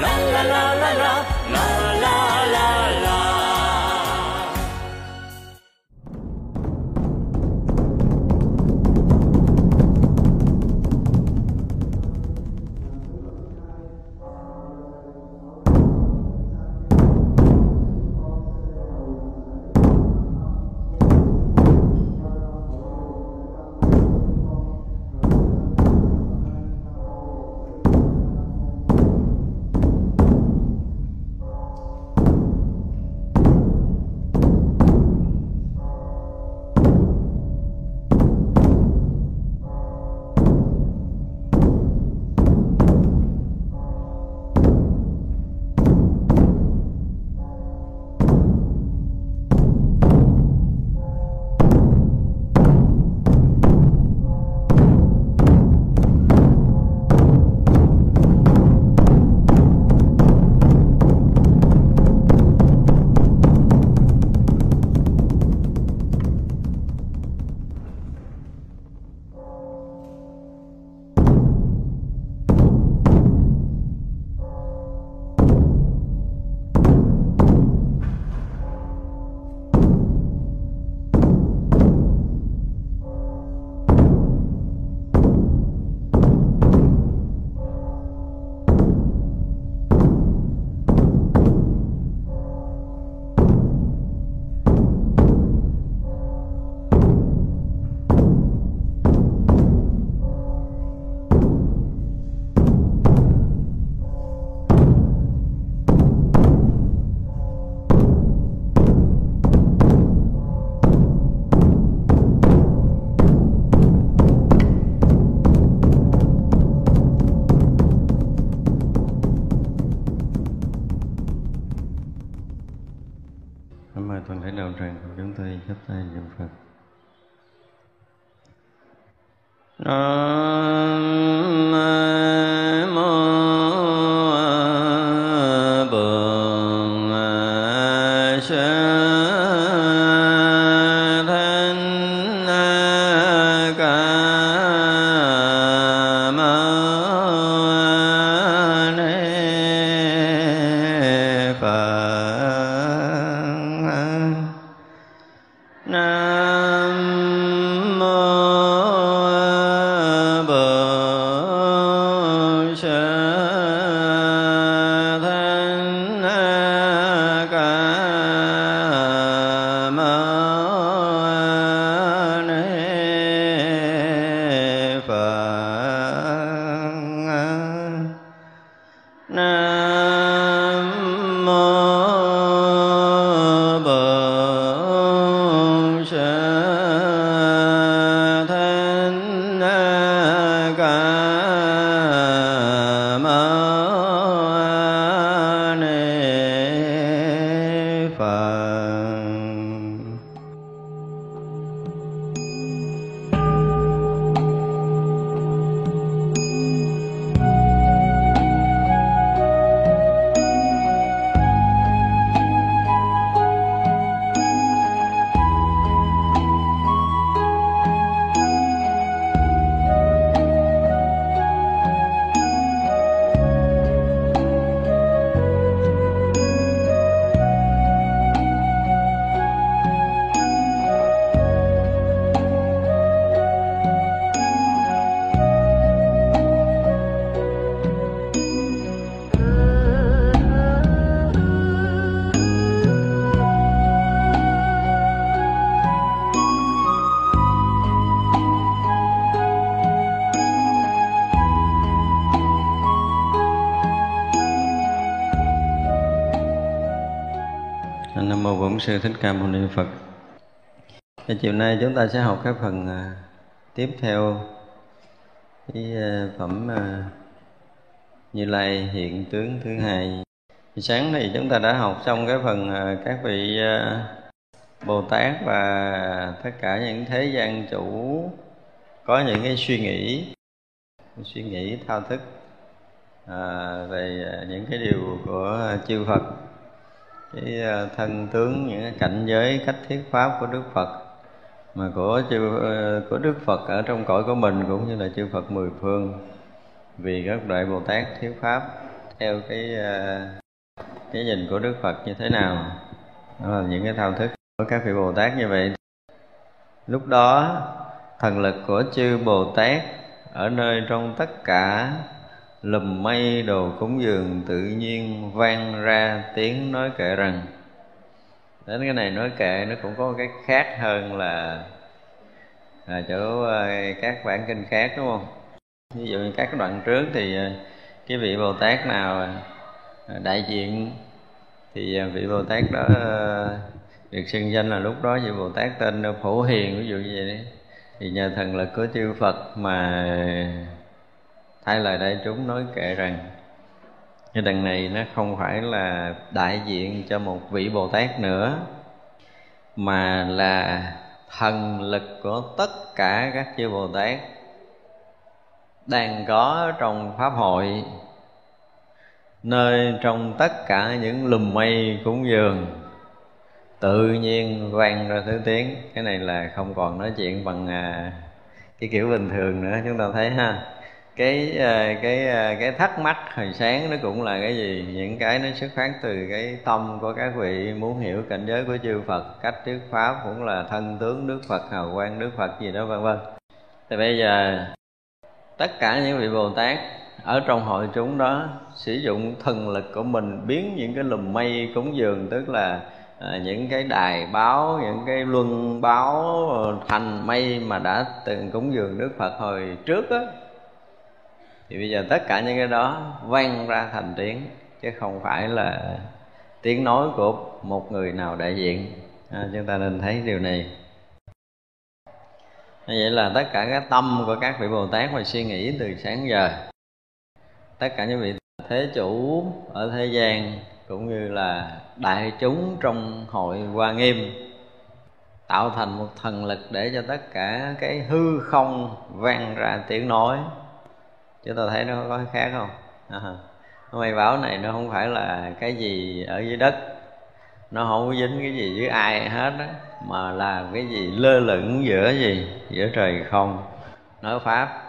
啦啦啦啦啦啦 sư thích ca mâu ni phật. Và chiều nay chúng ta sẽ học cái phần à, tiếp theo. Cái à, phẩm à, như lai hiện tướng thứ hai. Sáng thì chúng ta đã học xong cái phần các vị bồ tát và tất cả những thế gian chủ có những cái suy nghĩ suy nghĩ thao thức à, về những cái điều của chư phật cái à, thân tướng những cái cảnh giới cách thuyết pháp của đức phật. Mà của chư ờ, của đức phật ở trong cõi của mình cũng như là chư phật mười phương. Vì các đại bồ tát thuyết pháp theo cái à, cái nhìn của đức phật như thế nào. Đó là những cái thao thức của các vị bồ tát như vậy. Lúc đó, thần lực của chư bồ tát ở nơi trong tất cả lùm mây đồ cúng dường tự nhiên vang ra tiếng nói kệ rằng. Đến cái này nói kệ nó cũng có cái khác hơn là à, chỗ à, các bản kinh khác đúng không? Ví dụ như các đoạn trước thì à, cái vị bồ tát nào à, đại diện thì vị bồ tát đó được xưng danh là lúc đó vị bồ tát tên phổ hiền ví dụ như vậy đấy. Thì nhờ thần lực của chư phật mà thay lời đại chúng nói kệ rằng cái đằng này nó không phải là đại diện cho một vị bồ tát nữa mà là thần lực của tất cả các chư bồ tát đang có trong pháp hội nơi trong tất cả những lùm mây cúng dường. Tự nhiên vang ra thứ tiếng. Cái này là không còn nói chuyện bằng à, cái kiểu bình thường nữa chúng ta thấy ha cái ờ, cái ờ, cái thắc mắc hồi sáng nó cũng là cái gì? Những cái nó xuất phát từ cái tâm của các vị muốn hiểu cảnh giới của chư Phật cách thuyết pháp cũng là thân tướng Đức Phật hào quang Đức Phật gì đó vân vân. Thì bây giờ tất cả những vị Bồ Tát ở trong hội chúng đó sử dụng thần lực của mình biến những cái lùm mây cúng dường tức là à, những cái đài báo những cái luân báo thành mây mà đã từng cúng dường Đức Phật hồi trước á thì bây giờ tất cả những cái đó vang ra thành tiếng chứ không phải là tiếng nói của một người nào đại diện. À, chúng ta nên thấy điều này. Vậy là tất cả cái tâm của các vị bồ tát mà suy nghĩ từ sáng giờ. Tất cả những vị thế chủ ở thế gian cũng như là đại chúng trong hội hoa nghiêm tạo thành một thần lực để cho tất cả cái hư không vang ra tiếng nói chúng ta thấy nó có khác không? Ờ. À, mây báo này nó không phải là cái gì ở dưới đất. Nó không có dính cái gì với ai hết á mà là cái gì lơ lửng giữa gì? Giữa trời không? Nói pháp.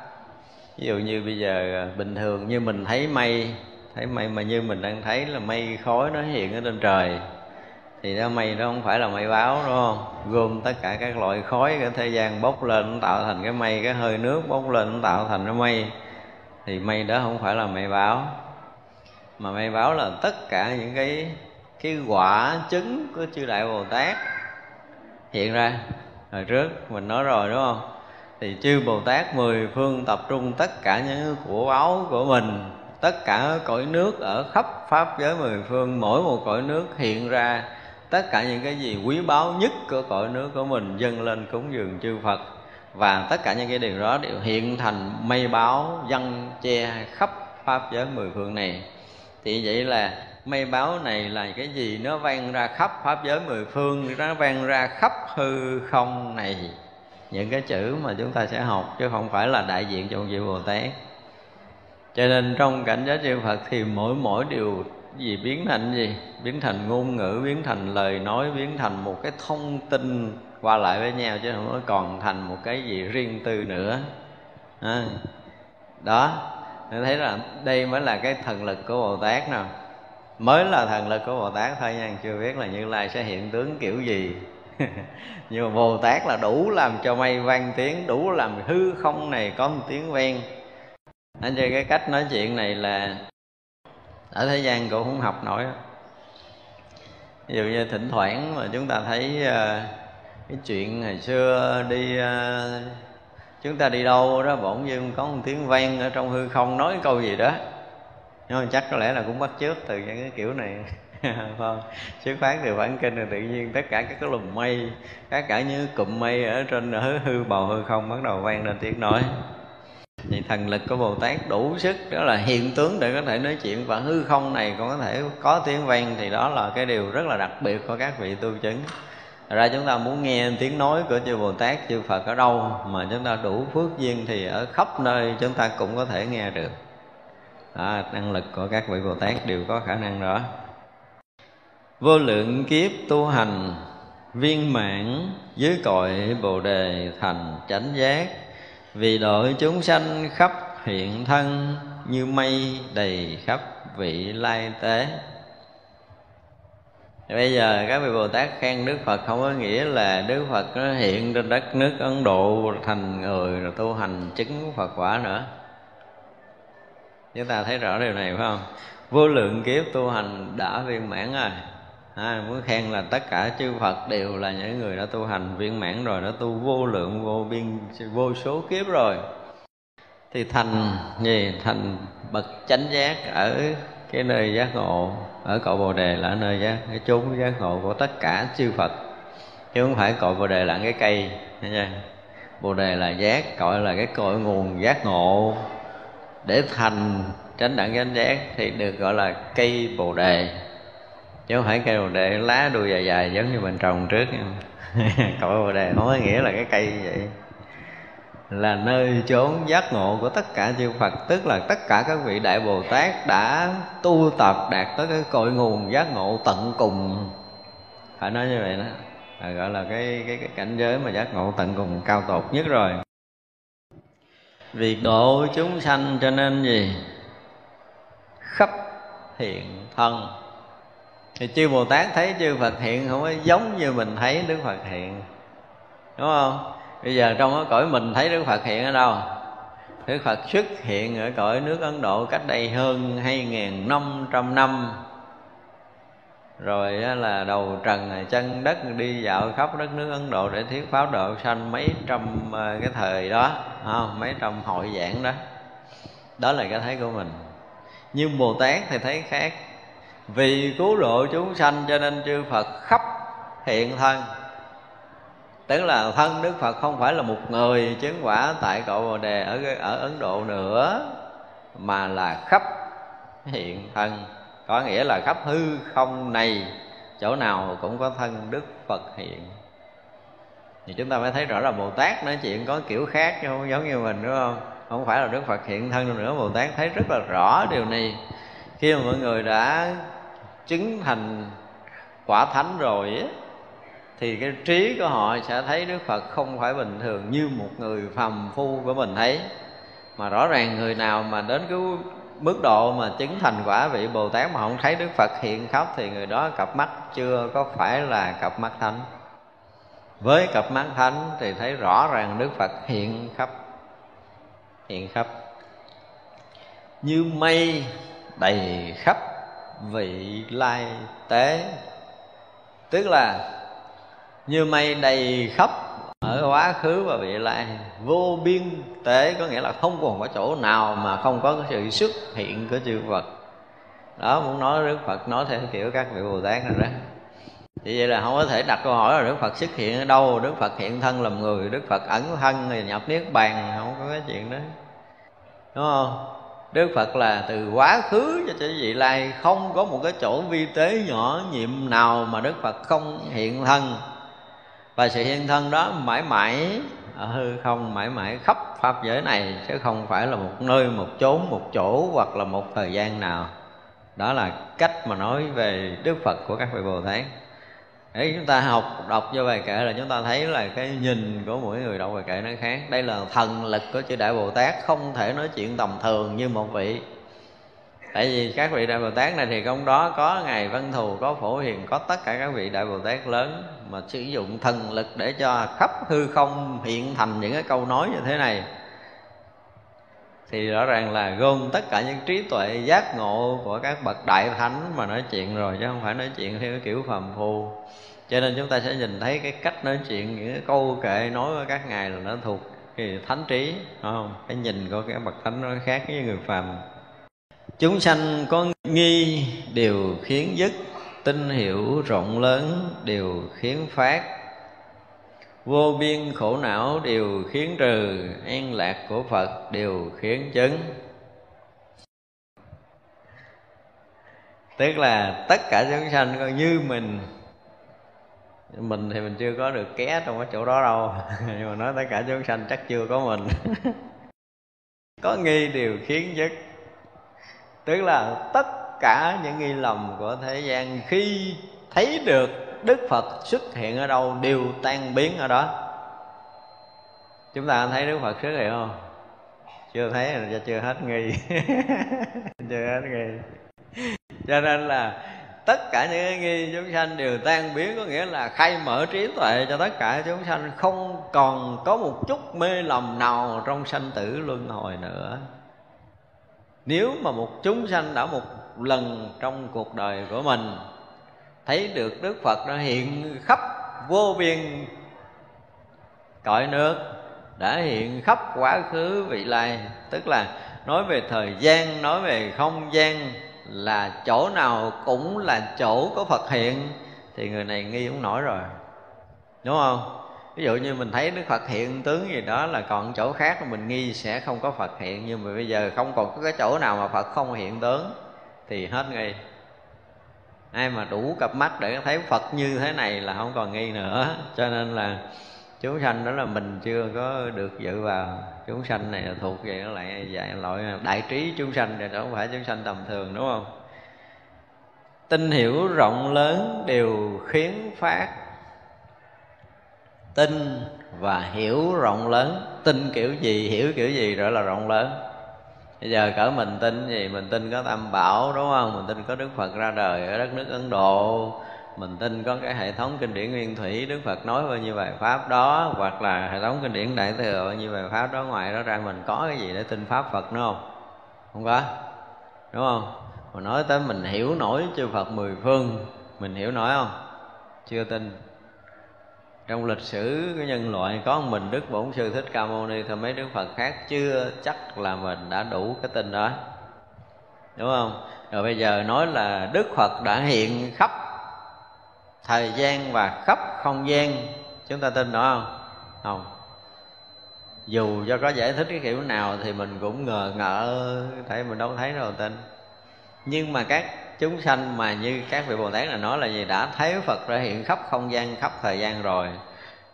Ví dụ như bây giờ à, bình thường như mình thấy mây thấy mây mà như mình đang thấy là mây khói nó hiện ở trên trời. Thì đó mây nó không phải là mây báo đúng không? Gồm tất cả các loại khói ở thế gian bốc lên nó tạo thành cái mây cái hơi nước bốc lên nó tạo thành cái mây thì mây đó không phải là mây báo mà mây báo là tất cả những cái cái quả chứng của chư đại bồ tát hiện ra hồi trước. Mình nói rồi, đúng không? Thì chư bồ tát mười phương tập trung tất cả những của báo của mình, tất cả cõi nước ở khắp pháp giới mười phương, mỗi một cõi nước hiện ra tất cả những cái gì quý báu nhất của cõi nước của mình dâng lên cúng dường chư Phật và tất cả những cái điều đó đều hiện thành mây báo dân che khắp pháp giới mười phương này. Thì vậy là mây báo này là cái gì? Nó vang ra khắp pháp giới mười phương, nó vang ra khắp hư không này. Những cái chữ mà chúng ta sẽ học chứ không phải là đại diện cho vị bồ tát. Cho nên trong cảnh giới chư phật thì mỗi mỗi điều gì biến thành gì? Biến thành ngôn ngữ, biến thành lời nói, biến thành một cái thông tin qua lại với nhau chứ không có còn thành một cái gì riêng tư nữa. À, đó Nên thấy là đây mới là cái thần lực của bồ tát nào. Mới là thần lực của bồ tát thôi nha chưa biết là như lai sẽ hiện tướng kiểu gì. Nhưng mà bồ tát là đủ làm cho mây vang tiếng đủ làm hư không này có một tiếng vang. Anh chơi cái cách nói chuyện này là ở thế gian cũng không học nổi. Ví dụ như thỉnh thoảng mà chúng ta thấy uh, cái chuyện ngày xưa đi à, chúng ta đi đâu đó bỗng nhiên có một tiếng vang ở trong hư không nói câu gì đó. Nhưng mà chắc có lẽ là cũng bắt chước từ những cái kiểu này. Không xuất phát từ bản kinh là tự nhiên tất cả các cái lùm mây, tất cả những cụm mây ở trên hư hư bầu hư không bắt đầu vang lên tiếng nói. Thì thần lực của bồ tát đủ sức, đó là hiện tướng để có thể nói chuyện và hư không này còn có thể có tiếng vang thì đó là cái điều rất là đặc biệt của các vị tu chứng ra chúng ta muốn nghe tiếng nói của chư Bồ Tát, chư Phật ở đâu mà chúng ta đủ phước duyên thì ở khắp nơi chúng ta cũng có thể nghe được. À, năng lực của các vị Bồ Tát đều có khả năng đó. Vô lượng kiếp tu hành viên mãn dưới cội Bồ đề thành chánh giác vì đội chúng sanh khắp hiện thân như mây đầy khắp vị lai tế bây giờ các vị bồ tát khen đức phật không có nghĩa là đức phật nó hiện trên đất nước ấn độ thành người rồi tu hành chứng phật quả nữa. Chúng ta thấy rõ điều này phải không? Vô lượng kiếp tu hành đã viên mãn rồi. À, muốn khen là tất cả chư Phật đều là những người đã tu hành viên mãn rồi đã tu vô lượng vô biên vô số kiếp rồi. Thì thành gì? Thành bậc chánh giác ở cái nơi giác ngộ ở cội bồ đề là nơi giác, cái chốn giác ngộ của tất cả chư Phật. Chứ không phải cội bồ đề là cái cây nha bồ đề là giác, cội là cái cội nguồn giác ngộ. Để thành chánh đẳng chánh giác thì được gọi là cây bồ đề. Chứ không phải cây bồ đề lá đuôi dài dài giống như mình trồng trước, cội bồ đề không có nghĩa là cái cây như vậy là nơi chốn giác ngộ của tất cả chư Phật tức là tất cả các vị đại Bồ Tát đã tu tập đạt tới cái cội nguồn giác ngộ tận cùng. Phải nói như vậy đó. À, gọi là cái cái cái cảnh giới mà giác ngộ tận cùng cao tột nhất rồi. Vì độ chúng sanh cho nên gì? Khắp hiện thân. Thì chư bồ tát thấy chư phật hiện không có giống như mình thấy đức phật hiện. Đúng không? Bây giờ trong cái cõi mình thấy đức phật hiện ở đâu? Đức phật xuất hiện ở cõi nước ấn độ cách đây hơn hai nghìn năm trăm năm. Rồi là đầu trần, chân đất đi dạo khắp đất nước ấn độ để thuyết pháp độ sanh mấy trăm ờ, cái thời đó không? mấy trăm hội giảng đó. Đó là cái thấy của mình. Nhưng bồ tát thì thấy khác. Vì cứu độ chúng sanh cho nên chư phật khắp hiện thân tức là thân đức phật không phải là một người chứng quả tại cội bồ đề ở ở ấn độ nữa mà là khắp hiện thân. Có nghĩa là khắp hư không này chỗ nào cũng có thân đức phật hiện. Thì chúng ta mới thấy rõ là bồ tát nói chuyện có kiểu khác chứ không giống như mình đúng không? Không phải là đức phật hiện thân nữa. Bồ tát thấy rất là rõ điều này. Khi mà mọi người đã chứng thành quả thánh rồi ấy, thì cái trí của họ sẽ thấy đức phật không phải bình thường như một người phàm phu của mình thấy. Mà rõ ràng người nào mà đến cái mức độ mà chứng thành quả vị bồ tát mà không thấy đức phật hiện khắp thì người đó cặp mắt chưa có phải là cặp mắt thánh. Với cặp mắt thánh thì thấy rõ ràng đức phật hiện khắp hiện khắp. Như mây đầy khắp vị lai tế. Tức là như mây đầy khắp, ở quá khứ và vị lai. Vô biên tế có nghĩa là không còn có chỗ nào mà không có sự xuất hiện của chư Phật. Đó, muốn nói Đức Phật nói theo kiểu các vị Bồ Tát này đó. Thì vậy là không có thể đặt câu hỏi là Đức Phật xuất hiện ở đâu, Đức Phật hiện thân làm người, Đức Phật ẩn thân thì nhập Niết Bàn, Không có cái chuyện đó. Đúng không? Đức Phật là từ quá khứ cho tới vị lai, Không có một cái chỗ vi tế nhỏ, nhiệm nào mà Đức Phật không hiện thân. Và sự hiện thân đó mãi mãi ở hư không mãi mãi khắp pháp giới này Chứ không phải là một nơi, một chốn, một chỗ hoặc là một thời gian nào. Đó là cách mà nói về Đức Phật của các vị Bồ Tát. Để chúng ta học đọc vô bài kệ là chúng ta thấy là cái nhìn của mỗi người đọc bài kệ nó khác. Đây là thần lực của chư đại bồ tát không thể nói chuyện tầm thường như một vị tại vì các vị đại bồ tát này thì trong đó có ngài văn thù, có phổ hiền, có tất cả các vị đại bồ tát lớn mà sử dụng thần lực để cho khắp hư không hiện thành những cái câu nói như thế này. Thì rõ ràng là gồm tất cả những trí tuệ giác ngộ của các bậc đại thánh mà nói chuyện rồi, chứ không phải nói chuyện theo cái kiểu phàm phu. Cho nên chúng ta sẽ nhìn thấy cái cách nói chuyện, những cái câu kệ nói của các ngài là nó thuộc thì thánh trí đúng không? Cái nhìn của các bậc thánh nó khác với người phàm chúng sanh có nghi đều khiến dứt tinh hiểu rộng lớn đều khiến phát. Vô biên khổ não đều khiến trừ, an lạc của phật đều khiến chứng tức là tất cả chúng sanh coi như mình. Mình thì mình chưa có được ké trong cái chỗ đó đâu. Nhưng mà nói tất cả chúng sanh chắc chưa có mình. Có nghi điều khiến dứt tức là tất cả những nghi lầm của thế gian khi thấy được đức phật xuất hiện ở đâu đều tan biến ở đó. Chúng ta thấy đức phật xuất hiện không? Chưa thấy là chưa hết nghi. Chưa hết nghi. Cho nên là tất cả những cái nghi chúng sanh đều tan biến, có nghĩa là khai mở trí tuệ cho tất cả chúng sanh, không còn có một chút mê lầm nào trong sanh tử luân hồi nữa nếu mà một chúng sanh đã một lần trong cuộc đời của mình thấy được đức phật đã hiện khắp vô biên cõi nước, đã hiện khắp quá khứ vị lai, tức là nói về thời gian, nói về không gian, là chỗ nào cũng là chỗ có phật hiện, thì người này nghi cũng nổi rồi. Đúng không? Ví dụ như mình thấy đức phật hiện tướng gì đó là còn chỗ khác, mình nghi sẽ không có phật hiện. Nhưng mà bây giờ không còn có cái chỗ nào mà phật không hiện tướng, thì hết nghi. Ai mà đủ cặp mắt để thấy phật như thế này là không còn nghi nữa. Cho nên là chúng sanh đó là mình chưa có được dự vào. Chúng sanh này là thuộc về nó lại dạng loại đại trí chúng sanh, thì không phải chúng sanh tầm thường, đúng không? Tin hiểu rộng lớn đều khiến phát tin và hiểu rộng lớn. Tin kiểu gì, hiểu kiểu gì rồi là rộng lớn. Bây giờ cỡ mình tin gì? Mình tin có tam bảo, đúng không? Mình tin có đức phật ra đời ở đất nước ấn độ. Mình tin có cái hệ thống kinh điển nguyên thủy, đức phật nói bao nhiêu bài pháp đó, hoặc là hệ thống kinh điển đại thừa bao nhiêu bài pháp đó, ngoài đó ra mình có cái gì để tin pháp phật nữa không? Không có, đúng không? Mà nói tới mình hiểu nổi chư phật mười phương, mình hiểu nổi không? Chưa tin trong lịch sử của nhân loại có mình đức bổn sư thích ca mâu ni thôi mấy đức phật khác chưa chắc là mình đã đủ cái tin đó. Đúng không? Rồi bây giờ nói là đức phật đã hiện khắp thời gian và khắp không gian. Chúng ta tin đó không? Không. Dù cho có giải thích cái kiểu nào thì mình cũng ngờ ngợ, thấy mình đâu thấy đâu tin nhưng mà các chúng sanh mà như các vị bồ tát là nói là gì? Đã thấy phật ra hiện khắp không gian, khắp thời gian rồi.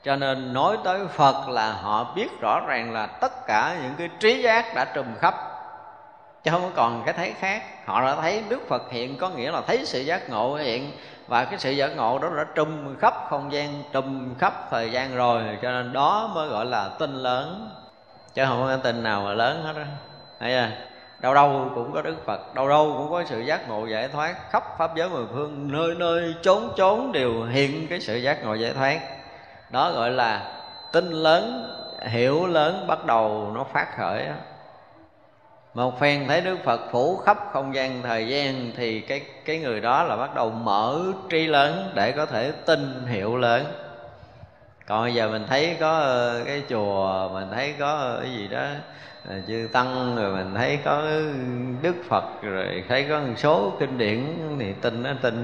Cho nên nói tới phật là họ biết rõ ràng là tất cả những cái trí giác đã trùm khắp. Chứ không còn cái thấy khác. Họ đã thấy đức phật hiện, có nghĩa là thấy sự giác ngộ hiện. Và cái sự giác ngộ đó đã trùm khắp không gian, trùm khắp thời gian rồi. Cho nên đó mới gọi là tinh lớn. Chứ không có tin tinh nào mà lớn hết á. Thấy chưa? Đâu đâu cũng có đức phật, đâu đâu cũng có sự giác ngộ giải thoát. Khắp pháp giới mười phương, nơi nơi chốn chốn đều hiện cái sự giác ngộ giải thoát. Đó gọi là tin lớn, hiểu lớn bắt đầu nó phát khởi đó. một phen thấy đức phật phủ khắp không gian thời gian thì cái cái người đó là bắt đầu mở tri lớn để có thể tin hiểu lớn. Còn bây giờ mình thấy có ờ, cái chùa, mình thấy có ờ, cái gì đó ờ, chư tăng rồi mình thấy có đức phật rồi thấy có một số kinh điển thì tin nó tin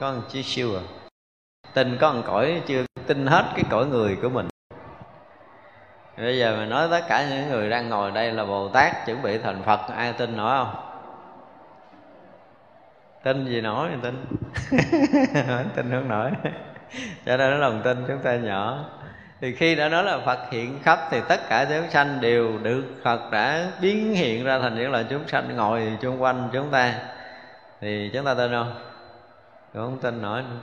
có một chiếc siêu à. Tin có một cõi chưa tin hết cái cõi người của mình. Bây giờ mình nói tất cả những người đang ngồi đây là bồ tát chuẩn bị thành phật ai tin nổi không? Tin gì nổi thì tin. Tin không nổi. Cho nên nó lòng tin chúng ta nhỏ thì khi đã nói là Phật hiện khắp thì tất cả chúng sanh đều được Phật đã biến hiện ra thành những loại chúng sanh ngồi xung quanh chúng ta. Thì chúng ta tin không? Cũng không tin nổi. Nữa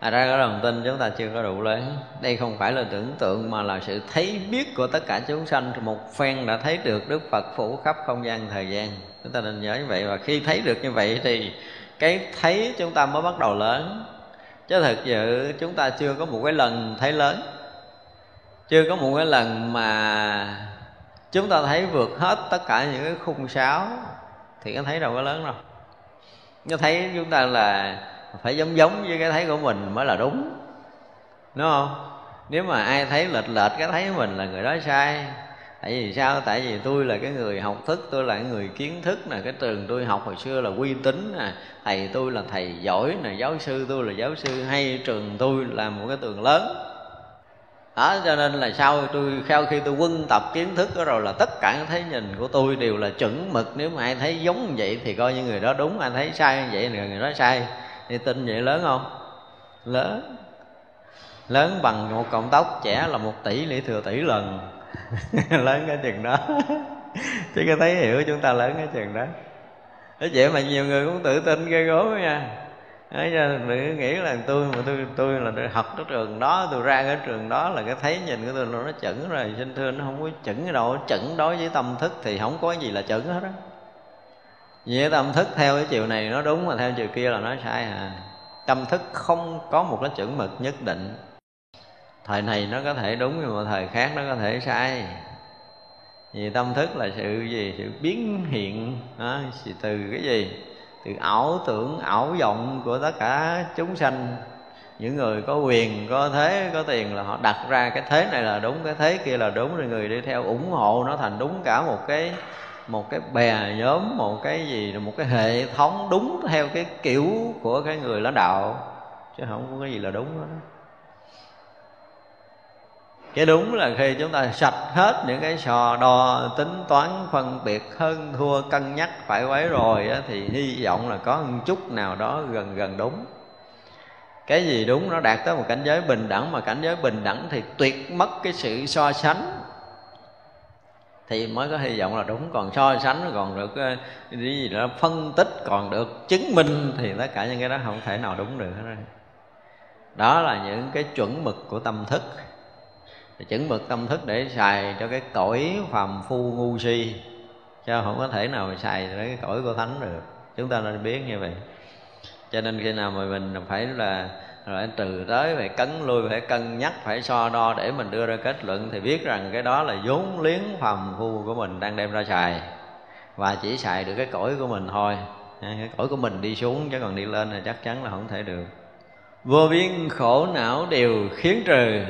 À ra cái lòng tin chúng ta chưa có đủ lớn. Đây không phải là tưởng tượng mà là sự thấy biết của tất cả chúng sanh. Một phen đã thấy được Đức Phật phủ khắp không gian thời gian. Chúng ta nên nhớ như vậy. Và khi thấy được như vậy thì cái thấy chúng ta mới bắt đầu lớn. Chứ thực sự chúng ta chưa có một cái lần thấy lớn. Chưa có một cái lần mà chúng ta thấy vượt hết tất cả những cái khung sáo Thì cái thấy đâu có lớn đâu. Nó thấy chúng ta là phải giống giống với cái thấy của mình mới là đúng. Đúng không? Nếu mà ai thấy lệch lệch, cái thấy của mình là người đó sai tại vì sao? Tại vì tôi là cái người học thức, tôi là cái người kiến thức nè. Cái trường tôi học hồi xưa là uy tín nè. Thầy tôi là thầy giỏi nè, giáo sư tôi là giáo sư hay, trường tôi là một cái tường lớn. Đó, cho nên là sau tôi, sau khi tôi quân tập kiến thức đó rồi là tất cả cái thấy nhìn của tôi đều là chuẩn mực. Nếu mà ai thấy giống như vậy thì coi như người đó đúng, ai thấy sai như vậy thì người đó sai. Thì tin vậy lớn không? Lớn. Lớn bằng một cọng tóc trẻ là một tỷ lý thừa tỷ lần. lớn cái chừng đó. Chứ cái thấy hiểu chúng ta lớn cái chừng đó. Thế vậy mà nhiều người cũng tự tin ghê gớm nha. Nói ra đừng nghĩ là tôi mà tôi tôi là tôi học cái trường đó, tôi ra cái trường đó là cái thấy nhìn của tôi là nó chuẩn rồi. Xin thưa nó không có chuẩn cái đâu chuẩn đối với tâm thức thì không có gì là chuẩn hết á. Vì tâm thức theo cái chiều này nó đúng mà theo chiều kia là nó sai à. Tâm thức không có một cái chuẩn mực nhất định thời này nó có thể đúng nhưng mà thời khác nó có thể sai. Vì tâm thức là sự gì? Sự biến hiện đó, từ cái gì? Từ ảo tưởng ảo vọng của tất cả chúng sanh. Những người có quyền có thế có tiền là họ đặt ra cái thế này là đúng cái thế kia là đúng. Rồi người đi theo ủng hộ nó thành đúng cả một cái một cái bè nhóm một cái gì một cái hệ thống đúng theo cái kiểu của cái người lãnh đạo. Chứ không có cái gì là đúng đó chứ đúng là khi chúng ta sạch hết những cái sò đo tính toán phân biệt hơn thua cân nhắc phải quấy rồi á, thì hy vọng là có một chút nào đó gần gần đúng. Cái gì đúng nó đạt tới một cảnh giới bình đẳng mà cảnh giới bình đẳng thì tuyệt mất cái sự so sánh. Thì mới có hy vọng là đúng. Còn so sánh còn được ờ, cái gì đó phân tích còn được chứng minh thì tất cả những cái đó không thể nào đúng được hết đó là những cái chuẩn mực của tâm thức thì chuẩn mực tâm thức để xài cho cái cõi phàm phu ngu si. Chứ không có thể nào xài để cái cõi của thánh được. Chúng ta nên biết như vậy. Cho nên khi nào mà mình phải là rồi từ tới, phải cấn lui, phải cân nhắc, phải so đo để mình đưa ra kết luận, thì biết rằng cái đó là vốn liếng phàm phu của mình đang đem ra xài. Và chỉ xài được cái cõi của mình thôi. Cái cõi của mình đi xuống, chứ còn đi lên là chắc chắn là không thể được. Vô biên khổ não đều khiến trừ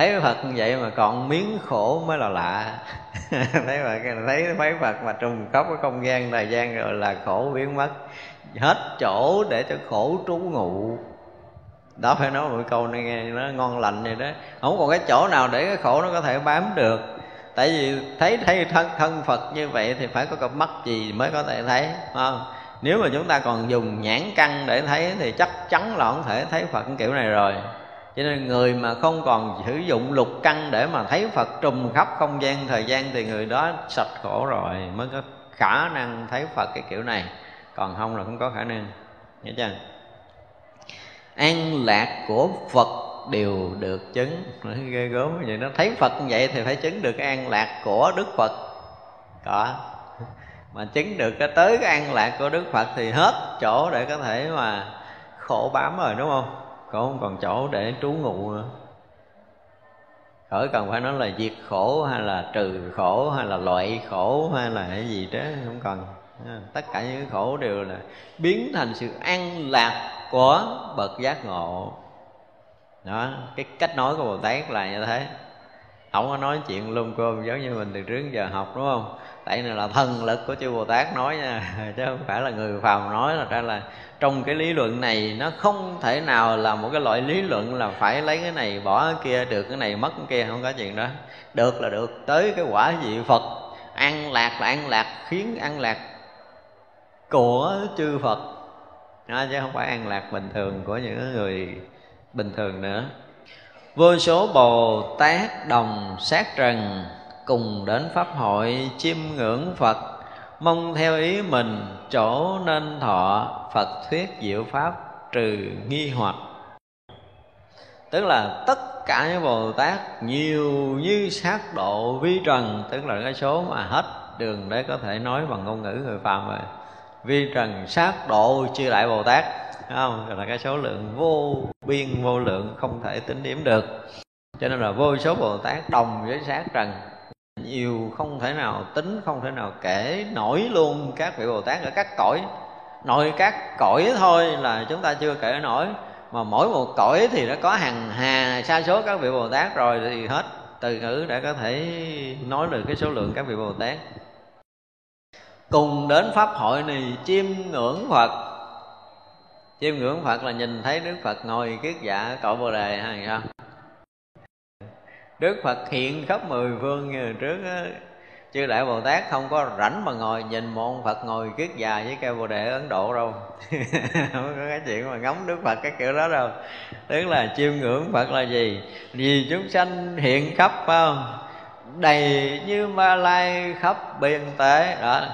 thấy phật như vậy mà còn miếng khổ mới là lạ. Thấy phật, thấy thấy phật mà trùng khóc cái không gian thời gian rồi là khổ biến mất. Hết chỗ để cho khổ trú ngụ. Đó phải nói một câu này nghe nó ngon lành vậy đó. Không còn cái chỗ nào để cái khổ nó có thể bám được. Tại vì thấy thấy thân thân phật như vậy thì phải có cặp mắt gì mới có thể thấy không? Nếu mà chúng ta còn dùng nhãn căn để thấy thì chắc chắn là không thể thấy phật kiểu này rồi cho nên người mà không còn sử dụng lục căn để mà thấy phật trùm khắp không gian thời gian thì người đó sạch khổ rồi, mới có khả năng thấy phật cái kiểu này. Còn không là không có khả năng. Nhớ chưa? An lạc của phật đều được chứng. Ghê gớm vậy nó thấy phật như vậy thì phải chứng được cái an lạc của đức phật. Có. Mà chứng được cái tới cái an lạc của đức phật thì hết chỗ để có thể mà khổ bám rồi, đúng không? Còn không còn chỗ để trú ngụ nữa. Khỏi cần phải nói là diệt khổ hay là trừ khổ hay là loại khổ hay là cái gì đó, không cần. À, tất cả những khổ đều là biến thành sự an lạc của bậc giác ngộ. Đó, cái cách nói của bồ tát là như thế. Không có nói chuyện lung côn giống như mình từ trước giờ học, đúng không? Tại này là thần lực của chư bồ tát nói nha chứ không phải là người phàm nói. Là ra là trong cái lý luận này nó không thể nào là một cái loại lý luận là phải lấy cái này bỏ cái kia được cái này mất cái kia không có chuyện đó. Được là được tới cái quả vị phật an lạc là an lạc khiến an lạc của chư phật. Đó, chứ không phải an lạc bình thường của những người bình thường nữa. Vô số bồ tát đồng sát trần cùng đến pháp hội chiêm ngưỡng phật, mong theo ý mình chỗ nên thọ phật thuyết diệu pháp trừ nghi hoặc. Tức là tất cả những bồ tát nhiều như sát độ vi trần, tức là cái số mà hết đường để có thể nói bằng ngôn ngữ người phàm rồi. Vi trần sát độ chư đại bồ tát không? Là cái số lượng vô biên, vô lượng, không thể tính điểm được. Cho nên là vô số bồ tát đồng với sát trần nhiều, không thể nào tính, không thể nào kể nổi luôn các vị bồ tát ở các cõi. Nội các cõi thôi là chúng ta chưa kể nổi, mà mỗi một cõi thì nó có hàng hà sa số các vị bồ tát rồi thì hết. Từ ngữ đã có thể nói được cái số lượng các vị bồ tát. Cùng đến pháp hội này chiêm ngưỡng phật. Chiêm ngưỡng phật là nhìn thấy đức phật ngồi kiết dạ cõi bồ đề hay không đức phật hiện khắp mười phương như trước đó. chư đại bồ tát không có rảnh mà ngồi nhìn một ông phật ngồi kiết già với cây bồ đề ở ấn độ đâu. Không có cái chuyện mà ngắm đức phật cái kiểu đó đâu. Tức là chiêm ngưỡng phật là gì? Vì chúng sanh hiện khắp, phải không? Đầy như ma lai khắp biên tế. Đó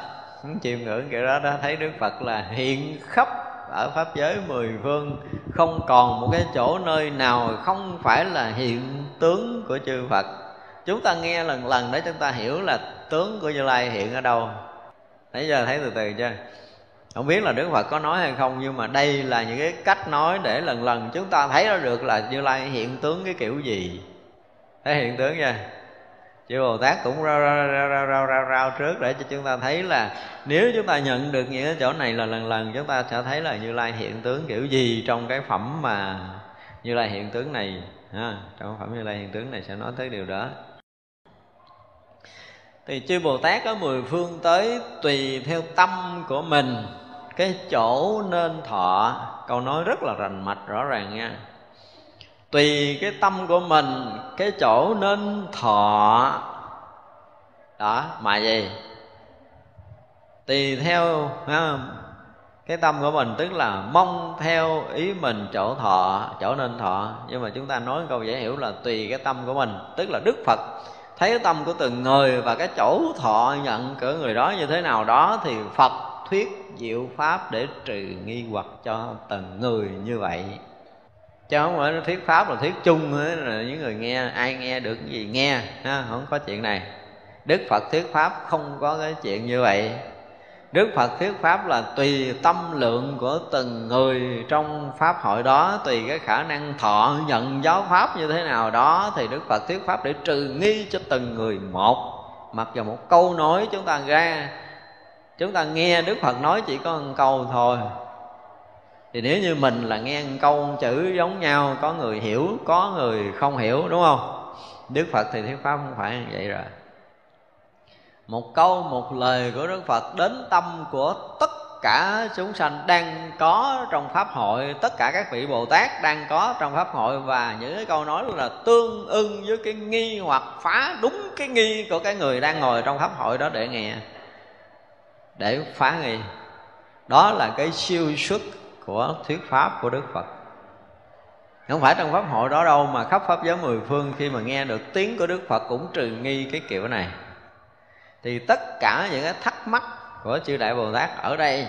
chiêm ngưỡng kiểu đó đó, thấy đức phật là hiện khắp ở pháp giới mười phương, không còn một cái chỗ nơi nào không phải là hiện tướng của chư phật. Chúng ta nghe lần lần để chúng ta hiểu là tướng của như lai hiện ở đâu. Nãy giờ thấy từ từ chưa? Không biết là đức phật có nói hay không, nhưng mà đây là những cái cách nói để lần lần chúng ta thấy ra được là như lai hiện tướng cái kiểu gì. Thấy hiện tướng chưa? Chư bồ tát cũng rao rao rao rao rao rao, rao trước để cho chúng ta thấy là nếu chúng ta nhận được những chỗ này là lần lần chúng ta sẽ thấy là như lai hiện tướng kiểu gì trong cái phẩm mà như lai hiện tướng này ha, trong phẩm như lai hiện tướng này sẽ nói tới điều đó. Thì chư bồ tát có mười phương tới tùy theo tâm của mình cái chỗ nên thọ câu nói rất là rành mạch rõ ràng nha tùy cái tâm của mình cái chỗ nên thọ. Đó mà gì? Tùy theo ha, cái tâm của mình tức là mong theo ý mình chỗ thọ chỗ nên thọ. Nhưng mà chúng ta nói câu dễ hiểu là tùy cái tâm của mình tức là đức phật thấy cái tâm của từng người và cái chỗ thọ nhận của người đó như thế nào đó thì phật thuyết diệu pháp để trừ nghi hoặc cho từng người như vậy chứ không phải thuyết pháp là thuyết chung là những người nghe ai nghe được cái gì nghe ha, không có chuyện này. Đức phật thuyết pháp không có cái chuyện như vậy. Đức Phật thuyết pháp là tùy tâm lượng của từng người trong pháp hội đó Tùy cái khả năng thọ nhận giáo pháp như thế nào đó Thì Đức Phật thuyết pháp để trừ nghi cho từng người một. Mặc dù một câu nói chúng ta ra Chúng ta nghe Đức Phật nói chỉ có một câu thôi thì nếu như mình là nghe một câu chữ giống nhau, có người hiểu, có người không hiểu, đúng không? Đức phật thì thuyết pháp không phải như vậy rồi. Một câu, một lời của đức phật đến tâm của tất cả chúng sanh đang có trong pháp hội, tất cả các vị bồ tát đang có trong pháp hội, và những cái câu nói là tương ưng với cái nghi hoặc phá đúng cái nghi của cái người đang ngồi trong pháp hội đó để nghe. Để phá nghi. Đó là cái siêu xuất của thuyết pháp của đức phật. Không phải trong pháp hội đó đâu, mà khắp pháp giới mười phương khi mà nghe được tiếng của đức phật cũng trừ nghi cái kiểu này. Thì tất cả những cái thắc mắc của chư đại bồ tát ở đây,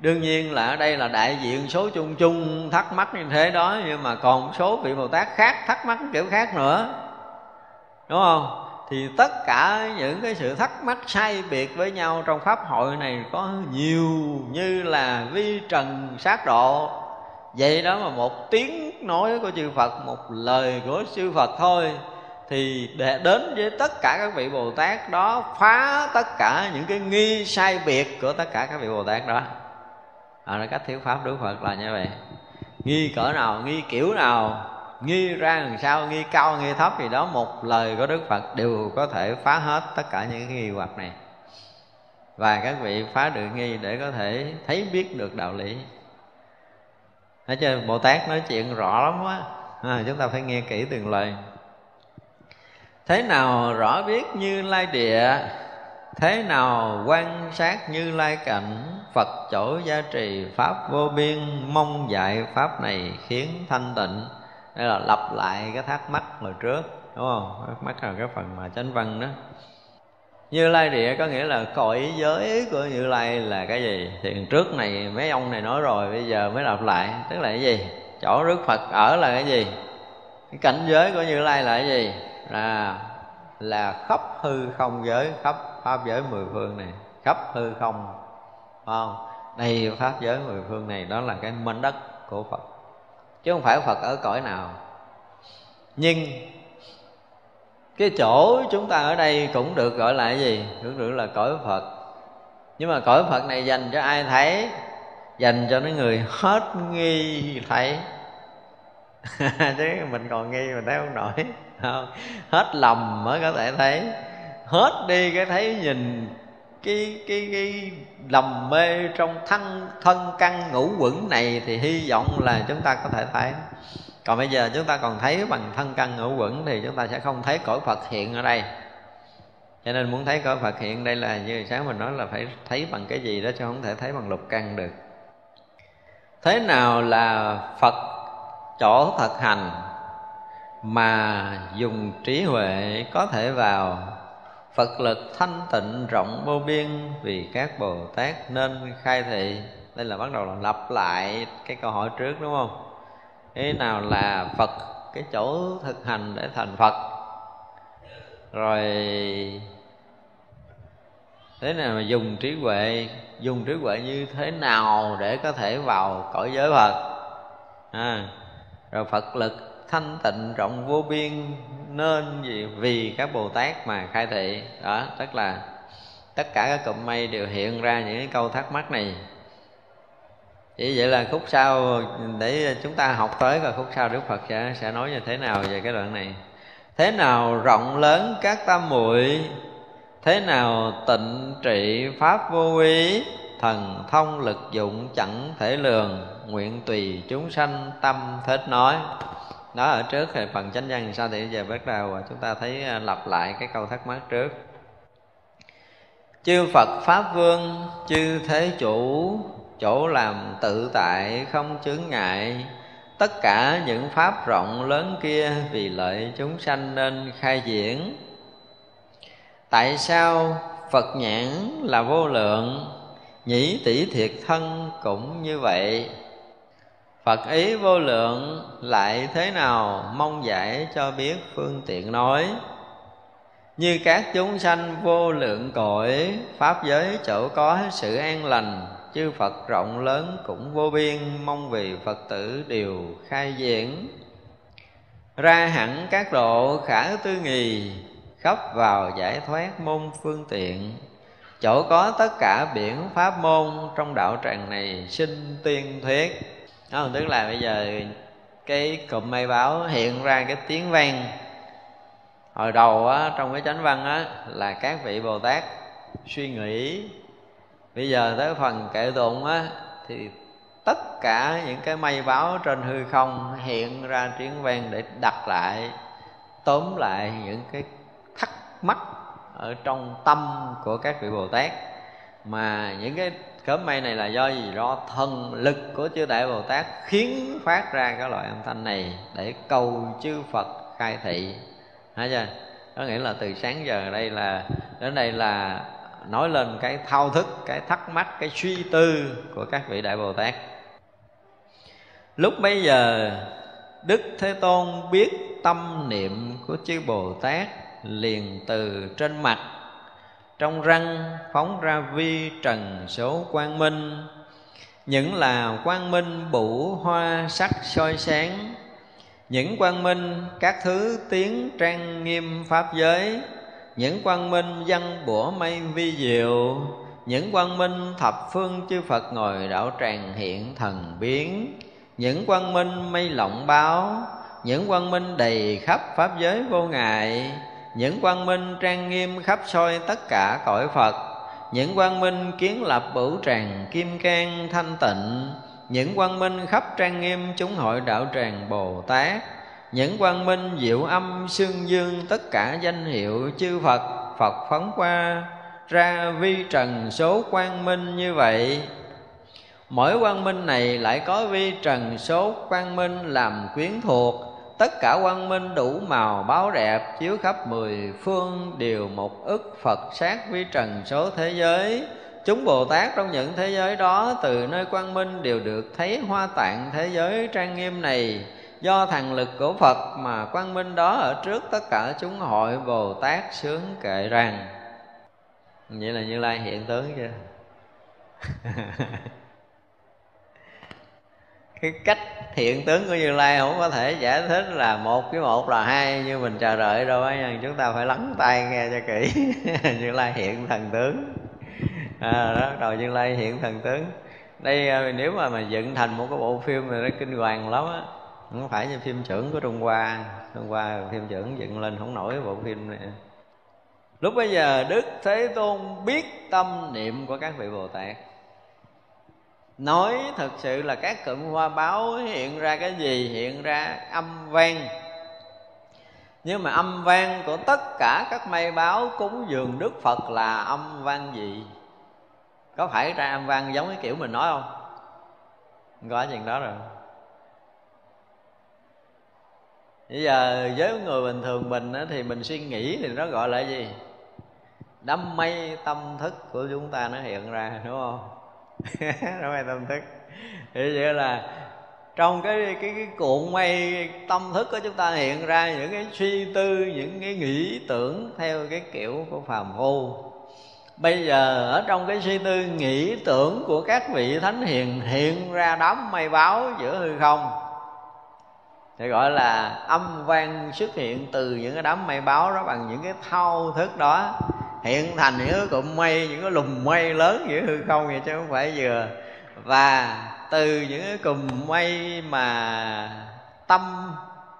đương nhiên là ở đây là đại diện số chung chung thắc mắc như thế đó, nhưng mà còn số vị bồ tát khác thắc mắc kiểu khác nữa. Đúng không? Thì tất cả những cái sự thắc mắc sai biệt với nhau trong pháp hội này có nhiều như là vi trần sát độ. Vậy đó mà một tiếng nói của chư phật một lời của chư phật thôi thì để đến với tất cả các vị bồ tát đó phá tất cả những cái nghi sai biệt của tất cả các vị bồ tát đó. À, là cách thiếu pháp đức phật là như vậy. Nghi cỡ nào nghi kiểu nào nghi ra làm sao nghi cao nghi thấp gì đó một lời của đức phật đều có thể phá hết tất cả những cái nghi hoặc này. Và các vị phá được nghi để có thể thấy biết được đạo lý. Thấy chưa? Bồ tát nói chuyện rõ lắm quá à, chúng ta phải nghe kỹ từng lời. Thế nào rõ biết như lai địa? Thế nào quan sát như lai cảnh? Phật chỗ gia trì pháp vô biên mong dạy pháp này khiến thanh tịnh đây là lặp lại cái thắc mắc hồi trước, đúng không? Thắc mắc là cái phần mà chánh văn đó. Như lai địa có nghĩa là cõi giới của như lai là cái gì? Thì trước này mấy ông này nói rồi, bây giờ mới lặp lại. Tức là cái gì? Chỗ đức phật ở là cái gì? Cái cảnh giới của như lai là cái gì? Là là khắp hư không giới, khắp pháp giới mười phương này. Khắp hư không, phải không? Đây, pháp giới mười phương này đó là cái mảnh đất của phật chứ không phải phật ở cõi nào. Nhưng cái chỗ chúng ta ở đây cũng được gọi là cái gì? Cũng được là cõi phật. Nhưng mà cõi phật này dành cho ai thấy? Dành cho những người hết nghi thấy. Chứ mình còn nghi mình thấy không nổi. Không? hết lầm mới có thể thấy. Hết đi cái thấy nhìn cái cái cái lầm mê trong thân thân căn ngũ quẩn này thì hy vọng là chúng ta có thể thấy. Còn bây giờ chúng ta còn thấy bằng thân căn ngũ quẩn thì chúng ta sẽ không thấy cõi phật hiện ở đây. Cho nên muốn thấy cõi phật hiện đây là như sáng mình nói là phải thấy bằng cái gì đó chứ không thể thấy bằng lục căn được. Thế nào là phật chỗ thực hành mà dùng trí huệ có thể vào? Phật lực thanh tịnh rộng vô biên vì các Bồ Tát nên khai thị. Đây là bắt đầu là lặp lại cái câu hỏi trước đúng không? Thế nào là Phật? Cái chỗ thực hành để thành Phật. Rồi thế nào mà dùng trí huệ? Dùng trí huệ như thế nào để có thể vào cõi giới Phật? À, rồi Phật lực thanh tịnh rộng vô biên nên gì? Vì các bồ tát mà khai thị. Đó, tức là tất cả các cụm mây đều hiện ra những cái câu thắc mắc này. Chỉ vậy là khúc sau, để chúng ta học tới và khúc sau đức phật sẽ sẽ nói như thế nào về cái đoạn này. Thế nào rộng lớn các tam muội? Thế nào tịnh trị pháp vô ý thần thông lực dụng chẳng thể lường, nguyện tùy chúng sanh tâm thích nói đó, ở trước thì phần chánh văn sao? Thì giờ bắt đầu à, chúng ta thấy à, lặp lại cái câu thắc mắc trước. Chư phật, pháp vương, chư thế chủ, chỗ làm tự tại không chướng ngại. Tất cả những pháp rộng lớn kia vì lợi chúng sanh nên khai diễn. Tại sao phật nhãn là vô lượng? Nhĩ tỷ thiệt thân cũng như vậy. Phật ý vô lượng lại thế nào mong giải cho biết phương tiện nói. Như các chúng sanh vô lượng cõi, Pháp giới chỗ có sự an lành, Chư Phật rộng lớn cũng vô biên, Mong vì Phật tử đều khai diễn Ra hẳn các độ khả tư nghì, Khắp vào giải thoát môn phương tiện. Chỗ có tất cả biển pháp môn, Trong đạo tràng này sinh tiên thuyết đó, tức là bây giờ cái cụm mây báo hiện ra cái tiếng vang. Hồi đầu á, trong cái chánh văn á, là các vị bồ tát suy nghĩ. Bây giờ tới phần kệ tụng á thì tất cả những cái mây báo trên hư không hiện ra tiếng vang để đặt lại tóm lại những cái thắc mắc ở trong tâm của các vị bồ tát. Mà những cái cớm mây này là do gì? Do thần lực của chư đại bồ tát khiến phát ra cái loại âm thanh này để cầu chư phật khai thị. Thấy chưa có nghĩa là từ sáng giờ đây là, đến đây là nói lên cái thao thức, cái thắc mắc, cái suy tư của các vị đại bồ tát. Lúc bây giờ, đức thế tôn biết tâm niệm của chư bồ tát liền từ trên mặt trong răng phóng ra vi trần số quang minh. Những là quang minh bụ hoa sắc soi sáng. Những quang minh các thứ tiếng trang nghiêm pháp giới. Những quang minh văn bủa mây vi diệu. Những quang minh thập phương chư phật ngồi đạo tràng hiện thần biến. Những quang minh mây lộng báo. Những quang minh đầy khắp pháp giới vô ngại những quang minh trang nghiêm khắp soi tất cả cõi phật. Những quang minh kiến lập bửu tràng kim cang thanh tịnh. Những quang minh khắp trang nghiêm chúng hội đạo tràng bồ tát. Những quang minh diệu âm xương dương tất cả danh hiệu chư phật phật phóng qua ra vi trần số quang minh như vậy. Mỗi quang minh này lại có vi trần số quang minh làm quyến thuộc tất cả quang minh đủ màu báo đẹp chiếu khắp mười phương, đều một ức phật sát vi trần số thế giới. Chúng bồ tát trong những thế giới đó, từ nơi quang minh đều được thấy hoa tạng thế giới trang nghiêm này. Do thần lực của phật mà quang minh đó ở trước tất cả chúng hội, bồ tát sướng kệ rằng. Vậy là như lai hiện tướng chưa? cái cách hiện tướng của như lai không có thể giải thích là một với một là hai như mình chờ đợi đâu á chúng ta phải lắng tai nghe cho kỹ. Như lai hiện thần tướng. À, đó đầu như lai hiện thần tướng. Đây à, nếu mà mà dựng thành một cái bộ phim này nó kinh hoàng lắm á không phải như phim trưởng của trung hoa. Trung hoa phim trưởng dựng lên không nổi bộ phim này. Lúc bây giờ đức thế tôn biết tâm niệm của các vị bồ tát nói thật sự là các cụm hoa báo hiện ra cái gì? Hiện ra âm vang. Nhưng mà âm vang của tất cả các mây báo cúng dường đức phật là âm vang gì? Có phải ra âm vang giống cái kiểu mình nói không? Có chuyện đó rồi. Bây giờ với người bình thường mình thì mình suy nghĩ thì nó gọi là gì? Đám mây tâm thức của chúng ta nó hiện ra, đúng không? đó là tâm thức. Thì vậy là trong cái cái cái cuộn mây, tâm thức của chúng ta hiện ra những cái suy tư, những cái nghĩ tưởng theo cái kiểu của phàm phu. Bây giờ ở trong cái suy tư, nghĩ tưởng của các vị thánh hiền hiện ra đám mây báo giữa hư không. Thì gọi là âm vang xuất hiện từ những cái đám mây báo đó bằng những cái thao thức đó hiện thành những cái cụm mây những cái lùm mây lớn giữa hư không vậy chứ không phải vừa. Và từ những cái cụm mây mà tâm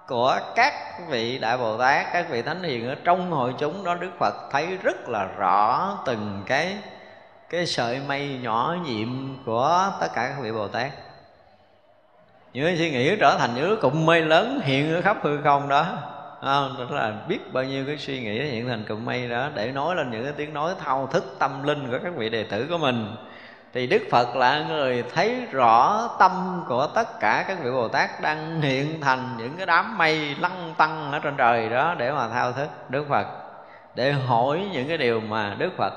của các vị đại bồ tát, các vị thánh hiền ở trong hội chúng đó, đức phật thấy rất là rõ từng cái cái sợi mây nhỏ nhiệm của tất cả các vị bồ tát. Những suy nghĩ trở thành những cụm mây lớn hiện ở khắp hư không đó à, là biết bao nhiêu cái suy nghĩ hiện thành cụm mây đó để nói lên những cái tiếng nói thao thức tâm linh của các vị đệ tử của mình. Thì đức phật là người thấy rõ tâm của tất cả các vị bồ tát đang hiện thành những cái đám mây lăng tăng ở trên trời đó để mà thao thức đức phật để hỏi những cái điều mà đức phật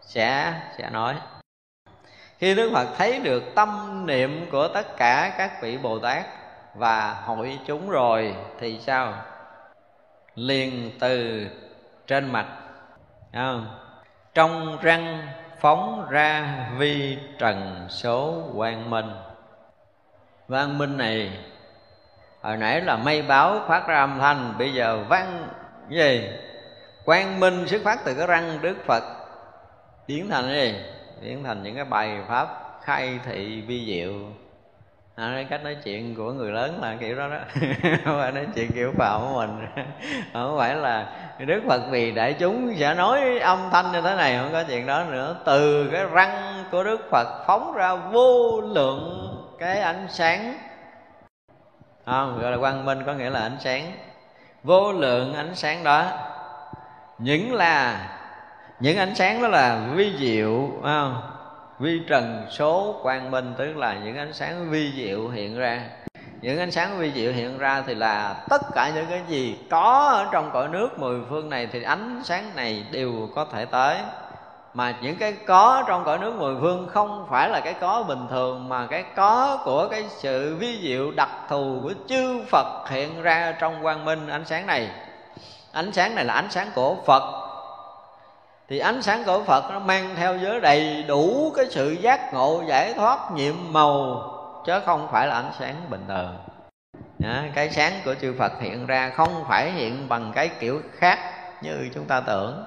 sẽ sẽ nói. Khi đức phật thấy được tâm niệm của tất cả các vị bồ tát và hội chúng rồi thì sao? Liền từ trên mặt. À, trong răng phóng ra vi trần số quang minh. Quang minh này hồi nãy là mây báo phát ra âm thanh bây giờ văn gì? Quang minh xuất phát từ cái răng đức phật. Biến thành gì? Biến thành những cái bài pháp khai thị vi diệu à, cái cách nói chuyện của người lớn là kiểu đó đó. Không phải nói chuyện kiểu phạm của mình. Không phải là đức phật vì đại chúng sẽ nói âm thanh như thế này không có chuyện đó nữa. Từ cái răng của đức phật phóng ra vô lượng cái ánh sáng. Không gọi là quang minh có nghĩa là ánh sáng. Vô lượng ánh sáng đó. Những là những ánh sáng đó là vi diệu không? Vi trần số quang minh, tức là những ánh sáng vi diệu hiện ra. Những ánh sáng vi diệu hiện ra thì là tất cả những cái gì có ở trong cõi nước mười phương này thì ánh sáng này đều có thể tới. Mà những cái có trong cõi nước mười phương không phải là cái có bình thường, mà cái có của cái sự vi diệu đặc thù của chư Phật hiện ra trong quang minh ánh sáng này. Ánh sáng này là ánh sáng của Phật thì ánh sáng của Phật nó mang theo giới đầy đủ cái sự giác ngộ, giải thoát nhiệm màu, chứ không phải là ánh sáng bình thường. Cái sáng của chư Phật hiện ra không phải hiện bằng cái kiểu khác như chúng ta tưởng,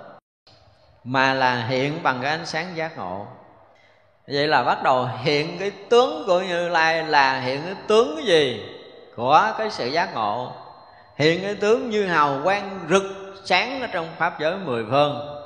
mà là hiện bằng cái ánh sáng giác ngộ. Vậy là bắt đầu hiện cái tướng của như lai là hiện cái tướng cái gì của cái sự giác ngộ. Hiện cái tướng như hào quang rực sáng ở trong pháp giới mười phương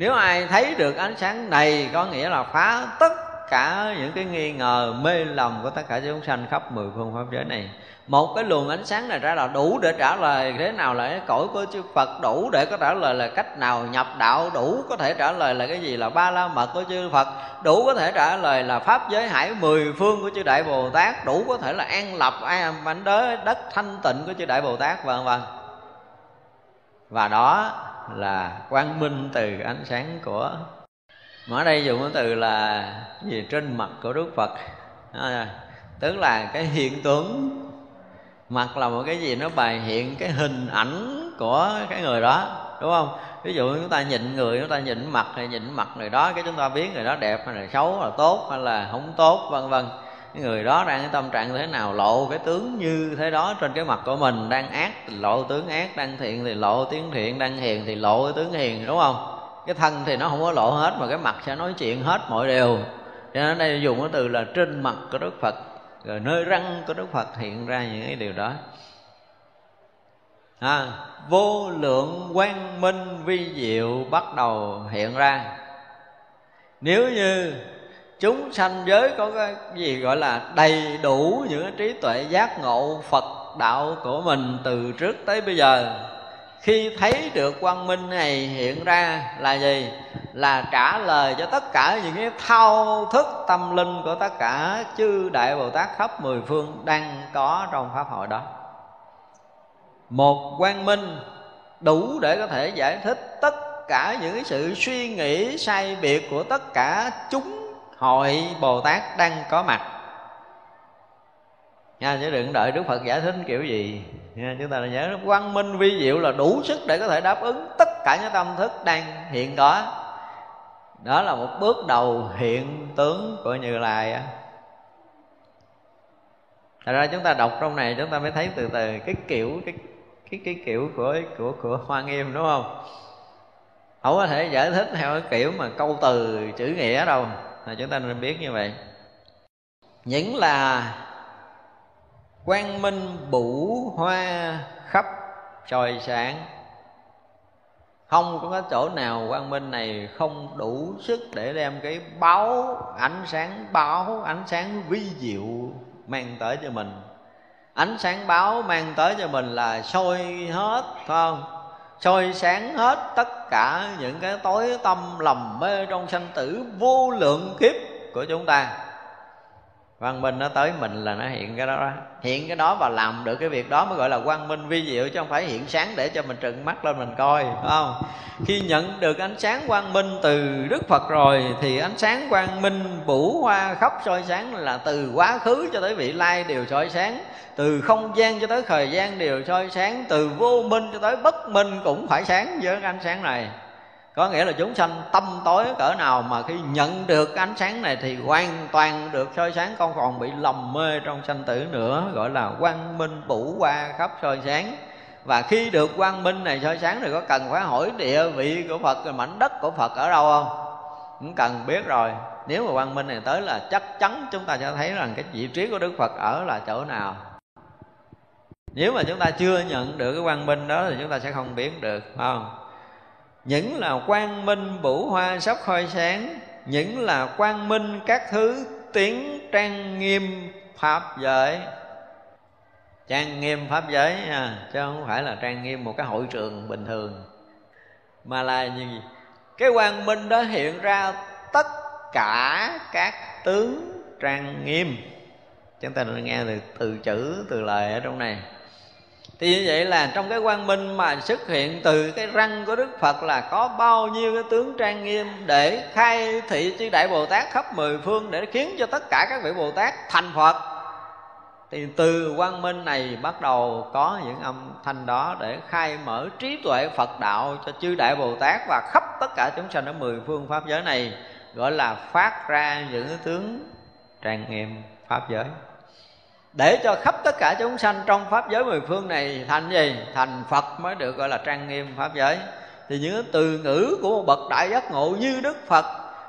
nếu ai thấy được ánh sáng này, có nghĩa là phá tất cả những cái nghi ngờ, mê lầm của tất cả chúng sanh khắp mười phương pháp giới này. Một cái luồng ánh sáng này ra là đủ để trả lời thế nào là cái cõi của chư Phật, đủ để có trả lời là cách nào nhập đạo, đủ có thể trả lời là cái gì là ba la mật của chư Phật, đủ có thể trả lời là pháp giới hải mười phương của chư Đại Bồ Tát, đủ có thể là an lập, an bánh đới, đất thanh tịnh của chư Đại Bồ Tát, vân vân. Và đó là quang minh từ ánh sáng của mà ở đây dùng cái từ là gì? Trên mặt của Đức Phật. À, tức là cái hiện tướng. Mặt là một cái gì? Nó bài hiện cái hình ảnh của cái người đó đúng không? Ví dụ chúng ta nhìn người chúng ta nhìn mặt hay nhìn mặt người đó cái chúng ta biết người đó đẹp hay là xấu hay là tốt hay là không tốt vân vân cái người đó đang cái tâm trạng thế nào? Lộ cái tướng như thế đó trên cái mặt của mình đang ác thì lộ tướng ác đang thiện thì lộ tiếng thiện đang hiền thì lộ cái tướng hiền đúng không? Cái thân thì nó không có lộ hết mà cái mặt sẽ nói chuyện hết mọi điều. Cho nên đây dùng cái từ là trên mặt của đức phật rồi nơi răng của đức phật hiện ra những cái điều đó. À, vô lượng quang minh vi diệu bắt đầu hiện ra. Nếu như chúng sanh giới có cái gì gọi là đầy đủ những trí tuệ giác ngộ phật đạo của mình từ trước tới bây giờ. Khi thấy được quang minh này hiện ra là gì? Là trả lời cho tất cả những cái thao thức tâm linh của tất cả chư đại bồ tát khắp mười phương đang có trong pháp hội đó. Một quang minh đủ để có thể giải thích tất cả những sự suy nghĩ, sai biệt của tất cả chúng hội bồ tát đang có mặt nha chứ đừng đợi đức phật giải thích kiểu gì nha, chúng ta nhớ, quang minh vi diệu là đủ sức để có thể đáp ứng tất cả những tâm thức đang hiện có đó là một bước đầu hiện tướng của như lai Thật ra chúng ta đọc trong này, chúng ta mới thấy từ từ cái kiểu, cái cái cái kiểu của của của Hoa Nghiêm, đúng không? Không có thể giải thích theo cái kiểu mà câu từ chữ nghĩa đâu. Là chúng ta nên biết như vậy. Những là quang minh bủ hoa khắp trời sáng. Không có cái chỗ nào quang minh này không đủ sức để đem cái báo ánh sáng, báo ánh sáng vi diệu mang tới cho mình. Ánh sáng báo mang tới cho mình là soi hết, phải không? Soi sáng hết tất cả những cái tối tâm lầm mê trong sanh tử vô lượng kiếp của chúng ta quang minh nó tới mình là nó hiện cái đó đó. Hiện cái đó và làm được cái việc đó mới gọi là quang minh vi diệu, chứ không phải hiện sáng để cho mình trừng mắt lên mình coi, phải không? Khi nhận được ánh sáng quang minh từ đức phật rồi, thì ánh sáng quang minh bủ hoa khắp soi sáng là từ quá khứ cho tới vị lai đều soi sáng, từ không gian cho tới thời gian đều soi sáng, từ vô minh cho tới bất minh cũng phải sáng với ánh sáng này có nghĩa là chúng sanh tâm tối cỡ nào mà khi nhận được ánh sáng này thì hoàn toàn được soi sáng, không còn bị lầm mê trong sanh tử nữa, gọi là quang minh bủ qua khắp soi sáng. Và khi được quang minh này soi sáng thì có cần phải hỏi địa vị của phật rồi mảnh đất của phật ở đâu không? Cũng cần biết rồi. Nếu mà quang minh này tới là chắc chắn chúng ta sẽ thấy rằng cái vị trí của đức phật ở là chỗ nào. Nếu mà chúng ta chưa nhận được cái quang minh đó thì chúng ta sẽ không biết được, phải không? Những là quang minh bủ hoa sắp khôi sáng những là quang minh các thứ tiếng trang nghiêm pháp giới. Trang nghiêm pháp giới à, chứ không phải là trang nghiêm một cái hội trường bình thường. Mà là gì? Cái quang minh đó hiện ra tất cả các tướng trang nghiêm. Chúng ta đã nghe từ từ chữ từ lời ở trong này thì như vậy là trong cái quang minh mà xuất hiện từ cái răng của đức phật là có bao nhiêu cái tướng trang nghiêm để khai thị chư đại bồ tát khắp mười phương để khiến cho tất cả các vị bồ tát thành phật. Thì từ quang minh này bắt đầu có những âm thanh đó để khai mở trí tuệ phật đạo cho chư đại bồ tát và khắp tất cả chúng sanh ở mười phương pháp giới này, gọi là phát ra những tướng trang nghiêm pháp giới để cho khắp tất cả chúng sanh trong pháp giới mười phương này thành gì? Thành phật mới được gọi là trang nghiêm pháp giới. Thì những từ ngữ của một bậc đại giác ngộ như đức phật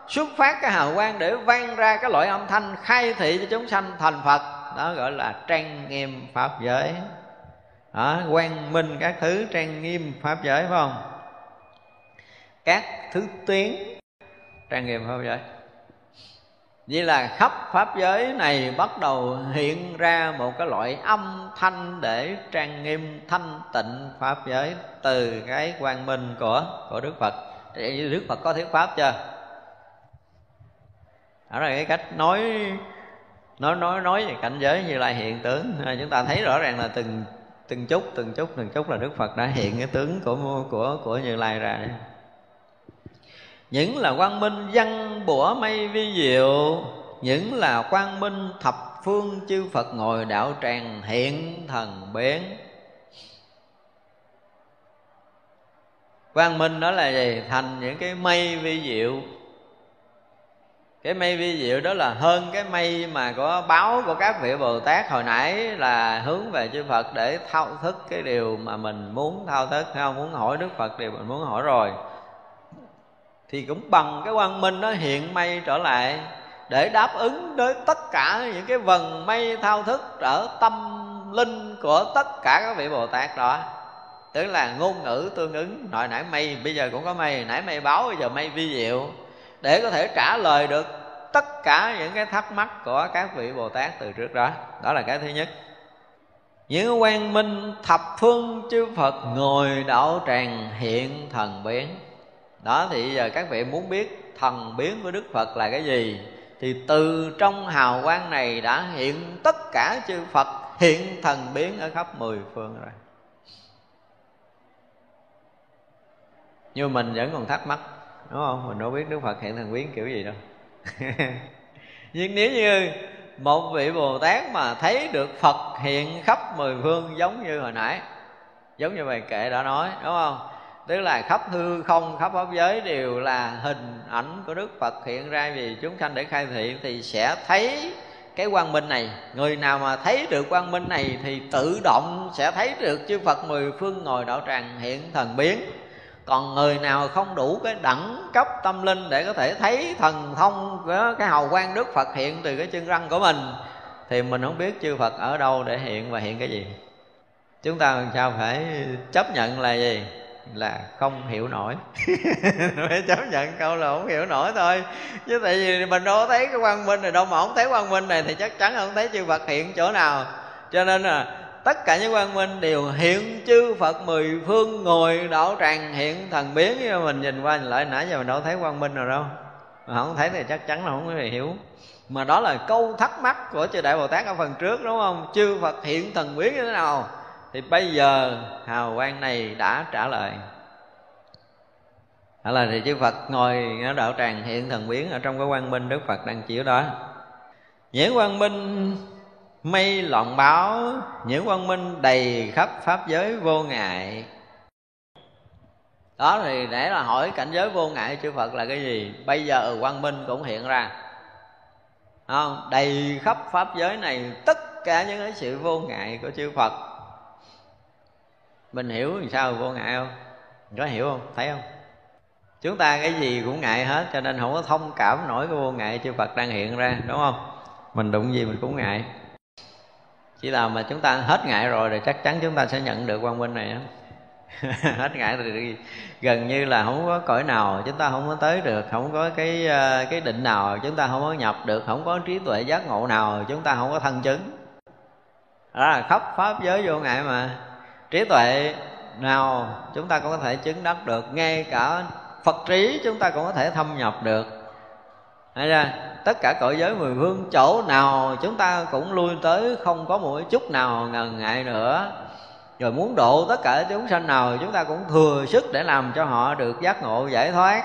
xuất phát cái hào quang để vang ra cái loại âm thanh khai thị cho chúng sanh thành phật đó gọi là trang nghiêm pháp giới. Đó, quang minh các thứ trang nghiêm pháp giới phải không? Các thứ tiếng trang nghiêm pháp giới. Vậy là khắp pháp giới này bắt đầu hiện ra một cái loại âm thanh để trang nghiêm, thanh tịnh pháp giới từ cái quang minh của của Đức Phật. Thì Đức Phật có thuyết pháp chưa? Đó là cái cách nói nói nói nói về cảnh giới như là hiện tướng à, chúng ta thấy rõ ràng là từng từng chút từng chút từng chút là Đức Phật đã hiện cái tướng của của của Như Lai ra những là quang minh văn bủa mây vi diệu, những là quang minh thập phương chư phật ngồi đạo tràng hiện thần biến quang minh đó là gì? Thành những cái mây vi diệu. Cái mây vi diệu đó là hơn cái mây mà có báo của các vị bồ tát hồi nãy là hướng về chư phật để thao thức cái điều mà mình muốn thao thức không? Muốn hỏi đức phật điều mình muốn hỏi rồi thì cũng bằng cái quang minh nó hiện mây trở lại, để đáp ứng với tất cả những cái vần mây thao thức ở tâm linh của tất cả các vị bồ tát đó. Tức là ngôn ngữ tương ứng hồi nãy mây bây giờ cũng có mây nãy mây báo, bây giờ mây vi diệu, để có thể trả lời được tất cả những cái thắc mắc của các vị bồ tát từ trước đó. Đó là cái thứ nhất. Những quang minh thập phương chư phật ngồi đạo tràng hiện thần biến đó, thì giờ các vị muốn biết thần biến của đức phật là cái gì, thì từ trong hào quang này đã hiện tất cả chư phật hiện thần biến ở khắp mười phương rồi. Như mình vẫn còn thắc mắc, đúng không? Mình đâu biết đức phật hiện thần biến kiểu gì đâu. Nhưng nếu như một vị bồ tát mà thấy được phật hiện khắp mười phương giống như hồi nãy, giống như bài kệ đã nói, đúng không? Tức là khắp hư không, khắp pháp giới đều là hình ảnh của đức phật hiện ra vì chúng sanh để khai thị thì sẽ thấy cái quang minh này. Người nào mà thấy được quang minh này thì tự động sẽ thấy được chư phật mười phương ngồi đạo tràng hiện thần biến. Còn người nào không đủ cái đẳng cấp tâm linh để có thể thấy thần thông của cái hào quang đức phật hiện từ cái chân răng của mình, thì mình không biết chư phật ở đâu để hiện và hiện cái gì. Chúng ta làm sao phải chấp nhận là gì? Là không hiểu nổi. Phải chấp nhận câu là không hiểu nổi thôi. Chứ tại vì mình đâu thấy cái quang minh này đâu mà không thấy quang minh này thì chắc chắn không thấy chư phật hiện chỗ nào. Cho nên là tất cả những quang minh đều hiện chư phật mười phương ngồi đạo tràng hiện thần biến. Nhưng mình nhìn qua nhìn lại, nãy giờ mình đâu thấy quang minh nào đâu. Mà không thấy thì chắc chắn là không có người hiểu. Mà đó là câu thắc mắc của chư đại bồ tát ở phần trước, đúng không? Chư phật hiện thần biến như thế nào? Thì bây giờ hào quang này đã trả lời. Đó là thì chư Phật ngồi ở đạo tràng hiện thần biến ở trong cái quang minh Đức Phật đang chiếu đó. Những quang minh mây loạn báo, những quang minh đầy khắp pháp giới vô ngại. Đó thì để là hỏi cảnh giới vô ngại chư Phật là cái gì? Bây giờ quang minh cũng hiện ra. Không? đầy khắp pháp giới này tất cả những cái sự vô ngại của chư Phật mình hiểu làm sao vô ngại không? Có hiểu không? Thấy không? Chúng ta cái gì cũng ngại hết, cho nên không có thông cảm nổi cái vô ngại chư phật đang hiện ra, đúng không? Mình đụng gì mình cũng ngại. Chỉ là mà chúng ta hết ngại rồi thì chắc chắn chúng ta sẽ nhận được quang minh này hết ngại thì gần như là không có cõi nào, chúng ta không có tới được, không có cái ờ, cái định nào, chúng ta không có nhập được, không có trí tuệ giác ngộ nào, chúng ta không có thân chứng. Đó là khắp pháp giới vô ngại mà trí tuệ nào chúng ta cũng có thể chứng đắc được, ngay cả phật trí chúng ta cũng có thể thâm nhập được. Thấy ra tất cả cõi giới mười phương chỗ nào chúng ta cũng lui tới, không có một chút nào ngần ngại nữa. Rồi muốn độ tất cả chúng sanh nào, chúng ta cũng thừa sức để làm cho họ được giác ngộ, giải thoát.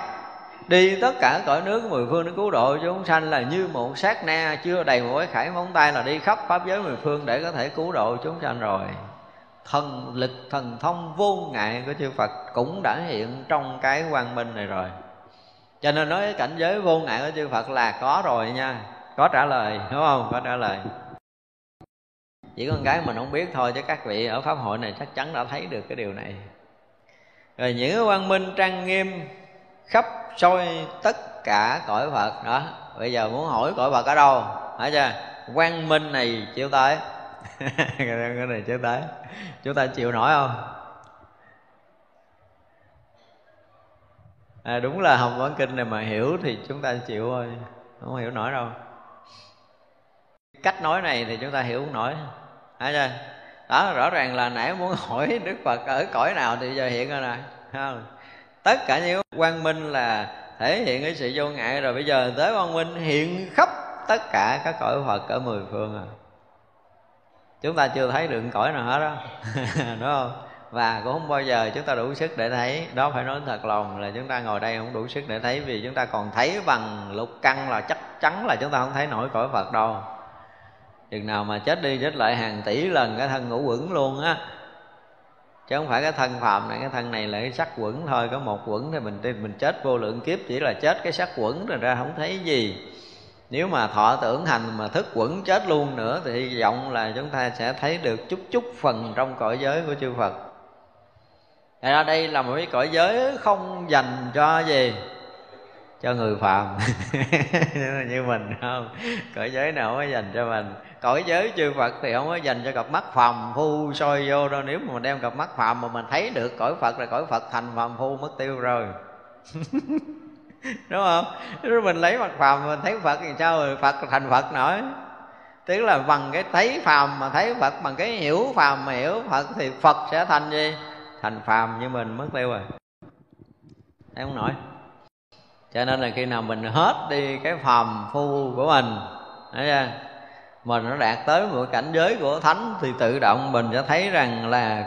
Đi tất cả cõi nước mười phương để cứu độ chúng sanh là như một sát na chưa đầy một cái khải móng tay là đi khắp pháp giới mười phương để có thể cứu độ chúng sanh rồi thần lực thần thông vô ngại của chư Phật cũng đã hiện trong cái quang minh này rồi. Cho nên nói cảnh giới vô ngại của chư Phật là có rồi nha. Có trả lời, đúng không? Có trả lời. Chỉ con cái mình không biết thôi, chứ các vị ở pháp hội này chắc chắn đã thấy được cái điều này. Rồi những quang minh trang nghiêm khắp soi tất cả cõi Phật đó. Bây giờ muốn hỏi cõi Phật ở đâu? Hả chưa? Quang minh này chịu tới cái này chế tới chúng ta chịu nổi không? À, đúng là học quán kinh này mà hiểu thì chúng ta chịu thôi. Không hiểu nổi đâu. Cách nói này thì chúng ta hiểu không nổi. Thấy chưa? đó rõ ràng là nãy muốn hỏi đức phật ở cõi nào thì giờ hiện ra rồi không? Tất cả những quang minh là thể hiện cái sự vô ngại rồi. Bây giờ tới quang minh hiện khắp tất cả các cõi phật ở mười phương à chúng ta chưa thấy được cõi nào hết đó đúng không? Và cũng không bao giờ chúng ta đủ sức để thấy. Đó phải nói thật lòng là chúng ta ngồi đây không đủ sức để thấy, vì chúng ta còn thấy bằng lục căn là chắc chắn là chúng ta không thấy nổi cõi phật đâu. Chừng nào mà chết đi chết lại hàng tỷ lần, cái thân ngũ quẩn luôn á. Chứ không phải cái thân phạm này, cái thân này là cái sắc quẩn thôi. Có một quẩn thì mình mình chết vô lượng kiếp, chỉ là chết cái sắc quẩn rồi ra không thấy gì nếu mà thọ tưởng hành mà thức quẩn chết luôn nữa, thì hy vọng là chúng ta sẽ thấy được chút chút phần trong cõi giới của chư Phật. Thật ra đây là một cái cõi giới không dành cho gì? Cho người phàm. Như mình không? Cõi giới nào mới dành cho mình? Cõi giới chư Phật thì không có dành cho cặp mắt phàm phu soi vô đâu. Nếu mà mình đem cặp mắt phàm mà mình thấy được cõi Phật là cõi Phật, thành phàm phu mất tiêu rồi. đúng không? Rồi mình lấy mặt phàm, mình thấy phật thì sao rồi? Phật thành phật nổi. Tức là bằng cái thấy phàm mà thấy phật, bằng cái hiểu phàm mà hiểu phật thì phật sẽ thành gì? Thành phàm như mình, mất tiêu rồi. Thấy không nổi? Cho nên là khi nào mình hết đi cái phàm phu của mình, thấy chưa? Mình nó đạt tới một cảnh giới của thánh thì tự động mình sẽ thấy rằng là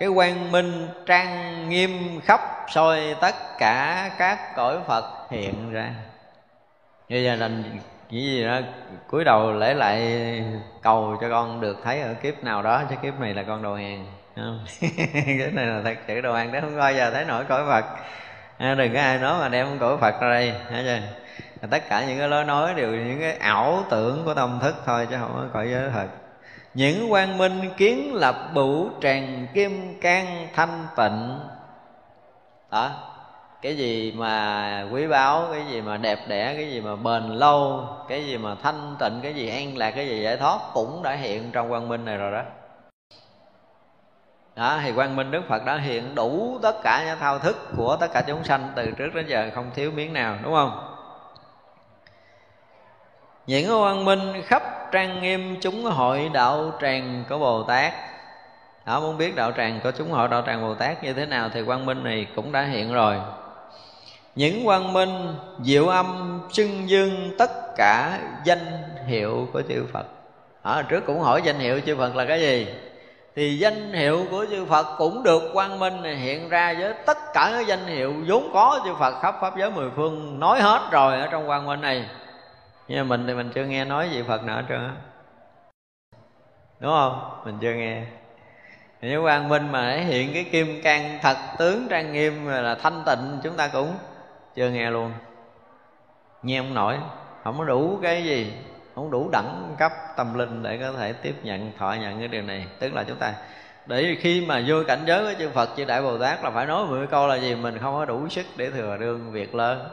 cái quang minh trang nghiêm khắp soi tất cả các cõi phật hiện ra. Như giờ là chỉ gì đó cúi đầu lễ lại cầu cho con được thấy ở kiếp nào đó chứ kiếp này là con đầu hàng không? cái này là thật sự đầu hàng đấy không bao giờ thấy nổi cõi phật. À, đừng có ai nói mà đem cõi phật ra đây chưa? Tất cả những cái lối nói đều những cái ảo tưởng của tâm thức thôi chứ không có cõi giới thật những quang minh kiến lập bửu tràng kim can thanh tịnh. Đó, cái gì mà quý báu, cái gì mà đẹp đẽ, cái gì mà bền lâu, cái gì mà thanh tịnh, cái gì an lạc, cái gì giải thoát cũng đã hiện trong quang minh này rồi đó. Đó, thì quang minh đức phật đã hiện đủ tất cả những thao thức của tất cả chúng sanh từ trước đến giờ, không thiếu miếng nào, đúng không? Những quang minh khắp trang nghiêm chúng hội đạo tràng của bồ tát. Họ muốn biết đạo tràng của chúng hội, đạo tràng bồ tát như thế nào thì quang minh này cũng đã hiện rồi. Những quang minh diệu âm xưng dương tất cả danh hiệu của chư phật. Ở trước cũng hỏi danh hiệu chư phật là cái gì? Thì danh hiệu của chư Phật cũng được quang minh hiện ra với tất cả các danh hiệu vốn có chư Phật khắp pháp giới mười phương nói hết rồi ở trong quang minh này nhưng mà mình thì mình chưa nghe nói gì phật nào hết trơn á. Đúng không? Mình chưa nghe. Nếu quang minh mà hiện cái kim cang thật tướng trang nghiêm là thanh tịnh, chúng ta cũng chưa nghe luôn. Nghe không nổi. Không có đủ cái gì, không đủ đẳng cấp tâm linh để có thể tiếp nhận, thọ nhận cái điều này. Tức là chúng ta, để khi mà vô cảnh giới với chư Phật, chư Đại Bồ Tát là phải nói mười câu là gì? Mình không có đủ sức để thừa đương việc lớn.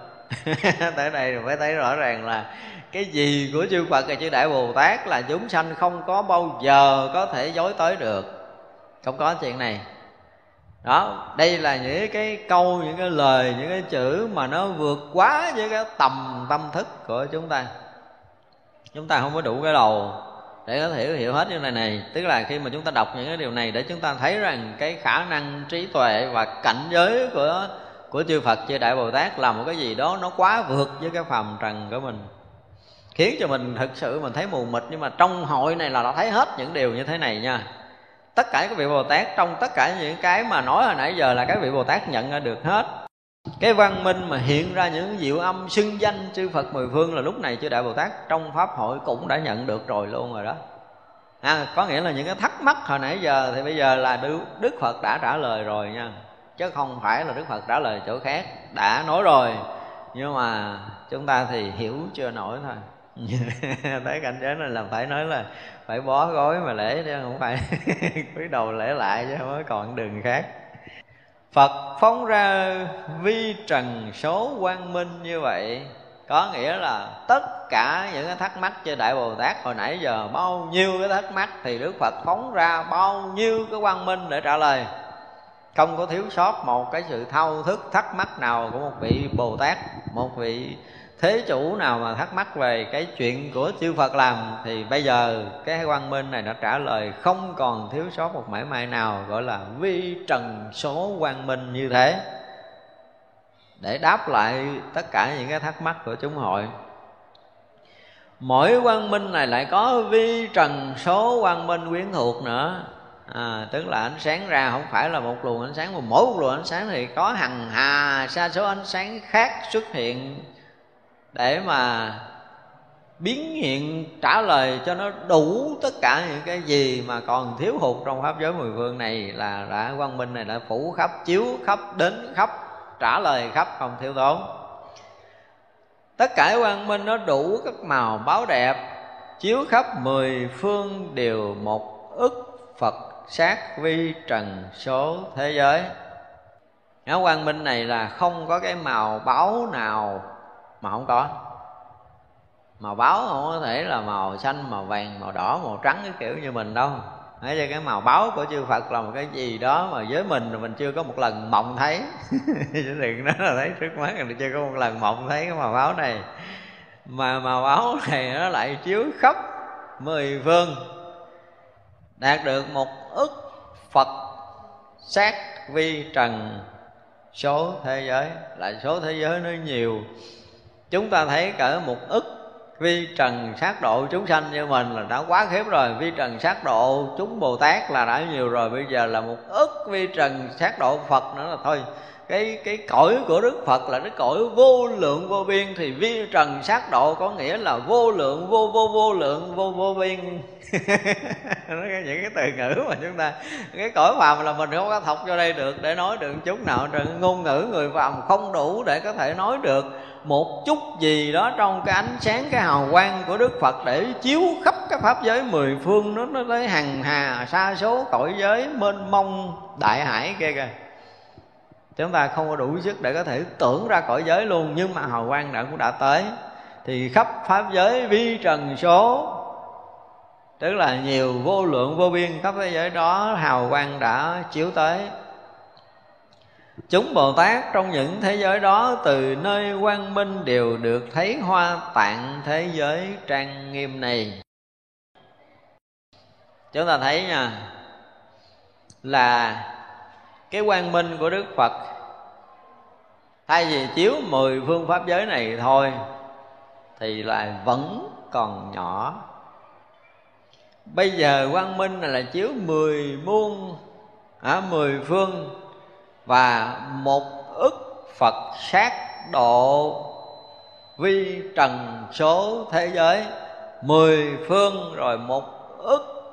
Tới đây rồi mới thấy rõ ràng là cái gì của chư Phật và chư Đại Bồ Tát là chúng sanh không có bao giờ có thể dối tới được. Không có chuyện này. Đó, đây là những cái câu, những cái lời, những cái chữ mà nó vượt quá với cái tầm tâm thức của chúng ta. Chúng ta không có đủ cái đầu để có thể hiểu hết như này này. Tức là khi mà chúng ta đọc những cái điều này để chúng ta thấy rằng cái khả năng trí tuệ và cảnh giới của của chư Phật, chư Đại Bồ Tát là một cái gì đó nó quá vượt với cái phàm trần của mình khiến cho mình thực sự mình thấy mù mịt nhưng mà trong hội này là đã thấy hết những điều như thế này nha. Tất cả các vị bồ tát trong tất cả những cái mà nói hồi nãy giờ là các vị bồ tát nhận ra được hết. Cái văn minh mà hiện ra những diệu âm xưng danh chư phật mười phương là lúc này chư đại bồ tát trong pháp hội cũng đã nhận được rồi luôn rồi đó. À, có nghĩa là những cái thắc mắc hồi nãy giờ thì bây giờ là đức phật đã trả lời rồi nha. Chứ không phải là đức phật trả lời chỗ khác đã nói rồi. Nhưng mà chúng ta thì hiểu chưa nổi thôi. tới cảnh giới này là phải nói là phải bó gối mà lễ chứ không phải cúi đầu lễ lại chứ không có còn đường khác. Phật phóng ra vi trần số quang minh như vậy, Có nghĩa là tất cả những cái thắc mắc cho Đại Bồ Tát Hồi nãy giờ, bao nhiêu cái thắc mắc Thì Đức Phật phóng ra bao nhiêu cái quang minh để trả lời. Không có thiếu sót một cái sự thao thức thắc mắc nào của một vị Bồ Tát, Một vị thế chủ nào mà thắc mắc về cái chuyện của chư Phật làm thì bây giờ cái quang minh này nó trả lời không còn thiếu sót một mảy may nào gọi là vi trần số quang minh như thế. Để đáp lại tất cả những cái thắc mắc của chúng hội mỗi quang minh này lại có vi trần số quang minh quyến thuộc nữa. À, tức là ánh sáng ra không phải là một luồng ánh sáng mà mỗi một luồng ánh sáng thì có hằng hà sa số ánh sáng khác xuất hiện để mà biến hiện, trả lời cho nó đủ tất cả những cái gì mà còn thiếu hụt trong pháp giới mười phương này là đã quang minh này đã phủ khắp, chiếu khắp, đến khắp, trả lời khắp, không thiếu tốn tất cả quang minh nó đủ các màu báo đẹp, chiếu khắp mười phương đều một ức phật sát vi trần số thế giới. Áo quang minh này là không có cái màu báo nào mà không có. Màu báo không có thể là màu xanh, màu vàng, màu đỏ, màu trắng, cái kiểu như mình đâu. Thấy cho cái màu báo của chư Phật là một cái gì đó mà với mình mình chưa có một lần mộng thấy. Chứ đừng nói là thấy trước mắt mình chưa có một lần mộng thấy cái màu báo này. Mà màu báo này nó lại chiếu khắp mười phương, Đạt được một ức Phật sát vi trần số thế giới. Lại số thế giới nó nhiều chúng ta thấy cỡ một ức vi trần sát độ chúng sanh như mình là đã quá khiếp rồi. Vi trần sát độ chúng bồ tát là đã nhiều rồi. Bây giờ là một ức vi trần sát độ phật nữa là thôi. Cái cái cõi của đức phật là cái cõi vô lượng vô biên. Thì vi trần sát độ có nghĩa là vô lượng, vô vô vô lượng, vô vô biên. Những cái từ ngữ mà chúng ta, cái cõi phàm là mình không có thọc cho đây được để nói được chút nào ngôn ngữ người phàm không đủ để có thể nói được một chút gì đó trong cái ánh sáng, cái hào quang của đức phật để chiếu khắp các pháp giới mười phương nó nó tới hằng hà xa số, cõi giới, mênh mông, đại hải kia kìa. Chúng ta không có đủ sức để có thể tưởng ra cõi giới luôn, nhưng mà hào quang đã, cũng đã tới. Thì khắp pháp giới vi trần số, tức là nhiều vô lượng vô biên khắp thế giới đó, hào quang đã chiếu tới chúng bồ tát trong những thế giới đó từ nơi quang minh đều được thấy hoa tạng thế giới trang nghiêm này. Chúng ta thấy nha là cái quang minh của đức phật. Thay vì chiếu mười phương pháp giới này thôi thì lại vẫn còn nhỏ. Bây giờ quang minh này là chiếu mười muôn à, mười phương và một ức phật sát độ vi trần số thế giới. Mười phương rồi một ức,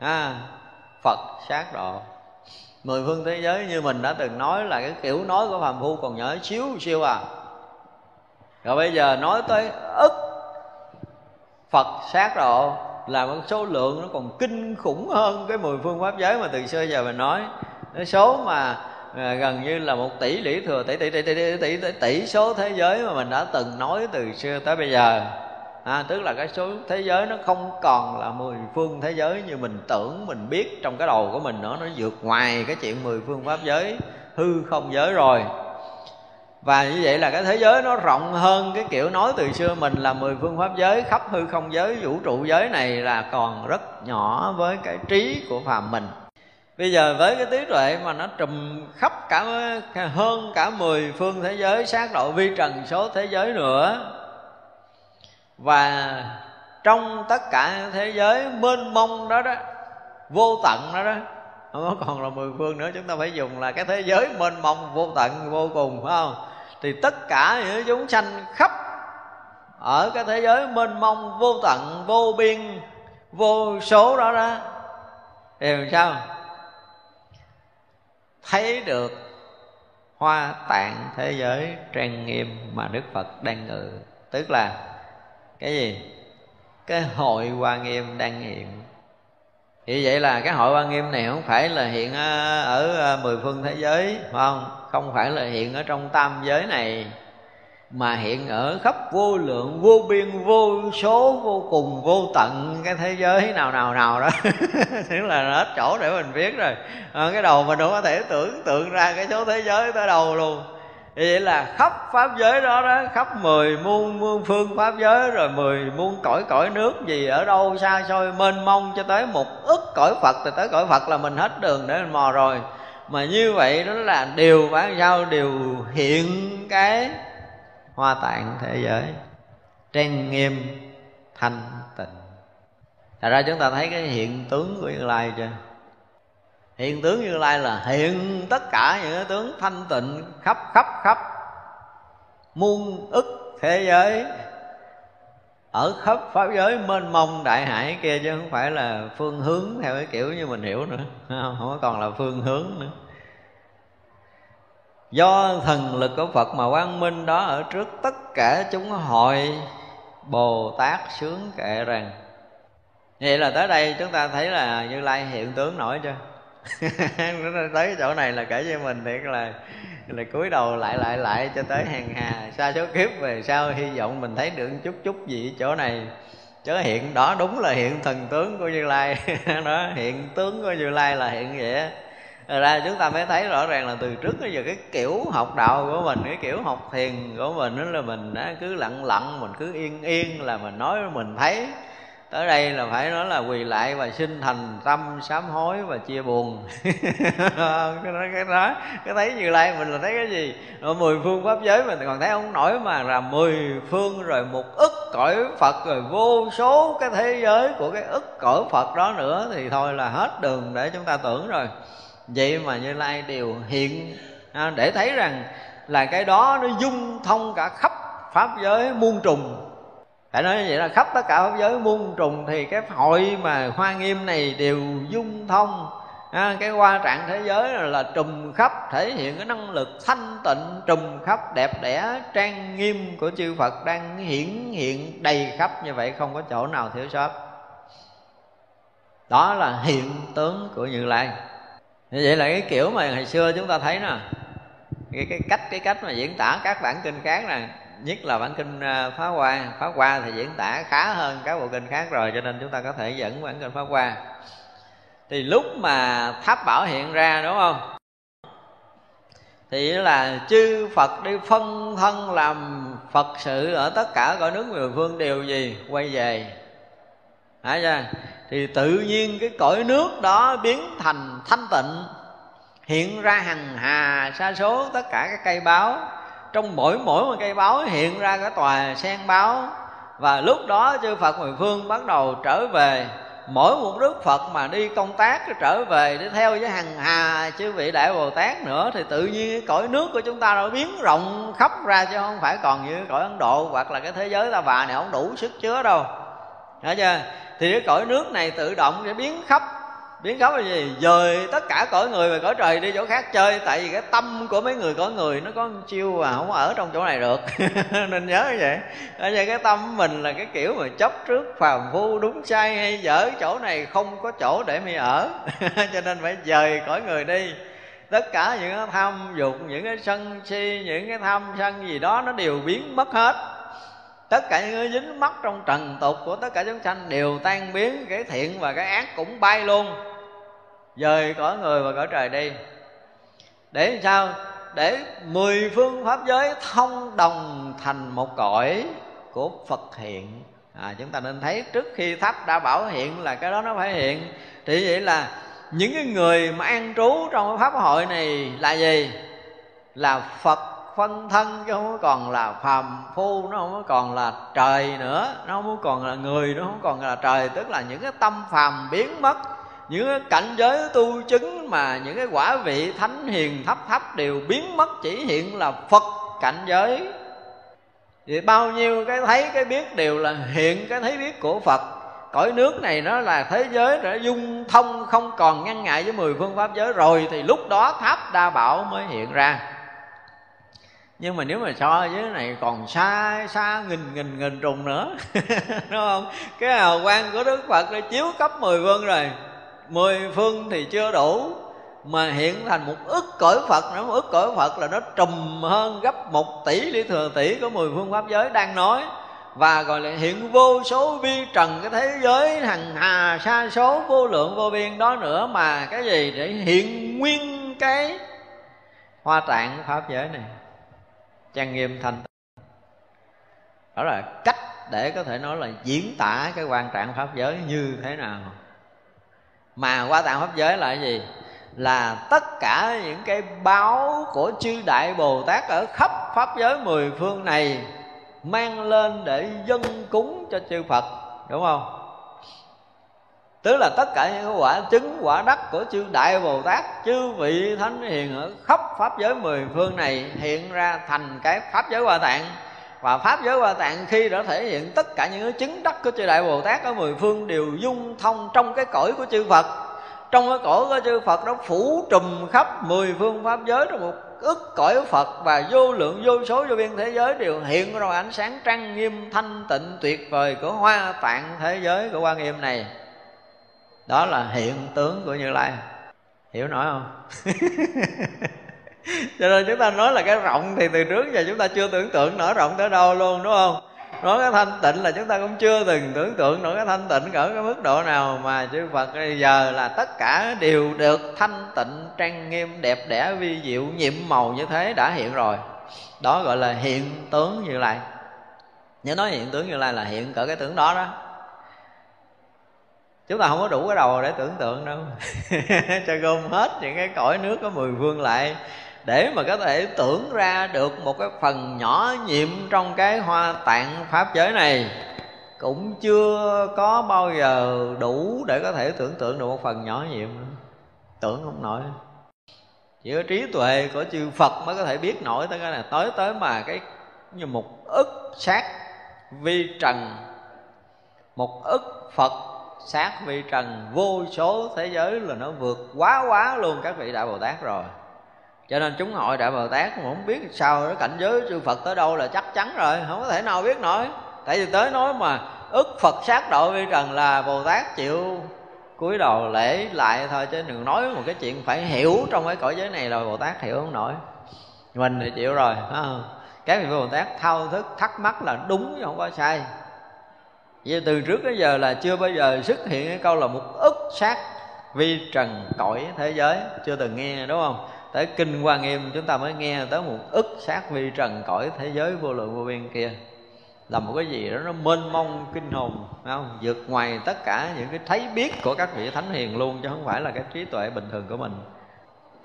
ha, phật sát độ. Mười phương thế giới như mình đã từng nói là cái kiểu nói của phàm phu còn nhỏ xíu siêu à. Rồi bây giờ nói tới ức phật sát độ là một số lượng nó còn kinh khủng hơn cái mười phương pháp giới mà từ xưa giờ mình nói. Cái số mà à, gần như là một tỷ lũy thừa tỷ tỷ tỷ tỷ tỷ tỷ, tỷ, tỷ số thế giới mà mình đã từng nói từ xưa tới bây giờ. À, tức là cái số thế giới nó không còn là mười phương thế giới như mình tưởng mình biết trong cái đầu của mình nữa. Nó vượt ngoài cái chuyện mười phương pháp giới hư không giới rồi. Và như vậy là cái thế giới nó rộng hơn cái kiểu nói từ xưa mình là mười phương pháp giới khắp hư không giới vũ trụ giới này là còn rất nhỏ với cái trí của phàm mình bây giờ với cái trí tuệ mà nó trùm khắp cả hơn cả mười phương thế giới, sát độ vi trần số thế giới nữa, và trong tất cả thế giới mênh mông đó đó, vô tận đó đó, không có còn là mười phương nữa, chúng ta phải dùng là cái thế giới mênh mông, vô tận, vô cùng, phải không? Thì tất cả những chúng sanh khắp ở cái thế giới mênh mông, vô tận, vô biên, vô số đó đó thì làm sao? Thấy được hoa tạng thế giới trang nghiêm mà đức phật đang ngự. Tức là cái gì? Cái hội hoa nghiêm đang hiện. Thì vậy là cái hội hoa nghiêm này không phải là hiện ờ, ở ờ, mười phương thế giới, phải không? Không phải là hiện ở trong tam giới này mà hiện ở khắp vô lượng vô biên vô số vô cùng vô tận cái thế giới nào nào nào đó. Tức là hết chỗ để mình biết rồi. À, cái đầu mình đâu có thể tưởng tượng ra cái số thế giới tới đầu luôn. Vậy là khắp pháp giới đó đó khắp mười muôn muôn phương pháp giới rồi mười muôn cõi cõi nước gì ở đâu xa xôi mênh mông cho tới một ức cõi phật thì tới cõi phật là mình hết đường để mình mò rồi. Mà như vậy đó là điều bản sao? Điều hiện cái hoa tạng thế giới trang nghiêm thanh tịnh. Thật ra chúng ta thấy cái hiện tướng của Như Lai chưa? Hiện tướng như lai là hiện tất cả những cái tướng thanh tịnh khắp khắp khắp muôn ức thế giới. Ở khắp pháp giới mênh mông đại hải kia chứ không phải là phương hướng theo cái kiểu như mình hiểu nữa. Không, không còn là phương hướng nữa do thần lực của phật mà quang minh đó ở trước tất cả chúng hội, bồ tát sướng kệ rằng. Vậy là tới đây chúng ta thấy là như lai hiện tướng nổi chưa? Tới chỗ này là kể cho mình thiệt là là cúi đầu lại lại lại cho tới hàng hà, xa số kiếp về sau hy vọng mình thấy được chút chút gì chỗ này. Chớ hiện đó đúng là hiện thần tướng của như lai. Đó, hiện tướng của như lai là hiện vậy rồi ra chúng ta mới thấy rõ ràng là từ trước tới giờ cái kiểu học đạo của mình, cái kiểu học thiền của mình đó là mình đã cứ lặng lặng, mình cứ yên yên là mình nói mình thấy. Tới đây là phải nói là quỳ lại và xin thành tâm sám hối và chia buồn. Cái đó cái đó, cái thấy như lai mình là thấy cái gì? Ở mười phương pháp giới mình còn thấy ông nổi mà là mười phương rồi một ức cõi phật rồi vô số cái thế giới của cái ức cõi phật đó nữa thì thôi là hết đường để chúng ta tưởng rồi vậy mà như lai đều hiện à, để thấy rằng là cái đó nó dung thông cả khắp pháp giới muôn trùng. Phải nói như vậy là khắp tất cả pháp giới muôn trùng thì cái hội mà hoa nghiêm này đều dung thông. À, cái hoa trạng thế giới là, là trùm khắp thể hiện cái năng lực thanh tịnh trùm khắp đẹp đẽ trang nghiêm của chư Phật đang hiển hiện đầy khắp. Như vậy không có chỗ nào thiếu sót. Đó là hiện tướng của Như Lai như vậy là cái kiểu mà ngày xưa chúng ta thấy nè cái, cái cách cái cách mà diễn tả các bản kinh khác này nhất là bản kinh à, phá hoa. Phá hoa thì diễn tả khá hơn các bộ kinh khác rồi cho nên chúng ta có thể dẫn bản kinh phá hoa. Thì lúc mà tháp bảo hiện ra đúng không? Thì là chư Phật đi phân thân làm Phật sự ở tất cả cõi nước mười phương đều gì quay về. Hả chưa? Thì tự nhiên cái cõi nước đó biến thành thanh tịnh. Hiện ra hằng hà, sa số tất cả các cây báo. Trong mỗi mỗi một cây báo hiện ra cái tòa sen báo. Và lúc đó chư Phật mười phương bắt đầu trở về. Mỗi một đức Phật mà đi công tác trở về để theo với hàng hà, chư vị đại Bồ Tát nữa, thì tự nhiên cái cõi nước của chúng ta nó biến rộng khắp ra chứ không phải còn như cõi Ấn Độ hoặc là cái thế giới ta bà này không đủ sức chứa đâu. Thấy chưa? Thì cái cõi nước này tự động sẽ biến khắp. Biến khắp là gì? Dời tất cả cõi người và cõi trời đi chỗ khác chơi, tại vì cái tâm của mấy người cõi người nó có chiêu à không ở trong chỗ này được. Nên nhớ như vậy. Ở vậy cái tâm mình là cái kiểu mà chấp trước phàm phu đúng sai hay dở, chỗ này không có chỗ để mi ở. Cho nên phải dời cõi người đi. Tất cả những cái tham dục, những cái sân si, những cái tham sân gì đó nó đều biến mất hết tất cả những cái dính mắc trong trần tục của tất cả chúng sanh đều tan biến cái thiện và cái ác cũng bay luôn. Dời cõi người và cõi trời đi. Để sao? Để mười phương pháp giới thông đồng thành một cõi của phật hiện. À, chúng ta nên thấy trước khi tháp đã bảo hiện là cái đó nó phải hiện. Thì vậy là những cái người mà an trú trong cái pháp hội này là gì? Là phật phân thân, chứ không còn là phàm phu, nó không còn là trời nữa, nó không còn là người, nó không còn là trời. Tức là những cái tâm phàm biến mất, những cái cảnh giới tu chứng mà những cái quả vị thánh hiền thấp thấp đều biến mất, chỉ hiện là phật cảnh giới. Thì bao nhiêu cái thấy cái biết đều là hiện cái thấy biết của phật. Cõi nước này nó là thế giới đã dung thông, không còn ngăn ngại với mười phương pháp giới. Rồi thì lúc đó tháp đa bảo mới hiện ra nhưng mà nếu mà so với cái này còn xa xa nghìn nghìn nghìn trùng nữa. Đúng không? Cái hào quang của đức phật đã chiếu cấp mười phương rồi. Mười phương thì chưa đủ, mà hiện thành một ức cõi Phật nữa. Một ức cõi Phật là nó trùm hơn gấp một tỷ lý thừa tỷ của mười phương pháp giới đang nói. Và gọi là hiện vô số vi trần cái thế giới, hằng hà, sa số, vô lượng, vô biên đó nữa. Mà cái gì để hiện nguyên cái hoa tạng pháp giới này? Trang nghiêm thanh. Đó là cách để có thể nói là diễn tả cái quan trạng pháp giới như thế nào. Mà qua tạng pháp giới là cái gì? Là tất cả những cái báo của chư đại bồ tát ở khắp pháp giới mười phương này mang lên để dân cúng cho chư phật, đúng không? Tức là tất cả những quả chứng quả đắc của chư đại bồ tát, chư vị thánh hiền ở khắp pháp giới mười phương này hiện ra thành cái pháp giới hoa tạng. Và pháp giới hoa tạng khi đã thể hiện tất cả những chứng đắc của chư đại bồ tát ở mười phương đều dung thông trong cái cõi của chư phật. Trong cái cõi của chư phật đó phủ trùm khắp mười phương pháp giới trong một ức cõi phật và vô lượng, vô số, vô biên thế giới đều hiện ra ánh sáng trăng nghiêm, thanh tịnh, tuyệt vời của hoa tạng thế giới của quan nghiêm này đó là hiện tướng của như lai. Hiểu nổi không? Cho nên chúng ta nói là cái rộng thì từ trước giờ chúng ta chưa tưởng tượng nổi rộng tới đâu luôn, đúng không? Nói cái thanh tịnh là chúng ta cũng chưa từng tưởng tượng nổi cái thanh tịnh ở cái mức độ nào mà chư Phật bây giờ là tất cả đều được thanh tịnh, trang nghiêm, đẹp đẽ, vi diệu, nhiệm màu như thế đã hiện rồi. Đó gọi là hiện tướng như lai. Nhớ nói hiện tướng như lai là hiện cỡ cái tướng đó đó chúng ta không có đủ cái đầu để tưởng tượng đâu. Cho gom hết những cái cõi nước có mười phương lại, để mà có thể tưởng ra được một cái phần nhỏ nhiệm trong cái hoa tạng pháp giới này. Cũng chưa có bao giờ đủ để có thể tưởng tượng được một phần nhỏ nhiệm. Tưởng không nổi. Chỉ có trí tuệ của chư Phật mới có thể biết nổi tới cái này. Tới tới mà cái như một ức sát vi trần, một ức Phật sát vi trần vô số thế giới là nó vượt quá quá luôn các vị đại Bồ Tát rồi. Cho nên chúng hội đại bồ tát mà không biết sao đó cảnh giới chư phật tới đâu là chắc chắn rồi, không có thể nào biết nổi. Tại vì tới nói mà ức phật sát độ vi trần là bồ tát chịu cúi đầu lễ lại thôi, chứ đừng nói một cái chuyện phải hiểu trong cái cõi giới này là bồ tát hiểu không nổi. Mình thì chịu rồi không? các vị bồ tát thao thức thắc mắc là đúng chứ không có sai vậy từ trước đến giờ là chưa bao giờ xuất hiện cái câu là một ức sát vi trần cõi thế giới. Chưa từng nghe, đúng không? Tới kinh Hoa nghiêm chúng ta mới nghe tới một ức sát vi trần cõi thế giới vô lượng vô biên kia. Là một cái gì đó, nó mênh mông kinh hồn không? Vượt ngoài tất cả những cái thấy biết của các vị thánh hiền luôn, chứ không phải là cái trí tuệ bình thường của mình.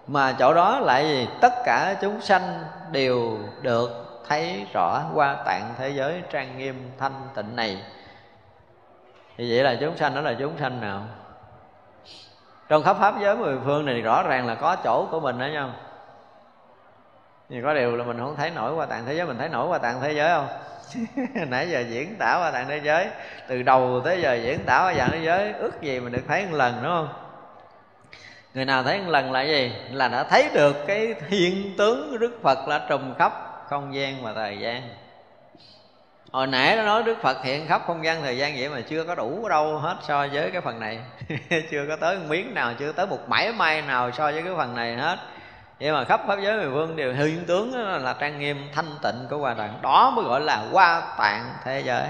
Mà chỗ đó lại gì? Tất cả chúng sanh đều được thấy rõ qua tạng thế giới trang nghiêm thanh tịnh này thì vậy là chúng sanh đó là chúng sanh nào? Trong khắp pháp giới mười phương này rõ ràng là có chỗ của mình đó nha nhưng có điều là mình không thấy nổi qua tạng thế giới, mình thấy nổi qua tạng thế giới không? Nãy giờ diễn tả qua tạng thế giới, từ đầu tới giờ diễn tả qua tạng thế giới, ước gì mình được thấy một lần, đúng không? Người nào thấy một lần là gì? Là đã thấy được cái hiện tướng đức phật là trùm khắp không gian và thời gian hồi nãy nó nói đức phật hiện khắp không gian thời gian vậy mà chưa có đủ đâu hết so với cái phần này. Chưa có tới một miếng nào, chưa tới một mảy may nào so với cái phần này hết. Vậy mà khắp pháp giới mười phương đều hiện tướng là trang nghiêm, thanh tịnh của hòa tạng đó mới gọi là hoa tạng thế giới.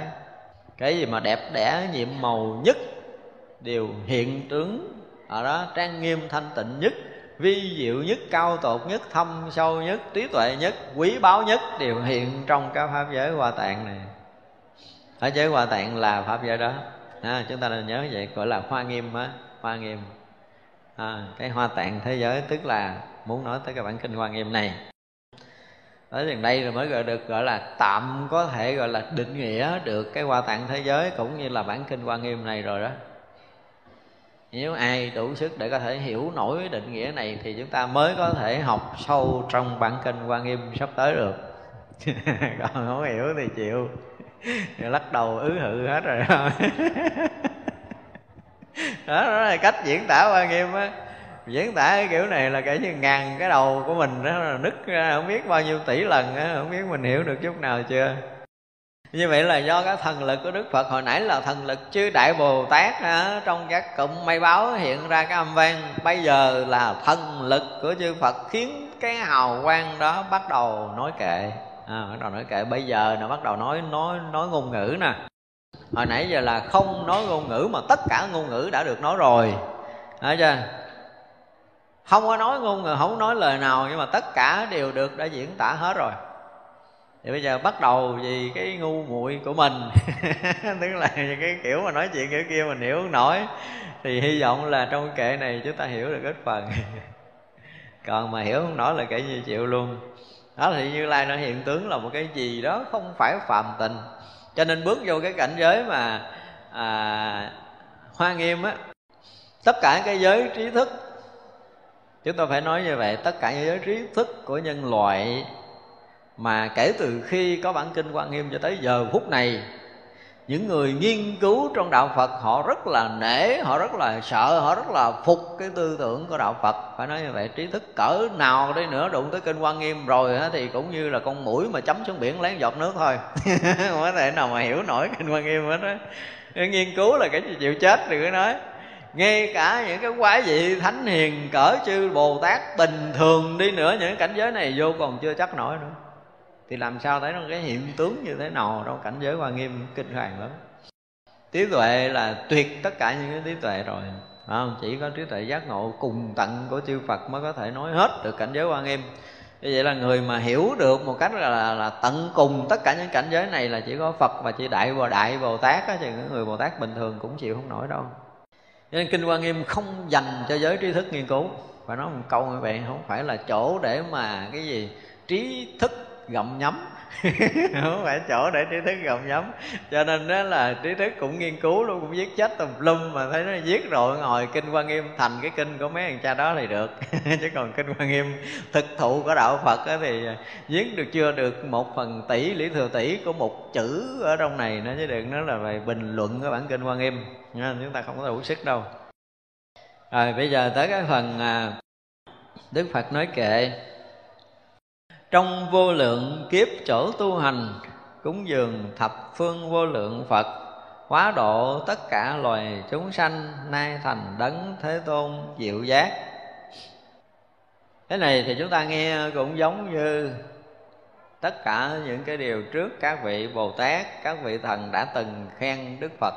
Cái gì mà đẹp đẽ, nhiệm màu nhất đều hiện tướng. Ở đó, trang nghiêm, thanh tịnh nhất, vi diệu nhất, cao tột nhất, thâm sâu nhất, trí tuệ nhất, quý báu nhất đều hiện trong cái pháp giới hoa tạng này ở giới hoa tạng là pháp giới đó. À, chúng ta nên nhớ vậy gọi là hoa nghiêm á hoa nghiêm. À, cái hoa tạng thế giới tức là muốn nói tới cái bản kinh hoa nghiêm này. Ở gần đây rồi mới gọi được gọi là tạm có thể gọi là định nghĩa được cái hoa tạng thế giới cũng như là bản kinh hoa nghiêm này rồi đó. Nếu ai đủ sức để có thể hiểu nổi định nghĩa này thì chúng ta mới có thể học sâu trong bản kinh hoa nghiêm sắp tới được. Còn không hiểu thì chịu lắc đầu ứ hự hết rồi. Đó, đó là cách diễn tả hoa nghiêm á. Diễn tả cái kiểu này là kể như ngàn cái đầu của mình đó là nứt ra không biết bao nhiêu tỷ lần á không biết mình hiểu được chút nào chưa. Như vậy là do cái thần lực của đức phật hồi nãy là thần lực chư đại bồ tát á, trong các cụm mây báo hiện ra cái âm vang. Bây giờ là thần lực của chư phật khiến cái hào quang đó bắt đầu nói kệ à, bắt đầu nói kệ. Bây giờ nó bắt đầu nói nói nói ngôn ngữ nè. Hồi nãy giờ là không nói ngôn ngữ mà tất cả ngôn ngữ đã được nói rồi. Thấy chưa? Không có nói ngôn ngữ không nói lời nào nhưng mà tất cả đều được đã diễn tả hết rồi. Thì bây giờ bắt đầu vì cái ngu muội của mình. Tức là cái kiểu mà nói chuyện kiểu kia mình hiểu không nổi. Thì hy vọng là trong kệ này chúng ta hiểu được ít phần. Còn mà hiểu không nổi là kệ như chịu luôn đó thì như lai nó hiện tướng là một cái gì đó không phải phạm tình. Cho nên bước vô cái cảnh giới mà à, hoa nghiêm á tất cả cái giới trí thức chúng ta phải nói như vậy tất cả những giới trí thức của nhân loại mà kể từ khi có bản kinh quan nghiêm cho tới giờ phút này những người nghiên cứu trong đạo Phật họ rất là nể, họ rất là sợ, họ rất là phục cái tư tưởng của đạo Phật. Phải nói như vậy, trí thức cỡ nào đi nữa đụng tới kinh quan nghiêm rồi thì cũng như là con mũi mà chấm xuống biển lén giọt nước thôi. không có thể nào mà hiểu nổi kinh quan nghiêm hết á. Nghiên cứu là cái gì chịu chết thì cứ nói ngay cả những cái quái vị thánh hiền cỡ chư bồ tát bình thường đi nữa những cảnh giới này vô còn chưa chắc nổi nữa thì làm sao thấy nó cái hiện tướng như thế nào trong cảnh giới hoa nghiêm kinh hoàng lắm. Trí tuệ là tuyệt tất cả những cái trí tuệ rồi không? chỉ có trí tuệ giác ngộ cùng tận của chư Phật mới có thể nói hết được cảnh giới hoa nghiêm. Như vậy là người mà hiểu được một cách là, là, là tận cùng tất cả những cảnh giới này là chỉ có Phật và chỉ đại và đại Bồ Tát á, chứ những người Bồ Tát bình thường cũng chịu không nổi đâu. Cho nên kinh hoa nghiêm không dành cho giới trí thức nghiên cứu. Và nói một câu như vậy không phải là chỗ để mà cái gì trí thức gặm nhấm. Không phải chỗ để trí thức gặm nhấm. Cho nên đó là trí thức cũng nghiên cứu luôn cũng viết chết tùm lum mà thấy nó viết rồi ngồi kinh quan nghiêm. Thành cái kinh của mấy thằng cha đó thì được. Chứ còn kinh quan nghiêm thực thụ của đạo phật á thì viết được chưa được một phần tỷ lý thừa tỷ của một chữ ở trong này nó chứ đừng nó là về bình luận cái bản kinh quan nghiêm. Nha chúng ta không có đủ sức đâu. Rồi bây giờ tới cái phần à, đức phật nói kệ trong vô lượng kiếp chỗ tu hành, cúng dường thập phương vô lượng phật, hóa độ tất cả loài chúng sanh nay thành đấng thế tôn diệu giác cái này thì chúng ta nghe cũng giống như tất cả những cái điều trước các vị bồ tát, các vị thần đã từng khen đức phật,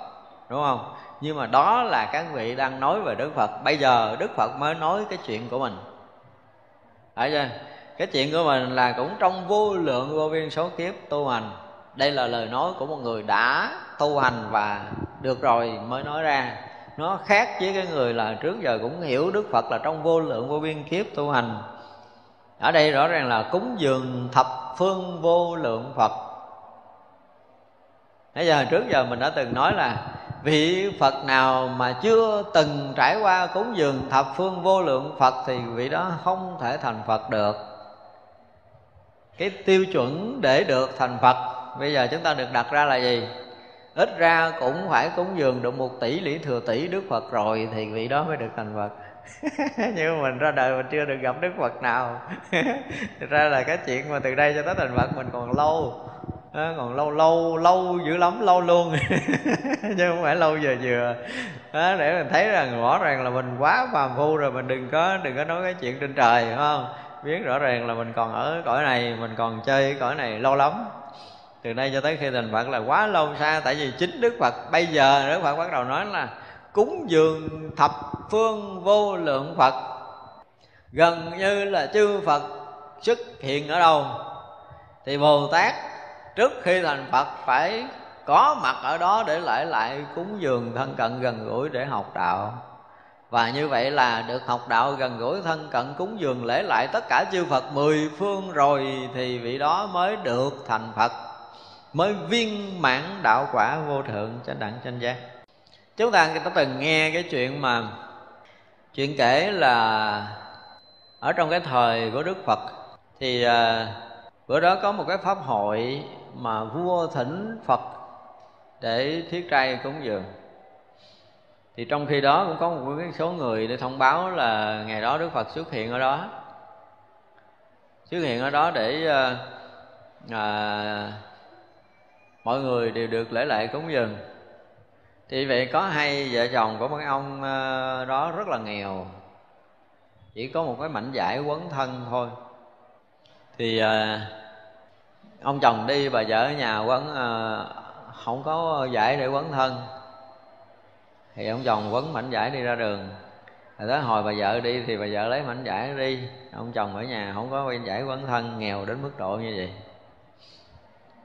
đúng không? Nhưng mà đó là các vị đang nói về đức phật. Bây giờ đức phật mới nói cái chuyện của mình. Phải chưa? Cái chuyện của mình là cũng trong vô lượng vô biên số kiếp tu hành. Đây là lời nói của một người đã tu hành và được rồi mới nói ra. Nó khác với cái người là trước giờ cũng hiểu đức phật là trong vô lượng vô biên kiếp tu hành. Ở đây rõ ràng là cúng dường thập phương vô lượng phật. Bây giờ trước giờ mình đã từng nói là vị Phật nào mà chưa từng trải qua cúng dường thập phương vô lượng Phật thì vị đó không thể thành Phật được cái tiêu chuẩn để được thành phật bây giờ chúng ta được đặt ra là gì? Ít ra cũng phải cúng dường được một tỷ lý thừa tỷ đức phật rồi thì vị đó mới được thành phật. Nhưng mà mình ra đời mình chưa được gặp đức phật nào. Thực ra là cái chuyện mà từ đây cho tới thành phật mình còn lâu. À, còn lâu lâu lâu dữ lắm lâu luôn. Chứ không phải lâu vừa vừa. À, để mình thấy rằng rõ ràng là mình quá phàm phu rồi mình đừng có đừng có nói cái chuyện trên trời phải không? Biết rõ ràng là mình còn ở cõi này, mình còn chơi cõi này lâu lắm. Từ đây cho tới khi thành phật là quá lâu xa, tại vì chính đức phật bây giờ, đức phật bắt đầu nói là cúng dường thập phương vô lượng phật. Gần như là chư phật xuất hiện ở đâu? Thì bồ tát trước khi thành phật phải có mặt ở đó để lại lại cúng dường thân cận gần gũi để học đạo và như vậy là được học đạo gần gũi thân cận cúng dường lễ lại tất cả chư Phật mười phương rồi thì vị đó mới được thành Phật mới viên mãn đạo quả vô thượng trên đẳng tranh giác. Chúng ta đã từng nghe cái chuyện mà chuyện kể là ở trong cái thời của Đức Phật thì à, bữa đó có một cái pháp hội mà vua thỉnh Phật để thiết trai cúng dường thì trong khi đó cũng có một cái số người để thông báo là ngày đó Đức Phật xuất hiện ở đó. Xuất hiện ở đó để à, à, mọi người đều được lễ lại cúng dường. Thì vậy có hai vợ chồng của mấy ông à, đó rất là nghèo. Chỉ có một cái mảnh vải quấn thân thôi. Thì à, ông chồng đi bà vợ ở nhà quấn à, không có vải để quấn thân thì ông chồng quấn mảnh giải đi ra đường. Rồi tới hồi bà vợ đi thì bà vợ lấy mảnh giải đi. Ông chồng ở nhà không có mảnh giải quấn thân, nghèo đến mức độ như vậy.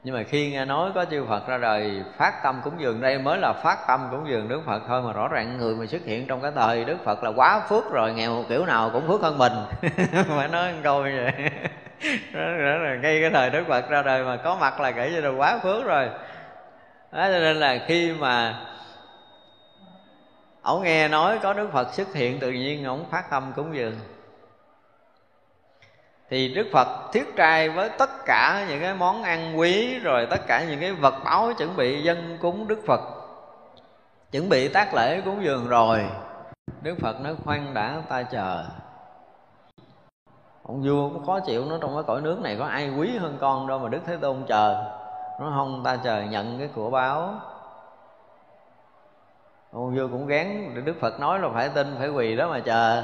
Nhưng mà khi nghe nói có chư Phật ra đời, phát tâm cúng dường đây mới là phát tâm cúng dường Đức Phật thôi mà rõ ràng người mà xuất hiện trong cái thời Đức Phật là quá phước rồi, nghèo kiểu nào cũng phước hơn mình. Phải nói một câu như vậy. Đó là ngay cái thời Đức Phật ra đời mà có mặt là kể như là quá phước rồi. Đó cho nên là khi mà ổng nghe nói có Đức Phật xuất hiện, tự nhiên ổng phát tâm cúng dường. Thì Đức Phật thiết trai với tất cả những cái món ăn quý, rồi tất cả những cái vật báo chuẩn bị dân cúng Đức Phật. Chuẩn bị tác lễ cúng dường rồi, Đức Phật nói khoan đã, ta chờ. Ông vua cũng khó chịu nó trong cái cõi nước này có ai quý hơn con đâu mà Đức Thế Tôn chờ. Nó không, ta chờ nhận cái của báo ông vua cũng gán, Đức Phật nói là phải tin, phải quỳ đó mà chờ.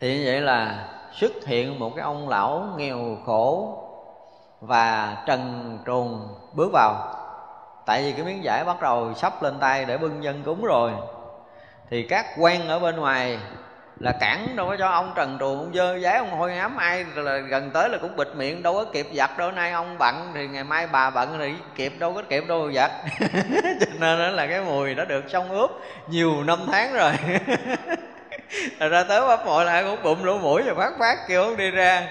Thì như vậy là xuất hiện một cái ông lão nghèo khổ và trần truồng bước vào. Tại vì cái miếng giải bắt đầu sắp lên tay để bưng dân cúng rồi. Thì các quan ở bên ngoài là cản đâu có cho ông trần truồng, ông dơ giấy ông hôi ám ai là gần tới là cũng bịt miệng, đâu có kịp giặt đâu. Nay ông bận thì ngày mai bà bận thì kịp, đâu có kịp đâu giặt. Cho nên đó là cái mùi đã được xong ướp nhiều năm tháng rồi. Rồi ra tới pháp hội lại cũng bụng lỗ mũi và phát phát kêu ông đi ra.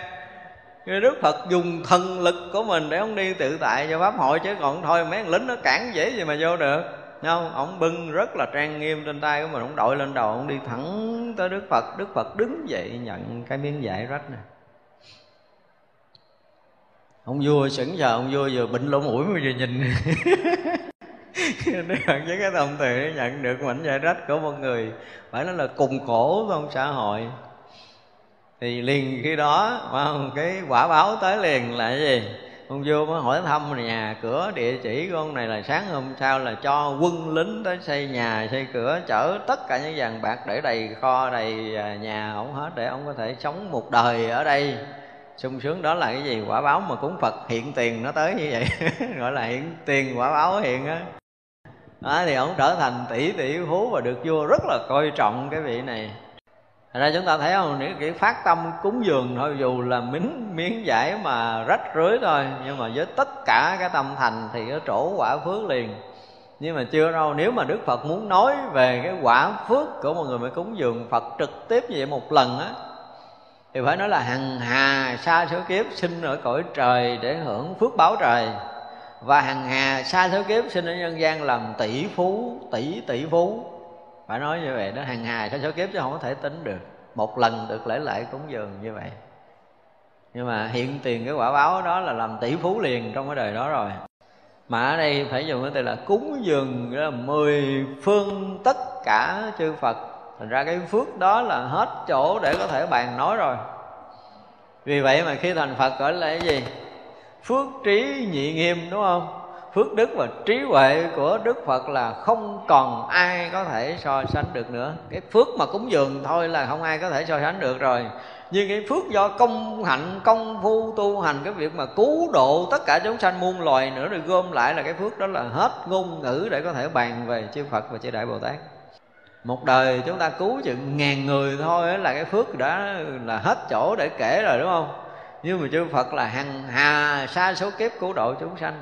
Đức Phật dùng thần lực của mình để ông đi tự tại cho pháp hội, chứ còn thôi mấy thằng lính nó cản dễ gì mà vô được không? Ông bưng rất là trang nghiêm trên tay của mình. Ông đội lên đầu, ông đi thẳng tới đức phật. Đức phật đứng dậy nhận cái miếng vải rách này ông vua sững sờ, ông vua vừa bệnh lỗ mũi mà vừa nhìn. Đức Phật với cái tâm từ nhận được mảnh vải rách của một người. Phải nói là cùng khổ trong xã hội. Thì liền khi đó cái quả báo tới liền là cái gì? Ông vua mới hỏi thăm nhà cửa địa chỉ của ông này là sáng hôm sau là cho quân lính tới xây nhà, xây cửa, chở tất cả những vàng bạc để đầy kho, đầy à, nhà ông hết để ông có thể sống một đời ở đây. Sung sướng đó là cái gì? Quả báo mà cúng phật hiện tiền nó tới như vậy, gọi là hiện tiền quả báo hiện á. Đó. thì ông trở thành tỷ tỷ phú và được vua rất là coi trọng cái vị này. Thành ra chúng ta thấy không? Những cái phát tâm cúng dường thôi, dù là miếng miếng giải mà rách rưới thôi, nhưng mà với tất cả cái tâm thành thì nó trổ quả phước liền. Nhưng mà chưa đâu, nếu mà đức phật muốn nói về cái quả phước của một người mà cúng dường phật trực tiếp như vậy một lần á, thì phải nói là hằng hà xa số kiếp sinh ở cõi trời để hưởng phước báo trời. Và hằng hà xa số kiếp sinh ở nhân gian làm tỷ phú, tỷ tỷ phú phải nói như vậy đó, hàng hà sa số kiếp chứ không có thể tính được. Một lần được lễ lễ cúng dường như vậy. Nhưng mà hiện tiền cái quả báo đó là làm tỷ phú liền trong cái đời đó rồi. Mà ở đây phải dùng cái từ là cúng dường là mười phương tất cả chư Phật. Thành ra cái phước đó là hết chỗ để có thể bàn nói rồi. Vì vậy mà khi thành Phật gọi là cái gì? Phước trí nhị nghiêm, đúng không? Phước đức và trí huệ của đức phật là không còn ai có thể so sánh được nữa. Cái phước mà cúng dường thôi là không ai có thể so sánh được rồi. Nhưng cái phước do công hạnh, công phu, tu hành, cái việc mà cứu độ tất cả chúng sanh muôn loài nữa rồi gom lại là cái phước đó là hết ngôn ngữ để có thể bàn về chư phật và chư đại bồ tát. Một đời chúng ta cứu chừng ngàn người thôi là cái phước đã là hết chỗ để kể rồi, đúng không? Nhưng mà chư phật là hằng hà xa số kiếp cứu độ chúng sanh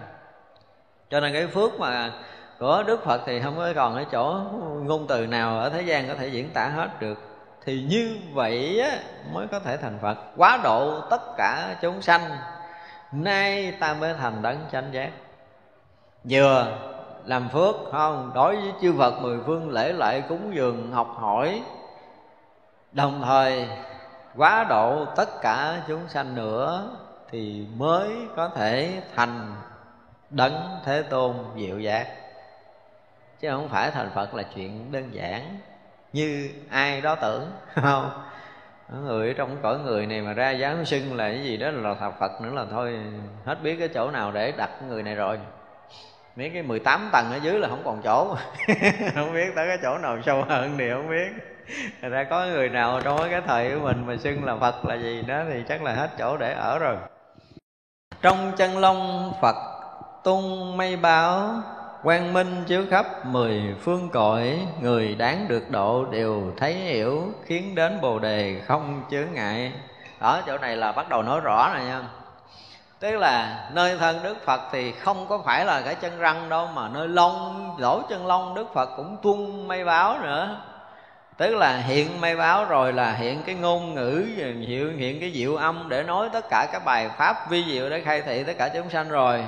cho nên cái phước mà của đức phật thì không có còn cái chỗ ngôn từ nào ở thế gian có thể diễn tả hết được. Thì như vậy á, mới có thể thành phật. Quá độ tất cả chúng sanh nay ta mới thành đấng chánh giác. Vừa làm phước không đối với chư Phật mười phương lễ lại cúng dường học hỏi đồng thời quá độ tất cả chúng sanh nữa thì mới có thể thành đấng thế tôn diệu giác chứ không phải thành phật là chuyện đơn giản, như ai đó tưởng, không? Người ở trong cõi người này mà ra dám xưng là cái gì đó là thập phật nữa là thôi, hết biết cái chỗ nào để đặt người này rồi. Mấy cái 18 tầng ở dưới là không còn chỗ. Không biết tới cái chỗ nào sâu hơn thì không biết. Thật ra có người nào trong cái thời của mình mà xưng là Phật là gì đó thì chắc là hết chỗ để ở rồi. Trong chân long Phật tung mây báo Quang minh chiếu khắp mười phương cõi. Người đáng được độ đều thấy hiểu, Khiến đến bồ đề không chướng ngại. Ở chỗ này là bắt đầu nói rõ rồi nha. Tức là nơi thân đức phật thì không có phải là cái chân răng đâu, mà nơi lông, lỗ chân lông đức phật cũng tuôn mây báo nữa. Tức là hiện mây báo rồi là hiện cái ngôn ngữ, hiện hiện cái diệu âm để nói tất cả các bài pháp vi diệu để khai thị tất cả chúng sanh rồi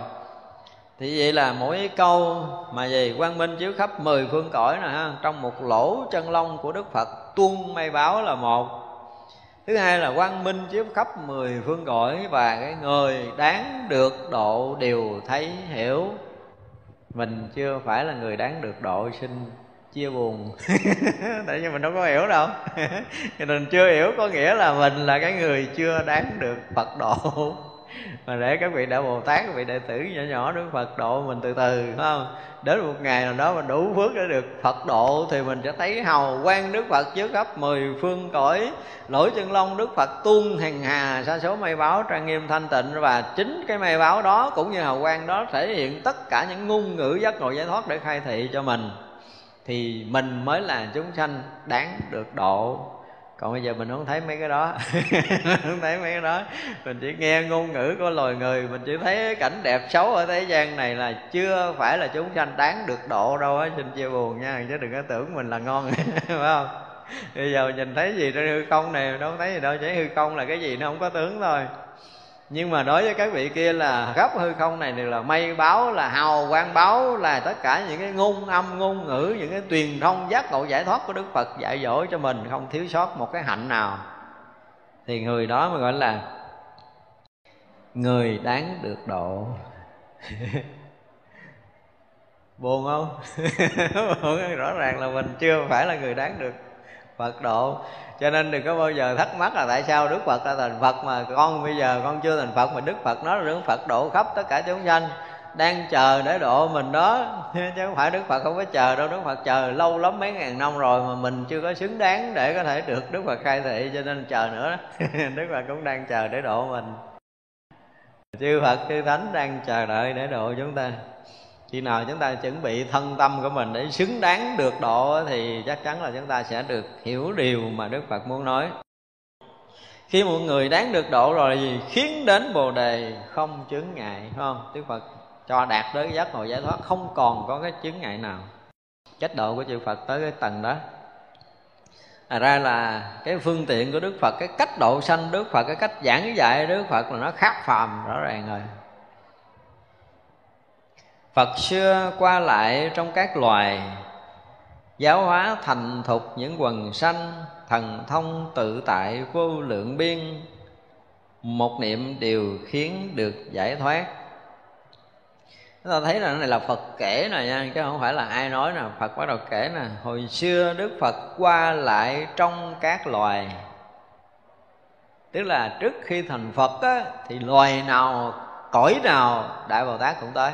thì vậy là mỗi câu mà gì quang minh chiếu khắp mười phương cõi nè ha, trong một lỗ chân lông của đức phật tuôn may báo là một. Thứ hai là quang minh chiếu khắp mười phương cõi và cái người đáng được độ đều thấy hiểu. Mình chưa phải là người đáng được độ, xin chia buồn. Tại vì mình đâu có hiểu đâu. Mình chưa hiểu có nghĩa là mình là cái người chưa đáng được phật độ mà để các vị đại bồ tát, các vị đệ tử nhỏ nhỏ đức phật độ mình từ từ, phải không? Đến một ngày nào đó mình đủ phước để được phật độ thì mình sẽ thấy hào quang đức phật chứa khắp mười phương cõi. Lỗi chân long đức phật tuôn hằng hà, sa số may báo trang nghiêm thanh tịnh. Và chính cái may báo đó cũng như hào quang đó thể hiện tất cả những ngôn ngữ giác ngộ giải thoát để khai thị cho mình. Thì mình mới là chúng sanh đáng được độ còn bây giờ mình không thấy mấy cái đó. Không thấy mấy cái đó. Mình chỉ nghe ngôn ngữ của loài người, mình chỉ thấy cảnh đẹp xấu ở thế gian này là chưa phải là chúng sanh đáng được độ đâu á, xin chia buồn nha. Chứ đừng có tưởng mình là ngon, phải không? Bây giờ nhìn thấy gì trên hư không này, đâu thấy gì đâu. Chỉ hư không là cái gì nó không có tướng thôi nhưng mà đối với các vị kia là gấp hư không này đều là mây báo, là hào quang báo, là tất cả những cái ngôn âm, ngôn ngữ, những cái truyền thông giác ngộ giải thoát của đức phật dạy dỗ cho mình không thiếu sót một cái hạnh nào. Thì người đó mới gọi là người đáng được độ. Buồn không? Rõ ràng là mình chưa phải là người đáng được phật độ. Cho nên đừng có bao giờ thắc mắc là tại sao đức phật đã thành phật mà con bây giờ con chưa thành phật mà đức phật nói là đức phật độ khắp tất cả chúng sanh, đang chờ để độ mình đó. Chứ không phải đức phật không có chờ đâu. Đức phật chờ lâu lắm mấy ngàn năm rồi mà mình chưa có xứng đáng để có thể được đức phật khai thị, cho nên chờ nữa. Đức phật cũng đang chờ để độ mình. Chư phật, chư thánh đang chờ đợi để độ chúng ta khi nào chúng ta chuẩn bị thân tâm của mình để xứng đáng được độ thì chắc chắn là chúng ta sẽ được hiểu điều mà đức phật muốn nói. Khi một người đáng được độ rồi là gì khiến đến bồ đề không chứng ngại, phải không? Đức phật cho đạt tới giác ngộ giải thoát không còn có cái chứng ngại nào. Cách độ của chư phật tới cái tầng đó. À ra là cái phương tiện của đức phật, cái cách độ sanh đức phật, cái cách giảng dạy đức phật là nó khác phàm, rõ ràng rồi. Phật xưa qua lại trong các loài Giáo hóa thành thục những quần sanh Thần thông tự tại vô lượng biên. Một niệm đều khiến được giải thoát. Chúng ta thấy là cái này là Phật kể nè nha Chứ không phải là ai nói nè Phật bắt đầu kể nè. Hồi xưa Đức Phật qua lại trong các loài Tức là trước khi thành Phật á, Thì loài nào, cõi nào Đại Bồ Tát cũng tới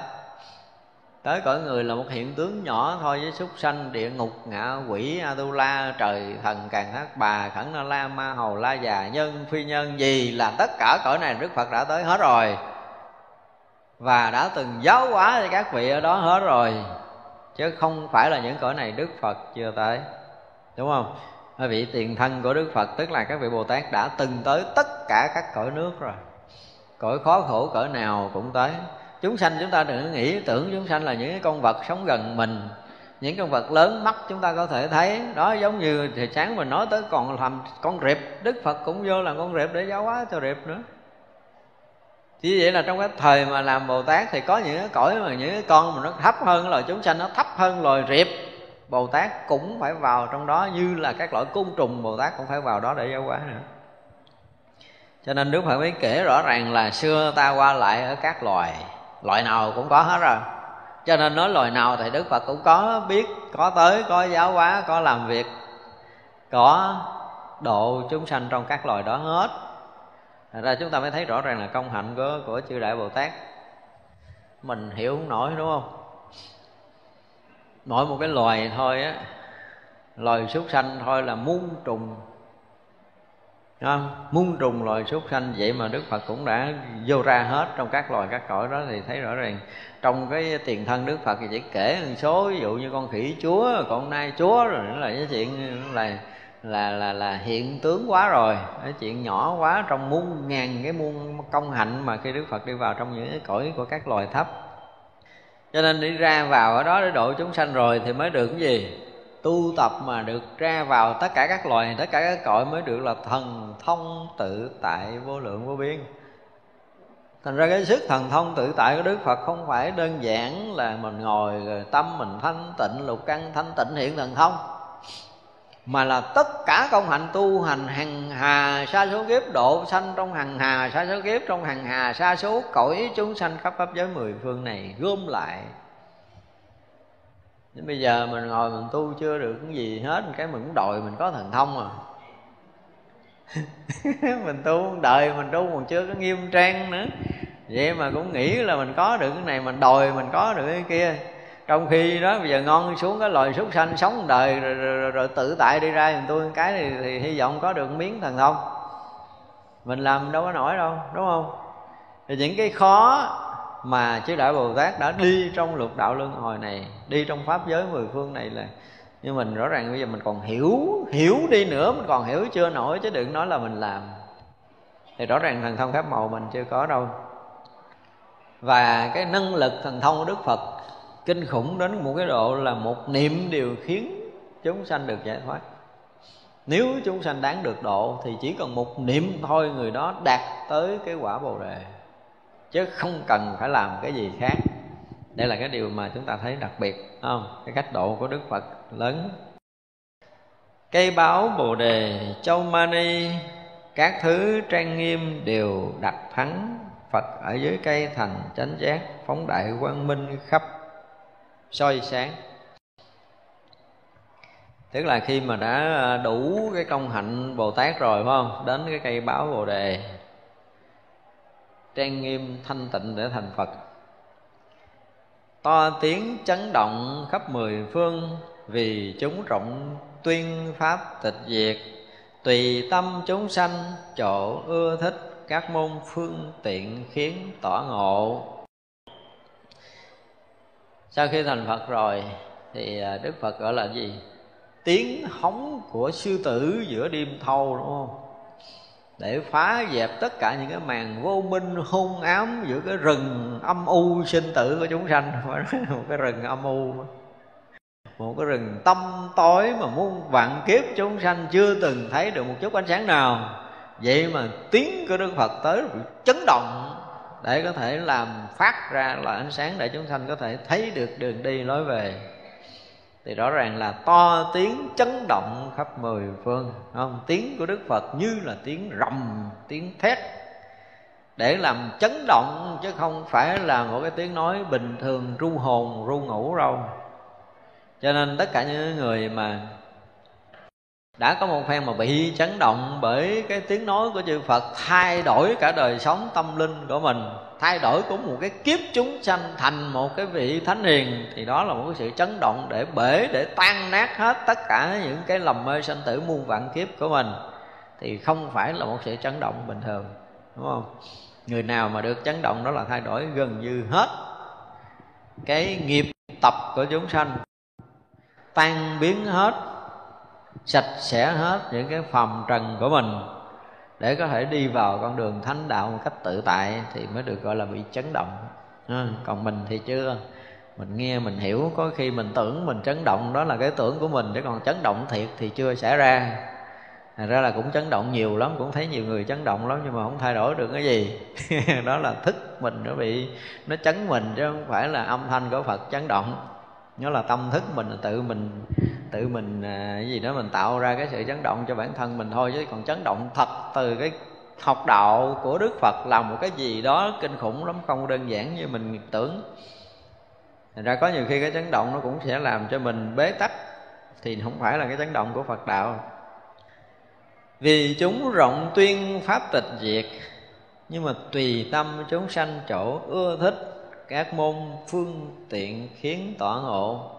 tới cõi người là một hiện tướng nhỏ thôi với súc sanh, địa ngục ngạ quỷ a tu la trời, thần, càng thác, bà, khẩn na la, ma hầu la, già, nhân, phi nhân, gì là tất cả cõi này đức phật đã tới hết rồi. Và đã từng giáo hóa cho các vị ở đó hết rồi. Chứ không phải là những cõi này đức phật chưa tới. Đúng không? Các vị tiền thân của đức phật, tức là các vị bồ tát đã từng tới tất cả các cõi nước rồi. Cõi khó khổ cỡ nào cũng tới chúng sanh chúng ta đừng nghĩ tưởng chúng sanh là những con vật sống gần mình. Những con vật lớn mắt chúng ta có thể thấy. Đó giống như thì sáng mình nói tới còn làm con rệp, đức phật cũng vô làm con rệp để giáo hóa cho rệp nữa. Chỉ vậy là trong cái thời mà làm bồ tát thì có những cái cõi mà những cái con mà nó thấp hơn loài chúng sanh, nó thấp hơn loài rệp. Bồ tát cũng phải vào trong đó như là các loại côn trùng, bồ tát cũng phải vào đó để giáo hóa nữa. Cho nên đức phật mới kể rõ ràng là xưa ta qua lại ở các loài loại nào cũng có hết rồi. Cho nên nói loài nào thì đức phật cũng có biết, có tới, có giáo hóa, có làm việc, có độ chúng sanh trong các loài đó hết. Thật ra chúng ta mới thấy rõ ràng là công hạnh của của chư đại bồ tát. Mình hiểu không nổi, đúng không? Mỗi một cái loài thôi á, loài súc sanh thôi là muôn trùng không? muôn trùng loài súc sanh vậy mà đức phật cũng đã vô ra hết trong các loài, các cõi đó thì thấy rõ ràng. Trong cái tiền thân đức phật thì chỉ kể một số, ví dụ như con khỉ chúa, con nai chúa rồi nữa là cái chuyện là là là là hiện tướng quá rồi. Cái chuyện nhỏ quá, trong muôn ngàn cái muôn công hạnh mà khi đức phật đi vào trong những cái cõi của các loài thấp. Cho nên đi ra vào ở đó để độ chúng sanh rồi thì mới được cái gì? Tu tập mà được ra vào tất cả các loài, tất cả các cõi mới được là thần thông tự tại vô lượng vô biên. Thành ra cái sức thần thông tự tại của đức phật không phải đơn giản là mình ngồi rồi tâm mình thanh tịnh, lục căn thanh tịnh, hiện thần thông, mà là tất cả công hạnh tu hành hằng hà, sa số kiếp, độ sanh trong hằng hà, sa số kiếp trong hằng hà, sa số cõi chúng sanh khắp pháp giới mười phương này gom lại Đến bây giờ mình ngồi mình tu chưa được cái gì hết cái mình cũng đòi mình có thần thông à. Mình tu đời mình tu còn chưa có nghiêm trang nữa. Vậy mà cũng nghĩ là mình có được cái này mình đòi mình có được cái kia. Trong khi đó bây giờ ngon xuống cái loài súc sanh sống đời rồi, rồi, rồi, rồi tự tại đi ra mình tôi cái thì, thì hy vọng có được miếng thần thông. Mình làm đâu có nổi đâu đúng không? Thì những cái khó mà chư đại bồ tát đã đi trong lục đạo luân hồi này, đi trong pháp giới mười phương này là nhưng mình rõ ràng bây giờ mình còn hiểu hiểu đi nữa, mình còn hiểu chưa nổi, chứ đừng nói là mình làm. Thì rõ ràng thần thông pháp màu mình chưa có đâu. Và cái năng lực thần thông của đức phật kinh khủng đến một cái độ là một niệm điều khiến chúng sanh được giải thoát. Nếu chúng sanh đáng được độ thì chỉ cần một niệm thôi người đó đạt tới cái quả bồ đề chứ không cần phải làm cái gì khác. Đây là cái điều mà chúng ta thấy đặc biệt không? Cái cách độ của đức phật lớn. Cây báo bồ đề, châu mani các thứ trang nghiêm đều đặt thắng phật ở dưới cây thành chánh giác phóng đại quang minh khắp, soi sáng. Tức là khi mà đã đủ cái công hạnh bồ tát rồi, phải không? Đến cái cây báo bồ đề trang nghiêm thanh tịnh để thành phật. To tiếng chấn động khắp mười phương, vì chúng rộng tuyên pháp tịch diệt. Tùy tâm chúng sanh, chỗ ưa thích, các môn phương tiện khiến tỏ ngộ. Sau khi thành phật rồi, thì à, đức phật gọi là gì? Tiếng hóng của sư tử giữa đêm thâu, đúng không? Để phá dẹp tất cả những cái màn vô minh, hung ám giữa cái rừng âm u sinh tử của chúng sanh. Một cái rừng âm u. Một cái rừng tâm tối mà muôn vạn kiếp chúng sanh chưa từng thấy được một chút ánh sáng nào. Vậy mà tiếng của đức phật tới chấn động để có thể làm phát ra là ánh sáng để chúng sanh có thể thấy được đường đi lối về thì rõ ràng là to tiếng chấn động khắp mười phương. Không? Tiếng của đức phật như là tiếng rầm, tiếng thét. Để làm chấn động, chứ không phải là một cái tiếng nói bình thường, ru hồn, ru ngủ đâu. Cho nên tất cả những người mà đã có một phen mà bị chấn động bởi cái tiếng nói của chư Phật, thay đổi cả đời sống tâm linh của mình thay đổi của một cái kiếp chúng sanh thành một cái vị thánh hiền, thì đó là một cái sự chấn động để bể, để tan nát hết tất cả những cái lầm mê sanh tử muôn vạn kiếp của mình. Thì không phải là một sự chấn động bình thường, đúng không? Người nào mà được chấn động đó là thay đổi gần như hết cái nghiệp tập của chúng sanh. Tan biến hết, sạch sẽ hết những cái phàm trần của mình để có thể đi vào con đường thánh đạo một cách tự tại thì mới được gọi là bị chấn động. À, còn mình thì chưa. Mình nghe mình hiểu có khi mình tưởng mình chấn động đó là cái tưởng của mình chứ còn chấn động thiệt thì chưa xảy ra. Thành ra là cũng chấn động nhiều lắm Cũng thấy nhiều người chấn động lắm Nhưng mà không thay đổi được cái gì. Đó là thức mình nó bị Nó chấn mình chứ không phải là âm thanh của Phật chấn động. Nó là tâm thức mình tự mình Tự mình à, cái gì đó mình tạo ra cái sự chấn động cho bản thân mình thôi, Chứ còn chấn động thật từ cái học đạo của Đức Phật là một cái gì đó kinh khủng lắm, Không đơn giản như mình tưởng. Thành ra có nhiều khi cái chấn động nó cũng sẽ làm cho mình bế tắc, Thì không phải là cái chấn động của Phật đạo. Vì chúng rộng tuyên pháp tịch diệt, nhưng mà tùy tâm chúng sanh chỗ ưa thích các môn phương tiện khiến tọa ngộ.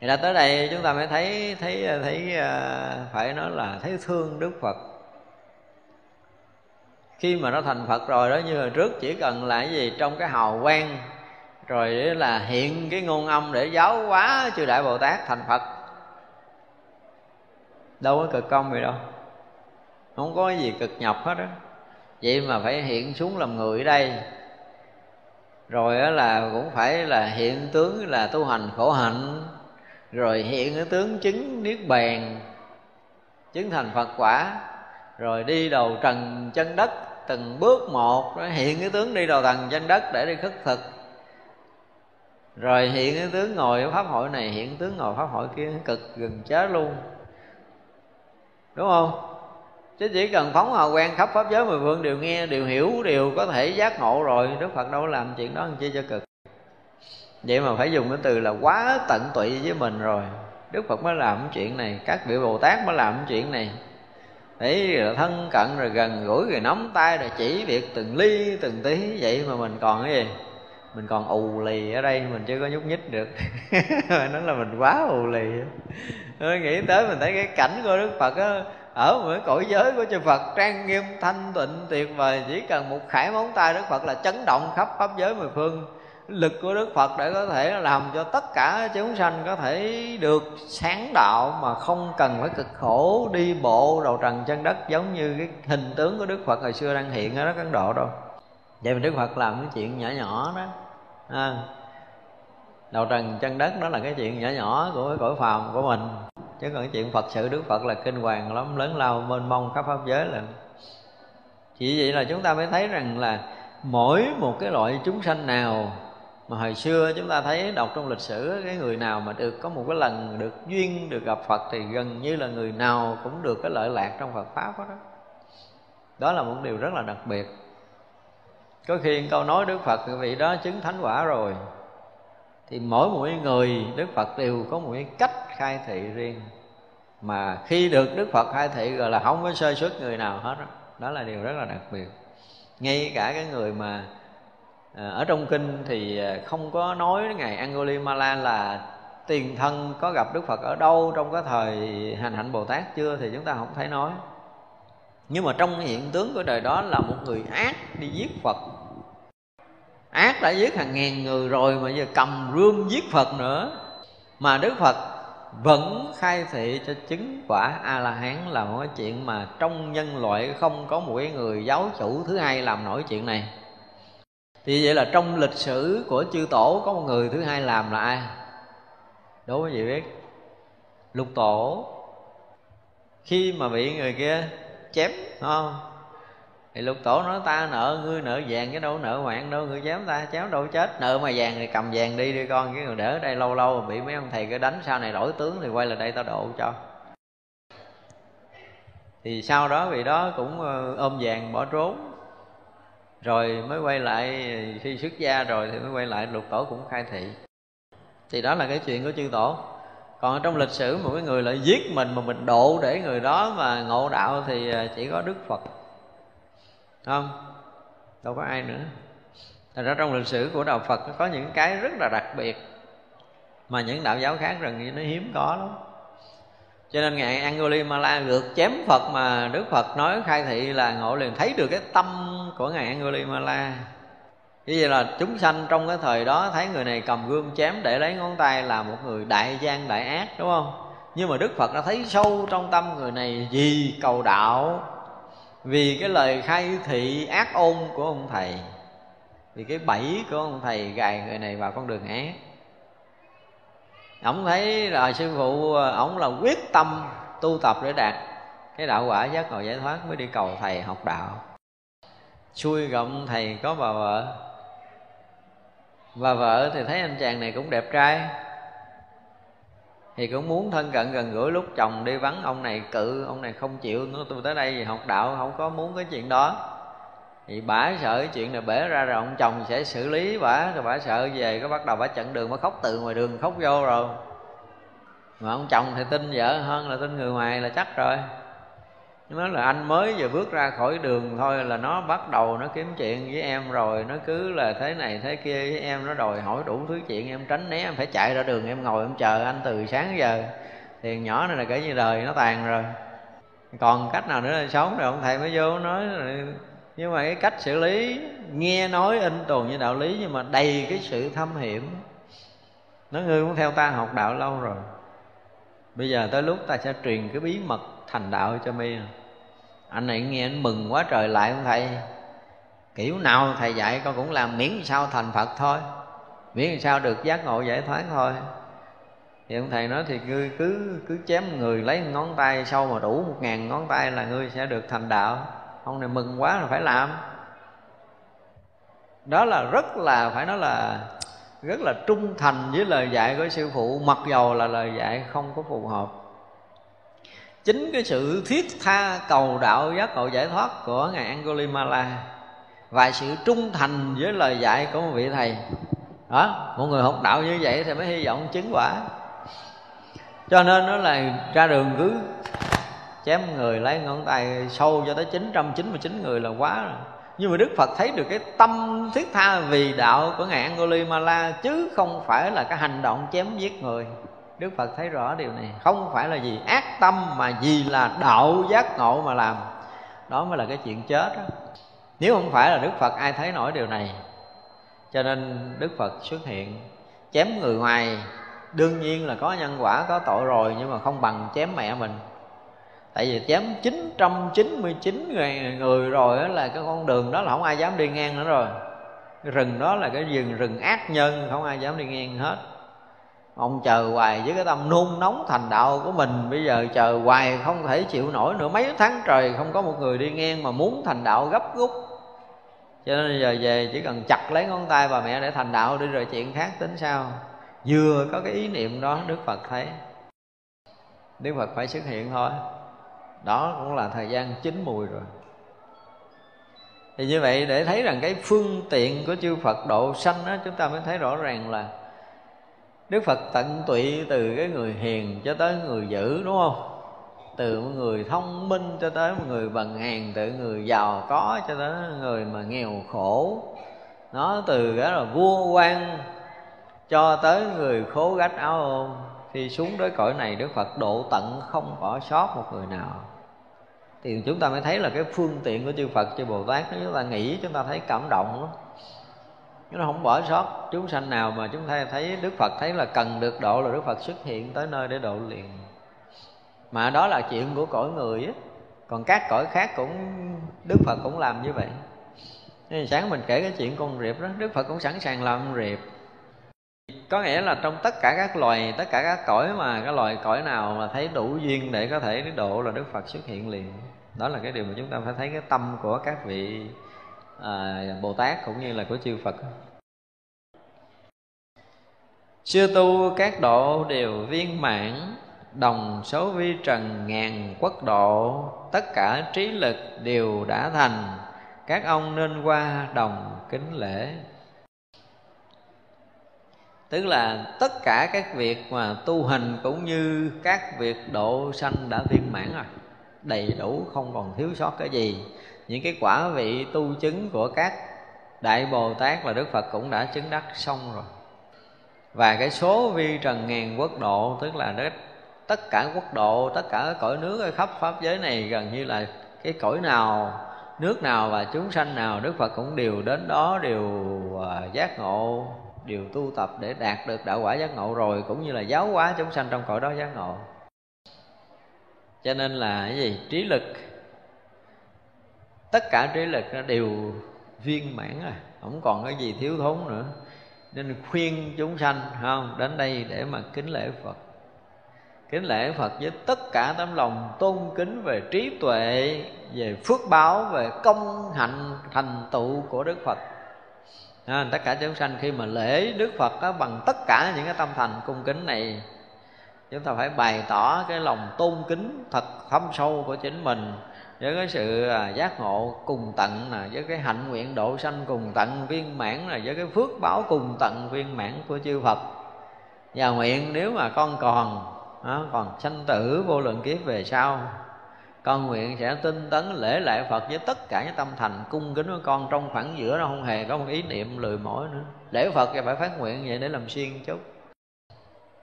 Thì đã tới đây chúng ta mới thấy thấy thấy à, phải nói là thấy thương đức phật. Khi mà nó thành phật rồi đó, như hồi trước chỉ cần là cái gì trong cái hào quang, rồi là hiện cái ngôn âm để giáo hóa chư đại bồ tát thành phật. Đâu có cực công gì đâu. Không có gì cực nhọc hết á. Vậy mà phải hiện xuống làm người ở đây rồi là cũng phải là hiện tướng là tu hành khổ hạnh. Rồi hiện cái tướng chứng niết bàn, chứng thành phật quả. Rồi đi đầu trần chân đất, từng bước một. Rồi hiện cái tướng đi đầu trần chân đất để đi khất thực. Rồi hiện cái tướng ngồi ở pháp hội này, hiện tướng ngồi pháp hội kia cực gần chết luôn. Đúng không? Chứ chỉ cần phóng hào quang khắp pháp giới mười phương đều nghe, đều hiểu, đều có thể giác ngộ rồi, đức phật đâu làm chuyện đó làm chi cho cực. Vậy mà phải dùng cái từ là quá tận tụy với mình rồi. Đức phật mới làm chuyện này, các vị bồ tát mới làm chuyện này. Để thân cận, rồi gần gũi, rồi nắm tay, rồi chỉ việc từng ly, từng tí, vậy mà mình còn cái gì? Mình còn ù lì ở đây, mình chưa có nhúc nhích được. Nói là mình quá ù lì. Nghĩ tới mình thấy cái cảnh của đức phật á ở mỗi cõi giới của chư Phật trang nghiêm thanh tịnh tuyệt vời chỉ cần một khải móng tay Đức Phật là chấn động khắp pháp giới mười phương. Lực của Đức Phật để có thể làm cho tất cả chúng sanh có thể được sáng đạo mà không cần phải cực khổ đi bộ đầu trần chân đất giống như cái hình tướng của Đức Phật hồi xưa đang hiện ở đó Ấn Độ đâu. Vậy mà Đức Phật làm cái chuyện nhỏ nhỏ đó à, đầu trần chân đất đó là cái chuyện nhỏ nhỏ của cái cõi phàm của mình chứ còn cái chuyện phật sự, đức phật là kinh hoàng lắm, lớn lao, mênh mông khắp pháp giới là chỉ vậy là chúng ta mới thấy rằng là mỗi một cái loại chúng sanh nào mà hồi xưa chúng ta thấy đọc trong lịch sử, cái người nào mà được có một cái lần được duyên, được gặp Phật thì gần như là người nào cũng được cái lợi lạc trong Phật pháp đó. Đó là một điều rất là đặc biệt. Có khi câu nói Đức Phật, vị đó chứng thánh quả rồi thì mỗi một người, Đức Phật đều có một cái cách khai thị riêng. Mà khi được Đức Phật khai thị gọi là không có sơ suất người nào hết đó. đó là điều rất là đặc biệt. Ngay cả cái người mà à, ở trong kinh thì à, không có nói ngày Angulimala là tiền thân có gặp Đức Phật ở đâu trong cái thời hành hạnh Bồ Tát chưa thì chúng ta không thấy nói. Nhưng mà trong hiện tướng của đời đó là một người ác đi giết Phật ác đã giết hàng ngàn người rồi mà giờ cầm rương giết phật nữa. Mà đức phật vẫn khai thị cho chứng quả a la hán là một cái chuyện mà trong nhân loại không có một cái người giáo chủ thứ hai làm nổi chuyện này. Thì vậy là trong lịch sử của chư tổ có một người thứ hai làm là ai? Đố quý vị biết, lục tổ. Khi mà bị người kia chém không? Thì lục tổ nói, ta nợ, ngươi nợ vàng cái đâu nợ mạng đâu, ngươi chém ta chém đâu chết. Nợ mà vàng thì cầm vàng đi đi con, chứ còn để ở đây lâu lâu bị mấy ông thầy cứ đánh, sau này đổi tướng thì quay lại đây tao độ cho. Thì sau đó vị đó cũng ờ, ôm vàng bỏ trốn. Rồi mới quay lại, khi xuất gia rồi thì mới quay lại, lục tổ cũng khai thị. Thì đó là cái chuyện của chư tổ. Còn trong lịch sử, một cái người lại giết mình mà mình độ để người đó mà ngộ đạo thì ờ, chỉ có đức phật không, đâu có ai nữa. Thành ra trong lịch sử của đạo phật nó có những cái rất là đặc biệt mà những đạo giáo khác rằng như nó hiếm có lắm. Cho nên ngài Angulimala gượt chém Phật mà Đức Phật nói khai thị là ngộ liền thấy được cái tâm của ngài Angulimala. Như vậy là chúng sanh trong cái thời đó thấy người này cầm gươm chém để lấy ngón tay là một người đại gian đại ác, đúng không? Nhưng mà đức phật đã thấy sâu trong tâm người này vì cầu đạo vì cái lời khai thị ác ôn của ông thầy, vì cái bẫy của ông thầy gài người này vào con đường ác. Ông thấy là sư phụ, ông là quyết tâm tu tập để đạt cái đạo quả giác ngộ giải thoát mới đi cầu thầy học đạo. Xui gặp thầy có bà vợ. Bà vợ thì thấy anh chàng này cũng đẹp trai thì cũng muốn thân cận gần gũi lúc chồng đi vắng, ông này cự, ông này không chịu nó tôi tới đây học đạo, không có muốn cái chuyện đó. Thì bả sợ cái chuyện này bể ra rồi, ông chồng sẽ xử lý bả, rồi bả sợ về có bắt đầu bả chặn đường, bả khóc từ ngoài đường, khóc vô rồi. Mà ông chồng thì tin vợ hơn là tin người ngoài là chắc rồi nó là anh mới vừa bước ra khỏi đường thôi là nó bắt đầu nó kiếm chuyện với em rồi. Nó cứ là thế này thế kia với em, nó đòi hỏi đủ thứ chuyện em tránh né, em phải chạy ra đường, em ngồi em chờ anh từ sáng giờ. Thì nhỏ này là kể như đời nó tàn rồi. Còn cách nào nữa là sống rồi, ông thầy mới vô nói nhưng mà cái cách xử lý, nghe nói in tuồn như đạo lý nhưng mà đầy cái sự thâm hiểm. Nó ngươi cũng theo ta học đạo lâu rồi. Bây giờ tới lúc ta sẽ truyền cái bí mật thành đạo cho mi anh này nghe anh mừng quá trời lại ông thầy? Kiểu nào thầy dạy con cũng làm miễn sao thành phật thôi. Miễn sao được giác ngộ giải thoát thôi. Thì ông thầy nói thì ngươi cứ cứ chém người lấy ngón tay sâu mà đủ một ngàn ngón tay là ngươi sẽ được thành đạo. Ông này mừng quá là phải làm. Đó là rất là, phải nói là rất là trung thành với lời dạy của sư phụ, mặc dầu là lời dạy không có phù hợp chính cái sự thiết tha cầu đạo giác ngộ giải thoát của ngài Angulimala và sự trung thành với lời dạy của một vị thầy. Đó, một người học đạo như vậy thì mới hy vọng chứng quả. Cho nên nó là ra đường cứ chém người, lấy ngón tay, sâu cho tới 999 người là quá rồi. Nhưng mà Đức Phật thấy được cái tâm thiết tha vì đạo của Ngài Angulimala Chứ không phải là cái hành động chém giết người. Đức Phật thấy rõ điều này. Không phải là gì ác tâm mà vì là đạo giác ngộ mà làm. Đó mới là cái chuyện chết đó. Nếu không phải là Đức Phật ai thấy nổi điều này? Cho nên Đức Phật xuất hiện Chém người ngoài Đương nhiên là có nhân quả, có tội rồi Nhưng mà không bằng chém mẹ mình. Tại vì chém 999 người, người rồi đó là cái con đường đó là không ai dám đi ngang nữa rồi. Rừng đó là cái rừng rừng ác nhân không ai dám đi ngang hết ông chờ hoài với cái tâm nôn nóng thành đạo của mình. Bây giờ chờ hoài không thể chịu nổi nữa. Mấy tháng trời không có một người đi ngang mà muốn thành đạo gấp rút. Cho nên giờ về chỉ cần chặt lấy ngón tay bà mẹ để thành đạo đi, rồi chuyện khác tính sao? Vừa có cái ý niệm đó, đức phật thấy. Đức phật phải xuất hiện thôi. Đó cũng là thời gian chín mùi rồi. Thì như vậy để thấy rằng cái phương tiện của chư Phật độ sanh đó chúng ta mới thấy rõ ràng là Đức Phật tận tụy từ cái người hiền cho tới người dữ, đúng không? Từ một người thông minh cho tới một người bằng hàng Từ người giàu có cho tới người mà nghèo khổ. Nó từ cái là vua quan cho tới người khố gách áo ôm. Khi xuống tới cõi này, Đức Phật độ tận không bỏ sót một người nào. Thì chúng ta mới thấy là cái phương tiện của chư Phật, chư Bồ Tát chúng ta nghĩ, chúng ta thấy cảm động lắm nó không bỏ sót. Chúng sanh nào mà chúng ta thấy Đức Phật thấy là cần được độ là Đức Phật xuất hiện tới nơi để độ liền. Mà đó là chuyện của cõi người á. Còn các cõi khác cũng, Đức Phật cũng làm như vậy. Nên sáng mình kể cái chuyện con riệp đó, Đức Phật cũng sẵn sàng làm con riệp có nghĩa là trong tất cả các loài, tất cả các cõi mà, cái loài cõi nào mà thấy đủ duyên để có thể độ là đức phật xuất hiện liền. Đó là cái điều mà chúng ta phải thấy cái tâm của các vị à, bồ tát cũng như là của chư phật. Xưa tu các độ đều viên mãn Đồng số vi trần ngàn quốc độ Tất cả trí lực đều đã thành. Các ông nên qua đồng kính lễ. Tức là tất cả các việc mà tu hành cũng như các việc độ sanh đã viên mãn rồi. Đầy đủ không còn thiếu sót cái gì những cái quả vị tu chứng của các đại bồ tát là đức phật cũng đã chứng đắc xong rồi. Và cái số vi trần ngàn quốc độ, tức là đất, tất cả quốc độ, tất cả các cõi nước ở khắp pháp giới này gần như là cái cõi nào, nước nào và chúng sanh nào, đức phật cũng đều đến đó, đều à, giác ngộ, đều tu tập để đạt được đạo quả giác ngộ rồi, cũng như là giáo hóa chúng sanh trong cõi đó giác ngộ. Cho nên là cái gì? Trí lực tất cả trí lực nó đều viên mãn rồi không còn cái gì thiếu thốn nữa. Nên khuyên chúng sanh không? Đến đây để mà kính lễ phật. Kính lễ phật với tất cả tấm lòng tôn kính về trí tuệ về phước báo về công hạnh thành tựu của đức phật. À, tất cả chúng sanh khi mà lễ đức phật đó, bằng tất cả những cái tâm thành cung kính này chúng ta phải bày tỏ cái lòng tôn kính thật thâm sâu của chính mình với cái sự à, giác ngộ cùng tận là với cái hạnh nguyện độ sanh cùng tận viên mãn là với cái phước báo cùng tận viên mãn của chư Phật. Và nguyện nếu mà con còn đó, còn sanh tử vô lượng kiếp về sau con nguyện sẽ tinh tấn lễ lại Phật với tất cả những tâm thành cung kính của con trong khoảng giữa nó không hề có một ý niệm lười mỏi nữa. Lễ Phật thì phải phát nguyện vậy để làm xuyên chút.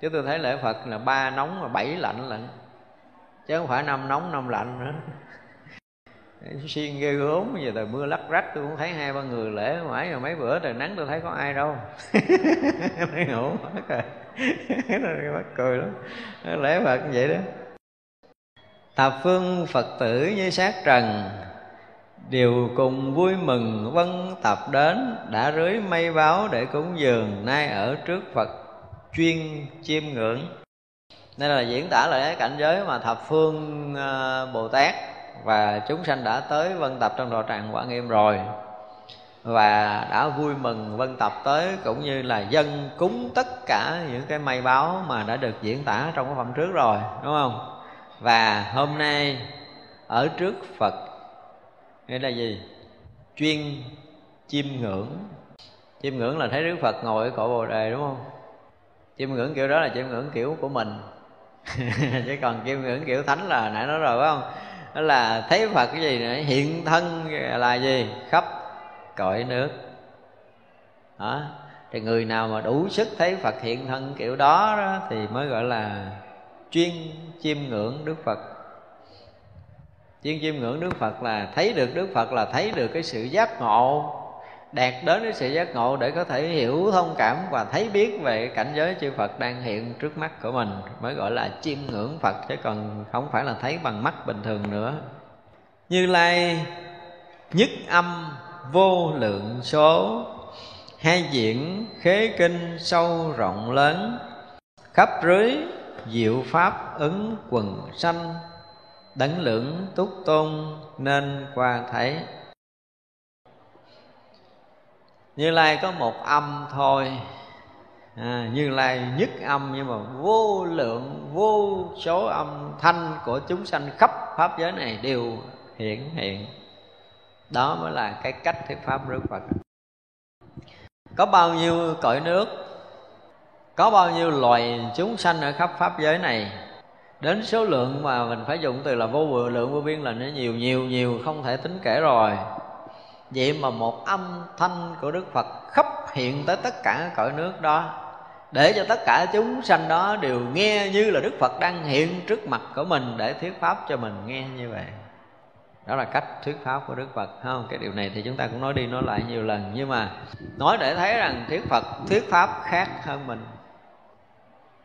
Chứ tôi thấy lễ Phật là ba nóng và bảy lạnh lận chứ không phải năm nóng năm lạnh nữa xiên ghê gớm giờ trời mưa lắc rách tôi cũng thấy hai ba người lễ mãi rồi, mấy bữa trời nắng tôi thấy có ai đâu. Mới ngủ mất rồi mắc cười lắm. Lễ phật như vậy đó. Thập phương phật tử như sát trần, đều cùng vui mừng vân tập đến, đã rưới mây báo để cúng dường, nay ở trước phật chuyên chiêm ngưỡng. Nên là diễn tả lại cái cảnh giới mà thập phương ờ, bồ tát và chúng sanh đã tới vân tập trong đạo tràng quả nghiêm rồi. Và đã vui mừng vân tập tới cũng như là dân cúng tất cả những cái may báo mà đã được diễn tả trong cái phẩm trước rồi, đúng không? Và hôm nay ở trước phật, nghĩa là gì? Chuyên chiêm ngưỡng. Chiêm ngưỡng là thấy đức phật ngồi ở cội bồ đề, đúng không? Chiêm ngưỡng kiểu đó là chiêm ngưỡng kiểu của mình. Chứ còn chiêm ngưỡng kiểu thánh là nãy nói rồi, phải không? Đó là thấy phật cái gì nữa? Hiện thân là gì? Khắp cõi nước. Đó. Thì người nào mà đủ sức thấy phật hiện thân kiểu đó, đó thì mới gọi là chuyên chiêm ngưỡng đức phật. Chuyên chiêm ngưỡng đức phật là thấy được đức phật là thấy được cái sự giác ngộ đạt đến cái sự giác ngộ để có thể hiểu thông cảm và thấy biết về cảnh giới chư Phật đang hiện trước mắt của mình, mới gọi là chiêm ngưỡng Phật, chứ còn không phải là thấy bằng mắt bình thường nữa. Như Lai, nhất âm vô lượng số, hai diễn khế kinh sâu rộng lớn, khắp rưới diệu pháp ứng quần sanh, đấng lượng túc tôn nên qua thấy như lai có một âm thôi. À, như lai nhất âm nhưng mà vô lượng vô số âm thanh của chúng sanh khắp pháp giới này đều hiện hiện. Đó mới là cái cách thuyết pháp đức phật. Có bao nhiêu cõi nước có bao nhiêu loài chúng sanh ở khắp pháp giới này đến số lượng mà mình phải dùng từ là vô lượng vô biên là nó nhiều nhiều nhiều không thể tính kể rồi vậy mà một âm thanh của đức phật khắp hiện tới tất cả cõi nước đó, để cho tất cả chúng sanh đó đều nghe như là đức phật đang hiện trước mặt của mình để thuyết pháp cho mình nghe như vậy. Đó là cách thuyết pháp của đức phật không cái điều này thì chúng ta cũng nói đi nói lại nhiều lần, nhưng mà nói để thấy rằng thuyết phật thuyết pháp khác hơn mình.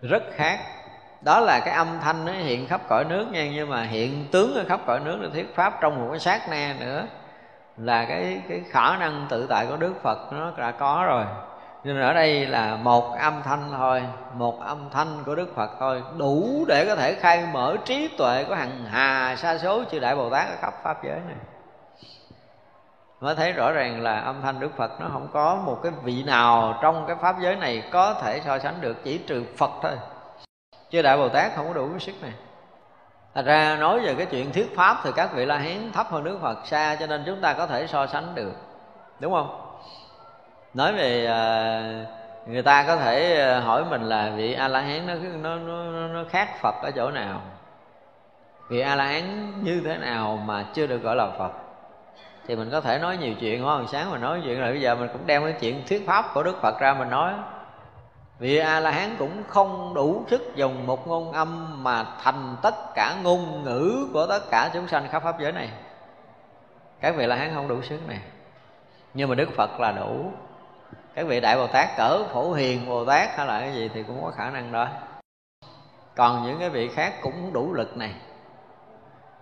Rất khác. Đó là cái âm thanh nó hiện khắp cõi nước nha, nhưng mà hiện tướng ở khắp cõi nước là thuyết pháp trong một cái sát na nữa là cái cái khả năng tự tại của đức phật nó đã có rồi. Nên ở đây là một âm thanh thôi, một âm thanh của đức phật thôi, đủ để có thể khai mở trí tuệ của hằng hà sa số chư đại bồ tát ở khắp pháp giới này. Mới thấy rõ ràng là âm thanh đức phật nó không có một cái vị nào trong cái pháp giới này có thể so sánh được, chỉ trừ phật thôi. Chư đại bồ tát không có đủ cái sức này. Thật ra nói về cái chuyện thuyết pháp thì các vị La Hán thấp hơn Đức Phật xa cho nên chúng ta có thể so sánh được. Đúng không? Nói về uh, người ta có thể à, hỏi mình là vị a la hán nó nó nó, nó khác phật ở chỗ nào vị a la hán như thế nào mà chưa được gọi là phật thì mình có thể nói nhiều chuyện đúng không sáng mình nói chuyện là bây giờ mình cũng đem cái chuyện thuyết pháp của đức phật ra mình nói vị a la hán cũng không đủ sức dùng một ngôn âm mà thành tất cả ngôn ngữ của tất cả chúng sanh khắp pháp giới này. Các vị la hán không đủ sức này. Nhưng mà đức phật là đủ. Các vị đại bồ tát cỡ phổ hiền, bồ tát hay là cái gì thì cũng có khả năng đó. Còn những cái vị khác cũng đủ lực này.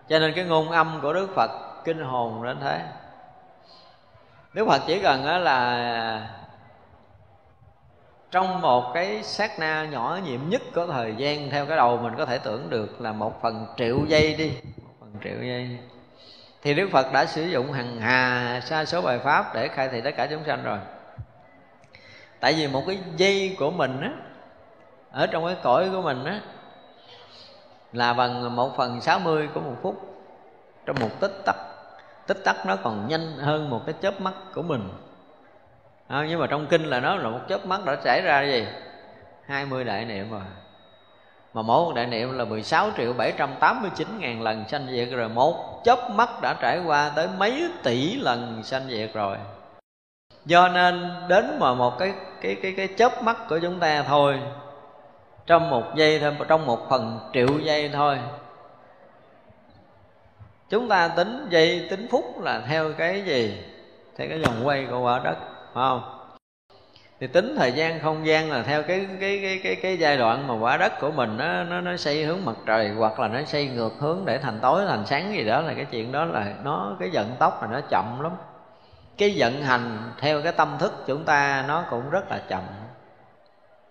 Cho nên cái ngôn âm của đức phật kinh hồn đến thế. Đức phật chỉ cần là trong một cái sát na nhỏ nhiệm nhất của thời gian, theo cái đầu mình có thể tưởng được là một phần triệu giây đi. Một phần triệu giây. Thì đức phật đã sử dụng hằng hà sa số bài pháp để khai thị tất cả chúng sanh rồi. Tại vì một cái dây của mình á, ở trong cái cõi của mình á, là bằng một phần sáu mươi của một phút trong một tích tắc. Tích tắc nó còn nhanh hơn một cái chớp mắt của mình à, nhưng mà trong kinh là nó là một chớp mắt đã xảy ra gì? 20 đại niệm rồi mà mỗi một đại niệm là 16 triệu 789 ngàn lần sanh diệt rồi. Một chớp mắt đã trải qua tới mấy tỷ lần sanh diệt rồi. Do nên đến mà một cái cái cái cái chớp mắt của chúng ta thôi trong một giây thôi trong một phần triệu giây thôi chúng ta tính giây tính phút là theo cái gì? Theo cái vòng quay của quả đất phải không? Thì tính thời gian, không gian là theo cái cái cái cái cái giai đoạn mà quả đất của mình nó nó nó xây hướng mặt trời hoặc là nó xây ngược hướng để thành tối, thành sáng gì đó là cái chuyện đó là nó, cái vận tốc là nó chậm lắm. Cái vận hành theo cái tâm thức chúng ta nó cũng rất là chậm.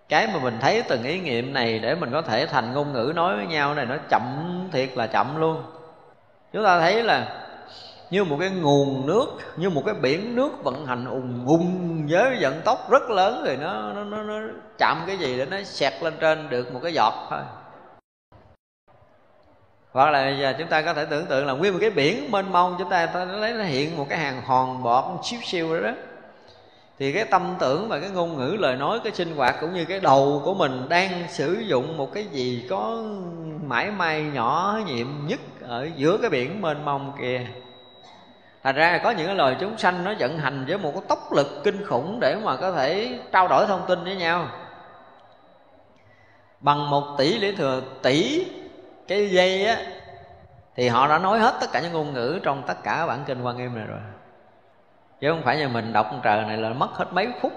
Cái mà mình thấy từng ý nghiệm này để mình có thể thành ngôn ngữ nói với nhau này, nó chậm thiệt là chậm luôn. Chúng ta thấy là như một cái nguồn nước như một cái biển nước vận hành ùng ùng với vận tốc rất lớn rồi nó nó nó, nó chạm cái gì để nó xẹt lên trên được một cái giọt thôi. Hoặc là giờ chúng ta có thể tưởng tượng là nguyên một cái biển mênh mông chúng ta, ta lấy nó hiện một cái hàng hòn bọt xíu xiu đó, đó. Thì cái tâm tưởng và cái ngôn ngữ lời nói cái sinh hoạt cũng như cái đầu của mình đang sử dụng một cái gì có mãi may nhỏ nhiệm nhất ở giữa cái biển mênh mông kia thành ra có những cái lời chúng sanh nó vận hành với một cái tốc lực kinh khủng để mà có thể trao đổi thông tin với nhau. Bằng một tỷ lý thừa tỷ cái dây á, thì họ đã nói hết tất cả những ngôn ngữ trong tất cả bản kinh quan nghiêm này rồi. Chứ không phải như mình đọc trời này là mất hết mấy phút.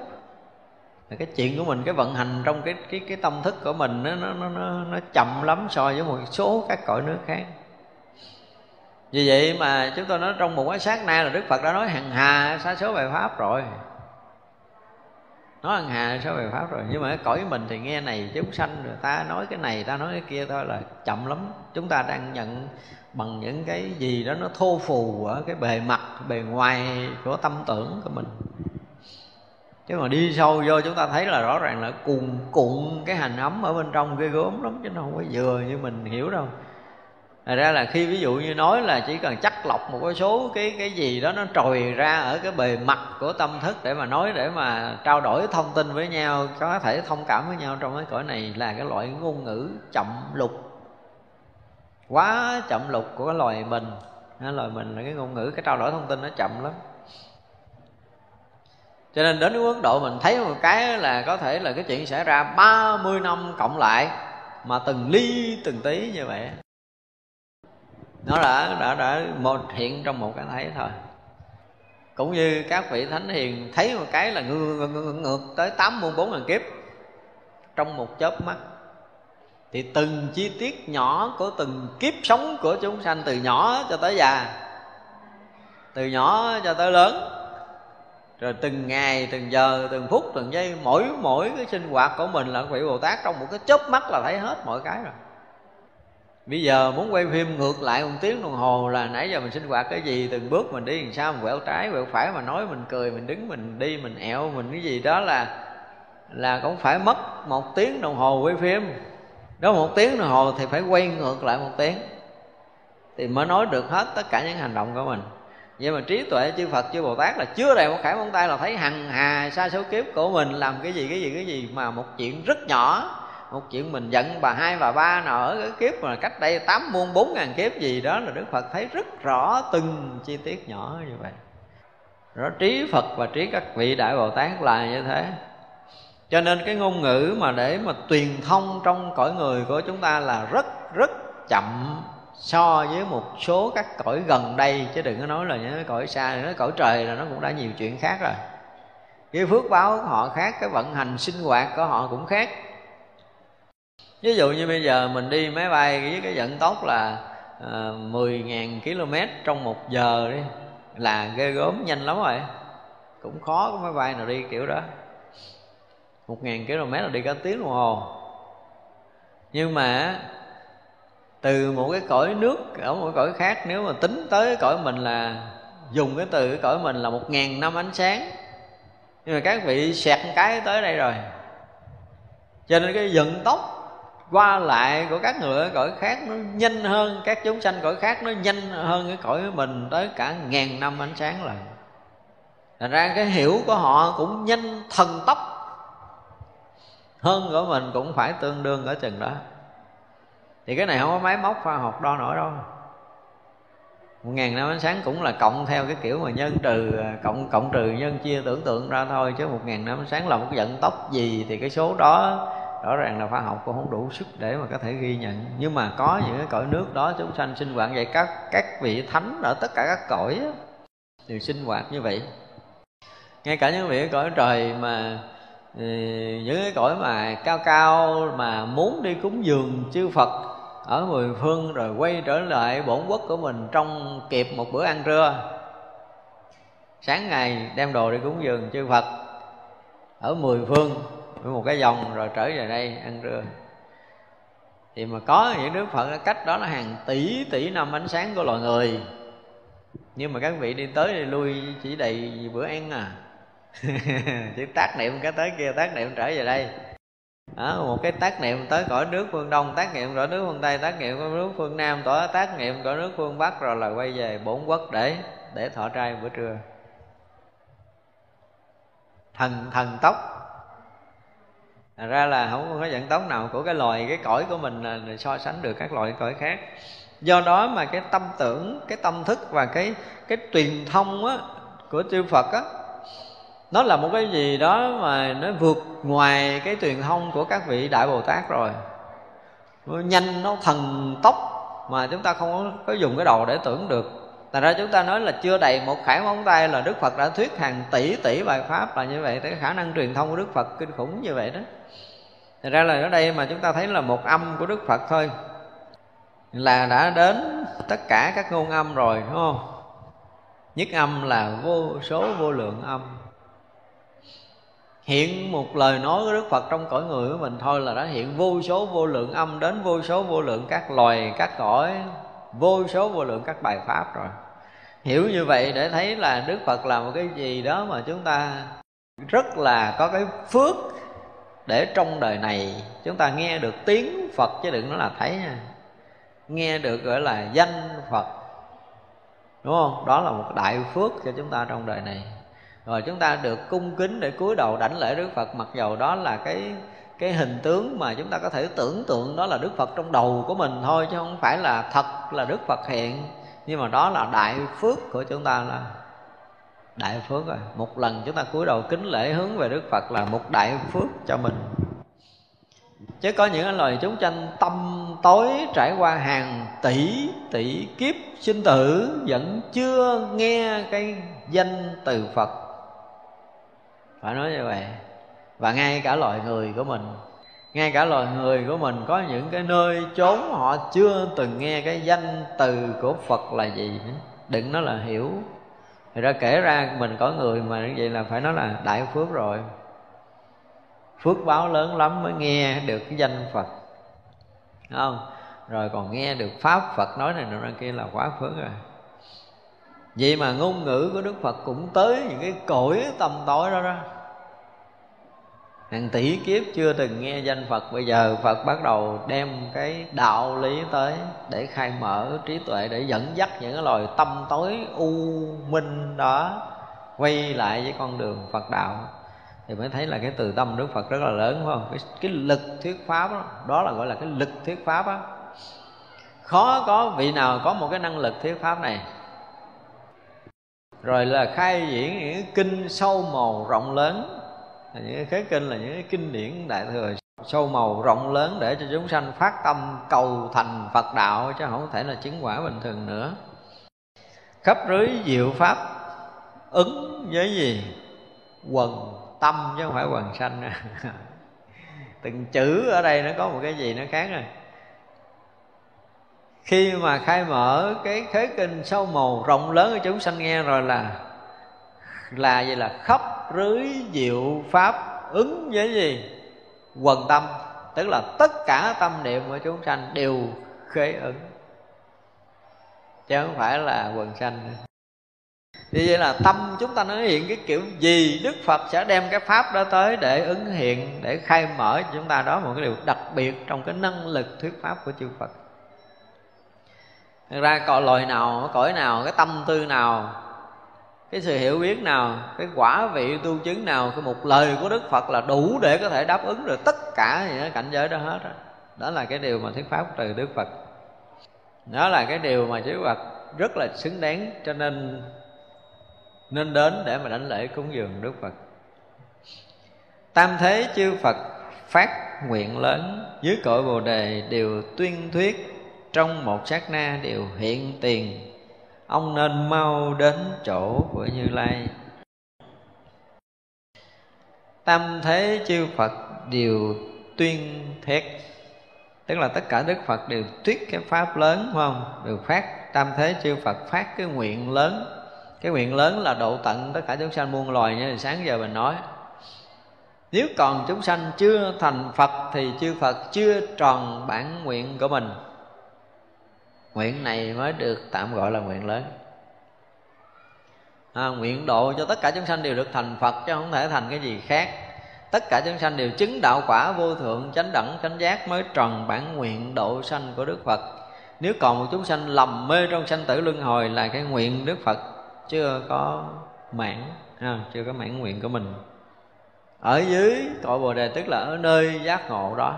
Cái chuyện của mình, cái vận hành trong cái cái cái tâm thức của mình nó nó nó nó chậm lắm so với một số các cõi nước khác vì vậy mà chúng tôi nói trong một cái sát na là đức phật đã nói hằng hà xa số bài pháp rồi. Nói hằng hà số bài pháp rồi. Nhưng mà cái cõi mình thì nghe này chúng sanh rồi, ta nói cái này, ta nói cái kia thôi là chậm lắm. Chúng ta đang nhận bằng những cái gì đó nó thô phù ở cái bề mặt, bề ngoài của tâm tưởng của mình. Chứ mà đi sâu vô chúng ta thấy là rõ ràng là cuồn cuộn cái hành ấm ở bên trong ghê gớm lắm, chứ nó không có vừa như mình hiểu đâu. Thật ra là khi ví dụ như nói là chỉ cần chắc lọc một cái số cái cái gì đó nó trồi ra ở cái bề mặt của tâm thức để mà nói, để mà trao đổi thông tin với nhau, có thể thông cảm với nhau trong cái cõi này là cái loại ngôn ngữ chậm lục. Quá chậm lục của cái loài mình. Cái loài mình là cái ngôn ngữ, cái trao đổi thông tin nó chậm lắm. Cho nên đến Ấn Độ mình thấy một cái là có thể là cái chuyện xảy ra 30 năm cộng lại mà từng ly từng tí như vậy nó đã đã đã một hiện trong một cái thấy thôi. Cũng như các vị thánh hiền thấy một cái là ngược, ngược, ngược tới tám muôn bốn ngàn kiếp trong một chớp mắt. Thì từng chi tiết nhỏ của từng kiếp sống của chúng sanh từ nhỏ cho tới già từ nhỏ cho tới lớn rồi từng ngày từng giờ từng phút từng giây mỗi mỗi cái sinh hoạt của mình là vị bồ tát trong một cái chớp mắt là thấy hết mọi cái rồi bây giờ muốn quay phim ngược lại một tiếng đồng hồ là nãy giờ mình sinh hoạt cái gì, từng bước mình đi làm sao, mình quẹo trái, quẹo phải, mà nói mình cười, mình đứng, mình đi, mình ẹo, mình cái gì đó là là cũng phải mất một tiếng đồng hồ quay phim. Đó một tiếng đồng hồ thì phải quay ngược lại một tiếng. Thì mới nói được hết tất cả những hành động của mình. Vậy mà trí tuệ, chư phật, chư bồ tát là chưa đầy một khải móng tay là thấy hằng hà xa số kiếp của mình làm cái gì cái gì cái gì mà một chuyện rất nhỏ một chuyện mình giận bà hai, bà ba nào ở cái kiếp mà cách đây tám muôn, bốn ngàn kiếp gì đó là đức phật thấy rất rõ từng chi tiết nhỏ như vậy. Rõ trí phật và trí các vị đại bồ tát là như thế. Cho nên cái ngôn ngữ mà để mà truyền thông trong cõi người của chúng ta là rất rất chậm so với một số các cõi gần đây. Chứ đừng có nói là những cõi xa nói cõi trời là nó cũng đã nhiều chuyện khác rồi. Cái phước báo của họ khác, cái vận hành sinh hoạt của họ cũng khác ví dụ như bây giờ mình đi máy bay với cái vận tốc là uh, 10.000 km trong một giờ đi là ghê gớm nhanh lắm rồi. Cũng khó có máy bay nào đi kiểu đó. Một ngàn km là đi cả tiếng đồng hồ. Nhưng mà từ một cái cõi nước ở một cái cõi khác nếu mà tính tới cái cõi mình là dùng cái từ cái cõi mình là một ngàn năm ánh sáng. Nhưng mà các vị xẹt cái tới đây rồi. Cho nên cái vận tốc qua lại của các người ở cõi khác nó nhanh hơn, các chúng sanh cõi khác nó nhanh hơn cái cõi mình tới cả ngàn năm ánh sáng lần. Thành ra cái hiểu của họ cũng nhanh, thần tốc. Hơn của mình cũng phải tương đương ở chừng đó. Thì cái này không có máy móc khoa học đo nổi đâu. Một ngàn năm ánh sáng cũng là cộng theo cái kiểu mà nhân trừ cộng cộng trừ nhân chia tưởng tượng ra thôi, chứ một ngàn năm ánh sáng là một vận tốc gì thì cái số đó rõ ràng là khoa học cũng không đủ sức để mà có thể ghi nhận. Nhưng mà có những cái cõi nước đó chúng sanh sinh hoạt vậy, các các vị thánh ở tất cả các cõi đều sinh hoạt như vậy. Ngay cả những vị cõi trời mà ừ, những cái cõi mà cao cao mà muốn đi cúng dường chư Phật ở mười phương rồi quay trở lại bổn quốc của mình trong kịp một bữa ăn trưa. Sáng ngày đem đồ đi cúng dường chư Phật ở mười phương với một cái vòng rồi trở về đây ăn trưa. Thì mà có những đức phật cách đó là hàng tỷ tỷ năm ánh sáng của loài người. Nhưng mà các vị đi tới đi lui chỉ đầy bữa ăn à. Chỉ tác niệm cái tới kia tác niệm trở về đây. Đó, một cái tác niệm tới cõi nước phương đông tác niệm cõi nước phương tây tác niệm cõi nước phương nam tỏ tác niệm cõi nước phương bắc rồi là quay về bốn quốc để để thọ trai bữa trưa. Thần thần tốc thành ra là không có dạng tống nào của cái loài cái cõi của mình là so sánh được các loại cõi khác. Do đó mà cái tâm tưởng cái tâm thức và cái cái truyền thông á, của chư Phật á nó là một cái gì đó mà nó vượt ngoài cái truyền thông của các vị đại Bồ Tát rồi. Nó nhanh nó thần tốc mà chúng ta không có dùng cái đầu để tưởng được. Thành ra chúng ta nói là chưa đầy một khải móng tay là Đức Phật đã thuyết hàng tỷ tỷ bài Pháp là như vậy Cái khả năng truyền thông của Đức Phật kinh khủng như vậy đó. Thật ra là ở đây mà chúng ta thấy là một âm của Đức Phật thôi. Là đã đến tất cả các ngôn âm rồi đúng không? Nhất âm là vô số vô lượng âm. Hiện một lời nói của Đức Phật trong cõi người của mình thôi là đã hiện vô số vô lượng âm Đến vô số vô lượng các loài, các cõi Vô số vô lượng các bài Pháp rồi. Hiểu như vậy để thấy là Đức Phật là một cái gì đó mà chúng ta rất là có cái phước để trong đời này, chúng ta nghe được tiếng phật chứ đừng nói là thấy nha nghe được gọi là danh phật. Đúng không? Đó là một đại phước cho chúng ta trong đời này. Rồi chúng ta được cung kính để cúi đầu đảnh lễ đức phật, mặc dầu đó là cái cái hình tướng mà chúng ta có thể tưởng tượng đó là đức phật trong đầu của mình thôi, chứ không phải là thật là đức phật hiện. Nhưng mà đó là đại phước của chúng ta là đại phước rồi. Một lần chúng ta cúi đầu kính lễ hướng về đức phật là một đại phước cho mình. Chứ có những lời chúng sanh tâm tối trải qua hàng tỷ tỷ kiếp sinh tử vẫn chưa nghe cái danh từ phật. Phải nói như vậy. Và ngay cả loài người của mình, ngay cả loài người của mình có những cái nơi chốn họ chưa từng nghe cái danh từ của phật là gì đừng nói là hiểu thì ra kể ra mình có người mà như vậy là phải nói là đại phước rồi. Phước báo lớn lắm mới nghe được cái danh phật. Đúng không? Rồi còn nghe được pháp phật nói này nọ kia là quá phước rồi. Vậy mà ngôn ngữ của đức phật cũng tới những cái cõi tầm tối đó đó hàng tỷ kiếp chưa từng nghe danh phật bây giờ phật bắt đầu đem cái đạo lý tới để khai mở trí tuệ để dẫn dắt những cái loài tâm tối u minh đó quay lại với con đường phật đạo. Thì mới thấy là cái từ tâm đức phật rất là lớn phải không? Cái, cái lực thuyết pháp đó, đó là gọi là cái lực thuyết pháp á. Khó có vị nào có một cái năng lực thuyết pháp này. Rồi là khai diễn những kinh sâu màu rộng lớn những cái khế kinh, là những cái kinh điển đại thừa sâu màu rộng lớn để cho chúng sanh phát tâm cầu thành Phật đạo, chứ không thể là chứng quả bình thường nữa. Khắp rưới diệu pháp ứng với gì? Quần tâm, chứ không phải quần sanh. Từng chữ ở đây nó có một cái gì nó khác rồi khi mà khai mở cái khế kinh sâu màu rộng lớn của chúng sanh nghe rồi là là gì? Là khắp rưới diệu pháp ứng với gì? Quần tâm tức là tất cả tâm niệm của chúng sanh đều khế ứng. Chứ không phải là quần sanh thì vậy là tâm chúng ta nó hiện cái kiểu gì đức phật sẽ đem cái pháp đó tới để ứng hiện để khai mở cho chúng ta đó một cái điều đặc biệt trong cái năng lực thuyết pháp của chư phật. Thật ra cõi loài nào, cõi nào, cái tâm tư nào cái sự hiểu biết nào, cái quả vị tu chứng nào Cái một lời của Đức Phật là đủ để có thể đáp ứng được tất cả những cảnh giới đó hết đó. đó là cái điều mà thuyết pháp từ Đức Phật. Đó là cái điều mà chư Phật rất là xứng đáng Cho nên nên đến để mà đảnh lễ cúng dường Đức Phật. Tam thế chư Phật phát nguyện lớn Dưới cội Bồ Đề đều tuyên thuyết trong một sát na đều hiện tiền ông nên mau đến chỗ của như lai. Tam thế chư phật đều tuyên thét tức là tất cả đức phật đều thuyết cái pháp lớn, phải không? Đều phát, tam thế chư phật phát cái nguyện lớn. Cái nguyện lớn là độ tận tất cả chúng sanh muôn loài như sáng giờ mình nói. Nếu còn chúng sanh chưa thành phật thì chư phật chưa tròn bản nguyện của mình nguyện này mới được tạm gọi là nguyện lớn. À, nguyện độ cho tất cả chúng sanh đều được thành phật chứ không thể thành cái gì khác. Tất cả chúng sanh đều chứng đạo quả vô thượng chánh đẳng chánh giác mới tròn bản nguyện độ sanh của đức phật. Nếu còn một chúng sanh lầm mê trong sanh tử luân hồi là cái nguyện đức phật chưa có mãn à, chưa có mãn nguyện của mình. Ở dưới cội bồ đề tức là ở nơi giác ngộ đó.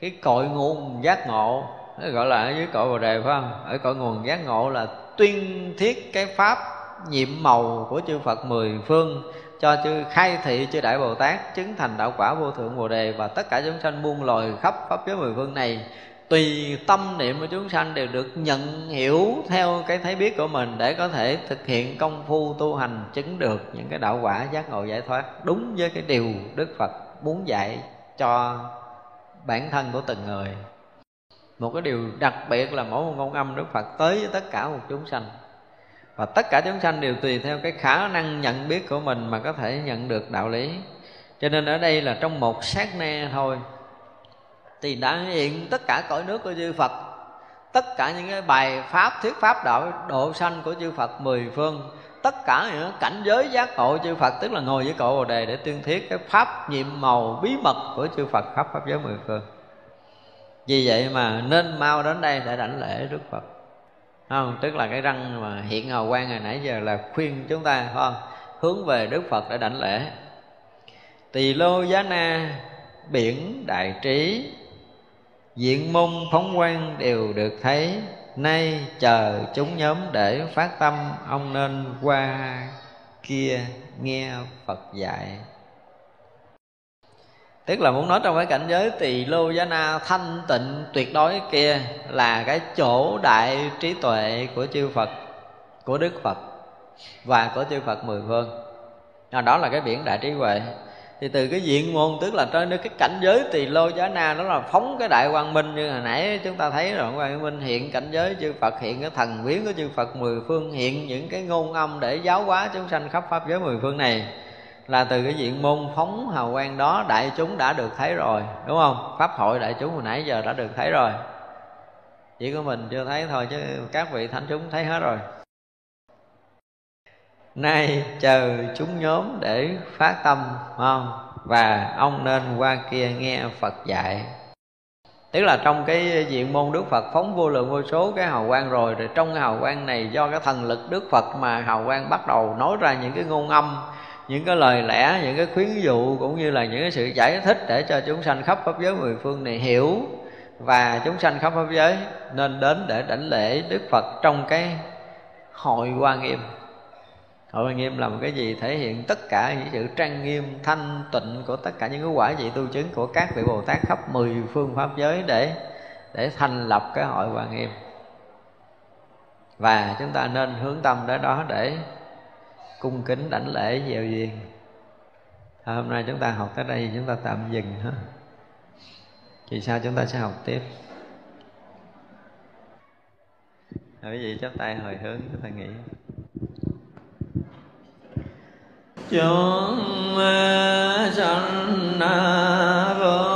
Cái cội nguồn giác ngộ nó gọi là ở dưới cội bồ đề, phải không? Ở cội nguồn giác ngộ là tuyên thiết cái pháp nhiệm màu của chư Phật mười phương cho chư khai thị, chư đại Bồ Tát, chứng thành đạo quả vô thượng Bồ đề. Và tất cả chúng sanh muôn loài khắp pháp giới mười phương này, tùy tâm niệm của chúng sanh đều được nhận hiểu theo cái thấy biết của mình để có thể thực hiện công phu tu hành, chứng được những cái đạo quả giác ngộ giải thoát đúng với cái điều Đức Phật muốn dạy cho bản thân của từng người một cái điều đặc biệt là mỗi một ngôn âm đức phật tới với tất cả một chúng sanh. Và tất cả chúng sanh đều tùy theo cái khả năng nhận biết của mình mà có thể nhận được đạo lý. Cho nên ở đây là trong một sát na thôi. Thì đã hiện tất cả cõi nước của chư Phật, tất cả những cái bài pháp, thuyết pháp đạo, độ sanh của chư Phật mười phương, tất cả những cảnh giới giác ngộ chư Phật, tức là ngồi với cội bồ đề để tuyên thuyết cái pháp nhiệm màu bí mật của chư Phật khắp pháp giới mười phương vì vậy mà nên mau đến đây để đảnh lễ đức phật. Không? Tức là cái răng mà hiện hào quang hồi nãy giờ là khuyên chúng ta không? Hướng về đức phật để đảnh lễ. Tỳ lô giá na, biển đại trí, diện môn phóng quang đều được thấy. Nay chờ chúng nhóm để phát tâm, ông nên qua kia nghe phật dạy tức là muốn nói trong cái cảnh giới tỳ lô giá na thanh tịnh tuyệt đối kia là cái chỗ đại trí tuệ của chư phật của đức phật và của chư phật mười phương. À, đó là cái biển đại trí huệ. Thì từ cái diện môn tức là trên cái cảnh giới tỳ lô giá na đó là phóng cái đại quang minh như hồi nãy chúng ta thấy rồi. Quang minh hiện cảnh giới chư phật hiện cái thần biến của chư phật mười phương hiện những cái ngôn âm để giáo hóa chúng sanh khắp pháp giới mười phương này là từ cái diện môn phóng hào quang đó đại chúng đã được thấy rồi, đúng không? Pháp hội đại chúng hồi nãy giờ đã được thấy rồi. Chỉ có mình chưa thấy thôi chứ các vị thánh chúng thấy hết rồi. Nay chờ chúng nhóm để phát tâm không? Và ông nên qua kia nghe phật dạy. Tức là trong cái diện môn đức phật phóng vô lượng vô số cái hào quang rồi rồi trong cái hào quang này do cái thần lực đức phật mà hào quang bắt đầu nói ra những cái ngôn âm những cái lời lẽ, những cái khuyến dụ cũng như là những cái sự giải thích để cho chúng sanh khắp pháp giới mười phương này hiểu và chúng sanh khắp pháp giới nên đến để đảnh lễ đức phật trong cái hội hoa nghiêm. Hội hoa nghiêm là một cái gì thể hiện tất cả những sự trang nghiêm, thanh tịnh của tất cả những cái quả vị tu chứng của các vị bồ tát khắp mười phương pháp giới để để thành lập cái hội hoa nghiêm. Và chúng ta nên hướng tâm đến đó để cung kính đảnh lễ gieo duyên à, hôm nay chúng ta học tới đây chúng ta tạm dừng ha. Thì sau chúng ta sẽ học tiếp? À, quý vị chắp tay hồi hướng chúng ta nghĩ chúng sanh vô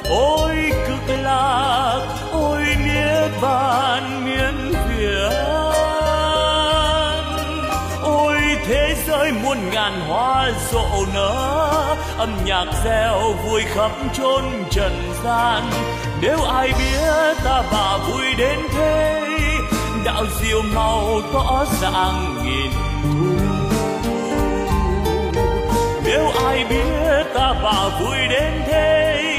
ôi cực lạc ôi niết bàn miên phiền, ôi thế giới muôn ngàn hoa rộ nở âm nhạc reo vui khắp chốn trần gian nếu ai biết ta bà vui đến thế đạo diệu màu tỏ ràng nghìn thu nếu ai biết ta bà vui đến thế.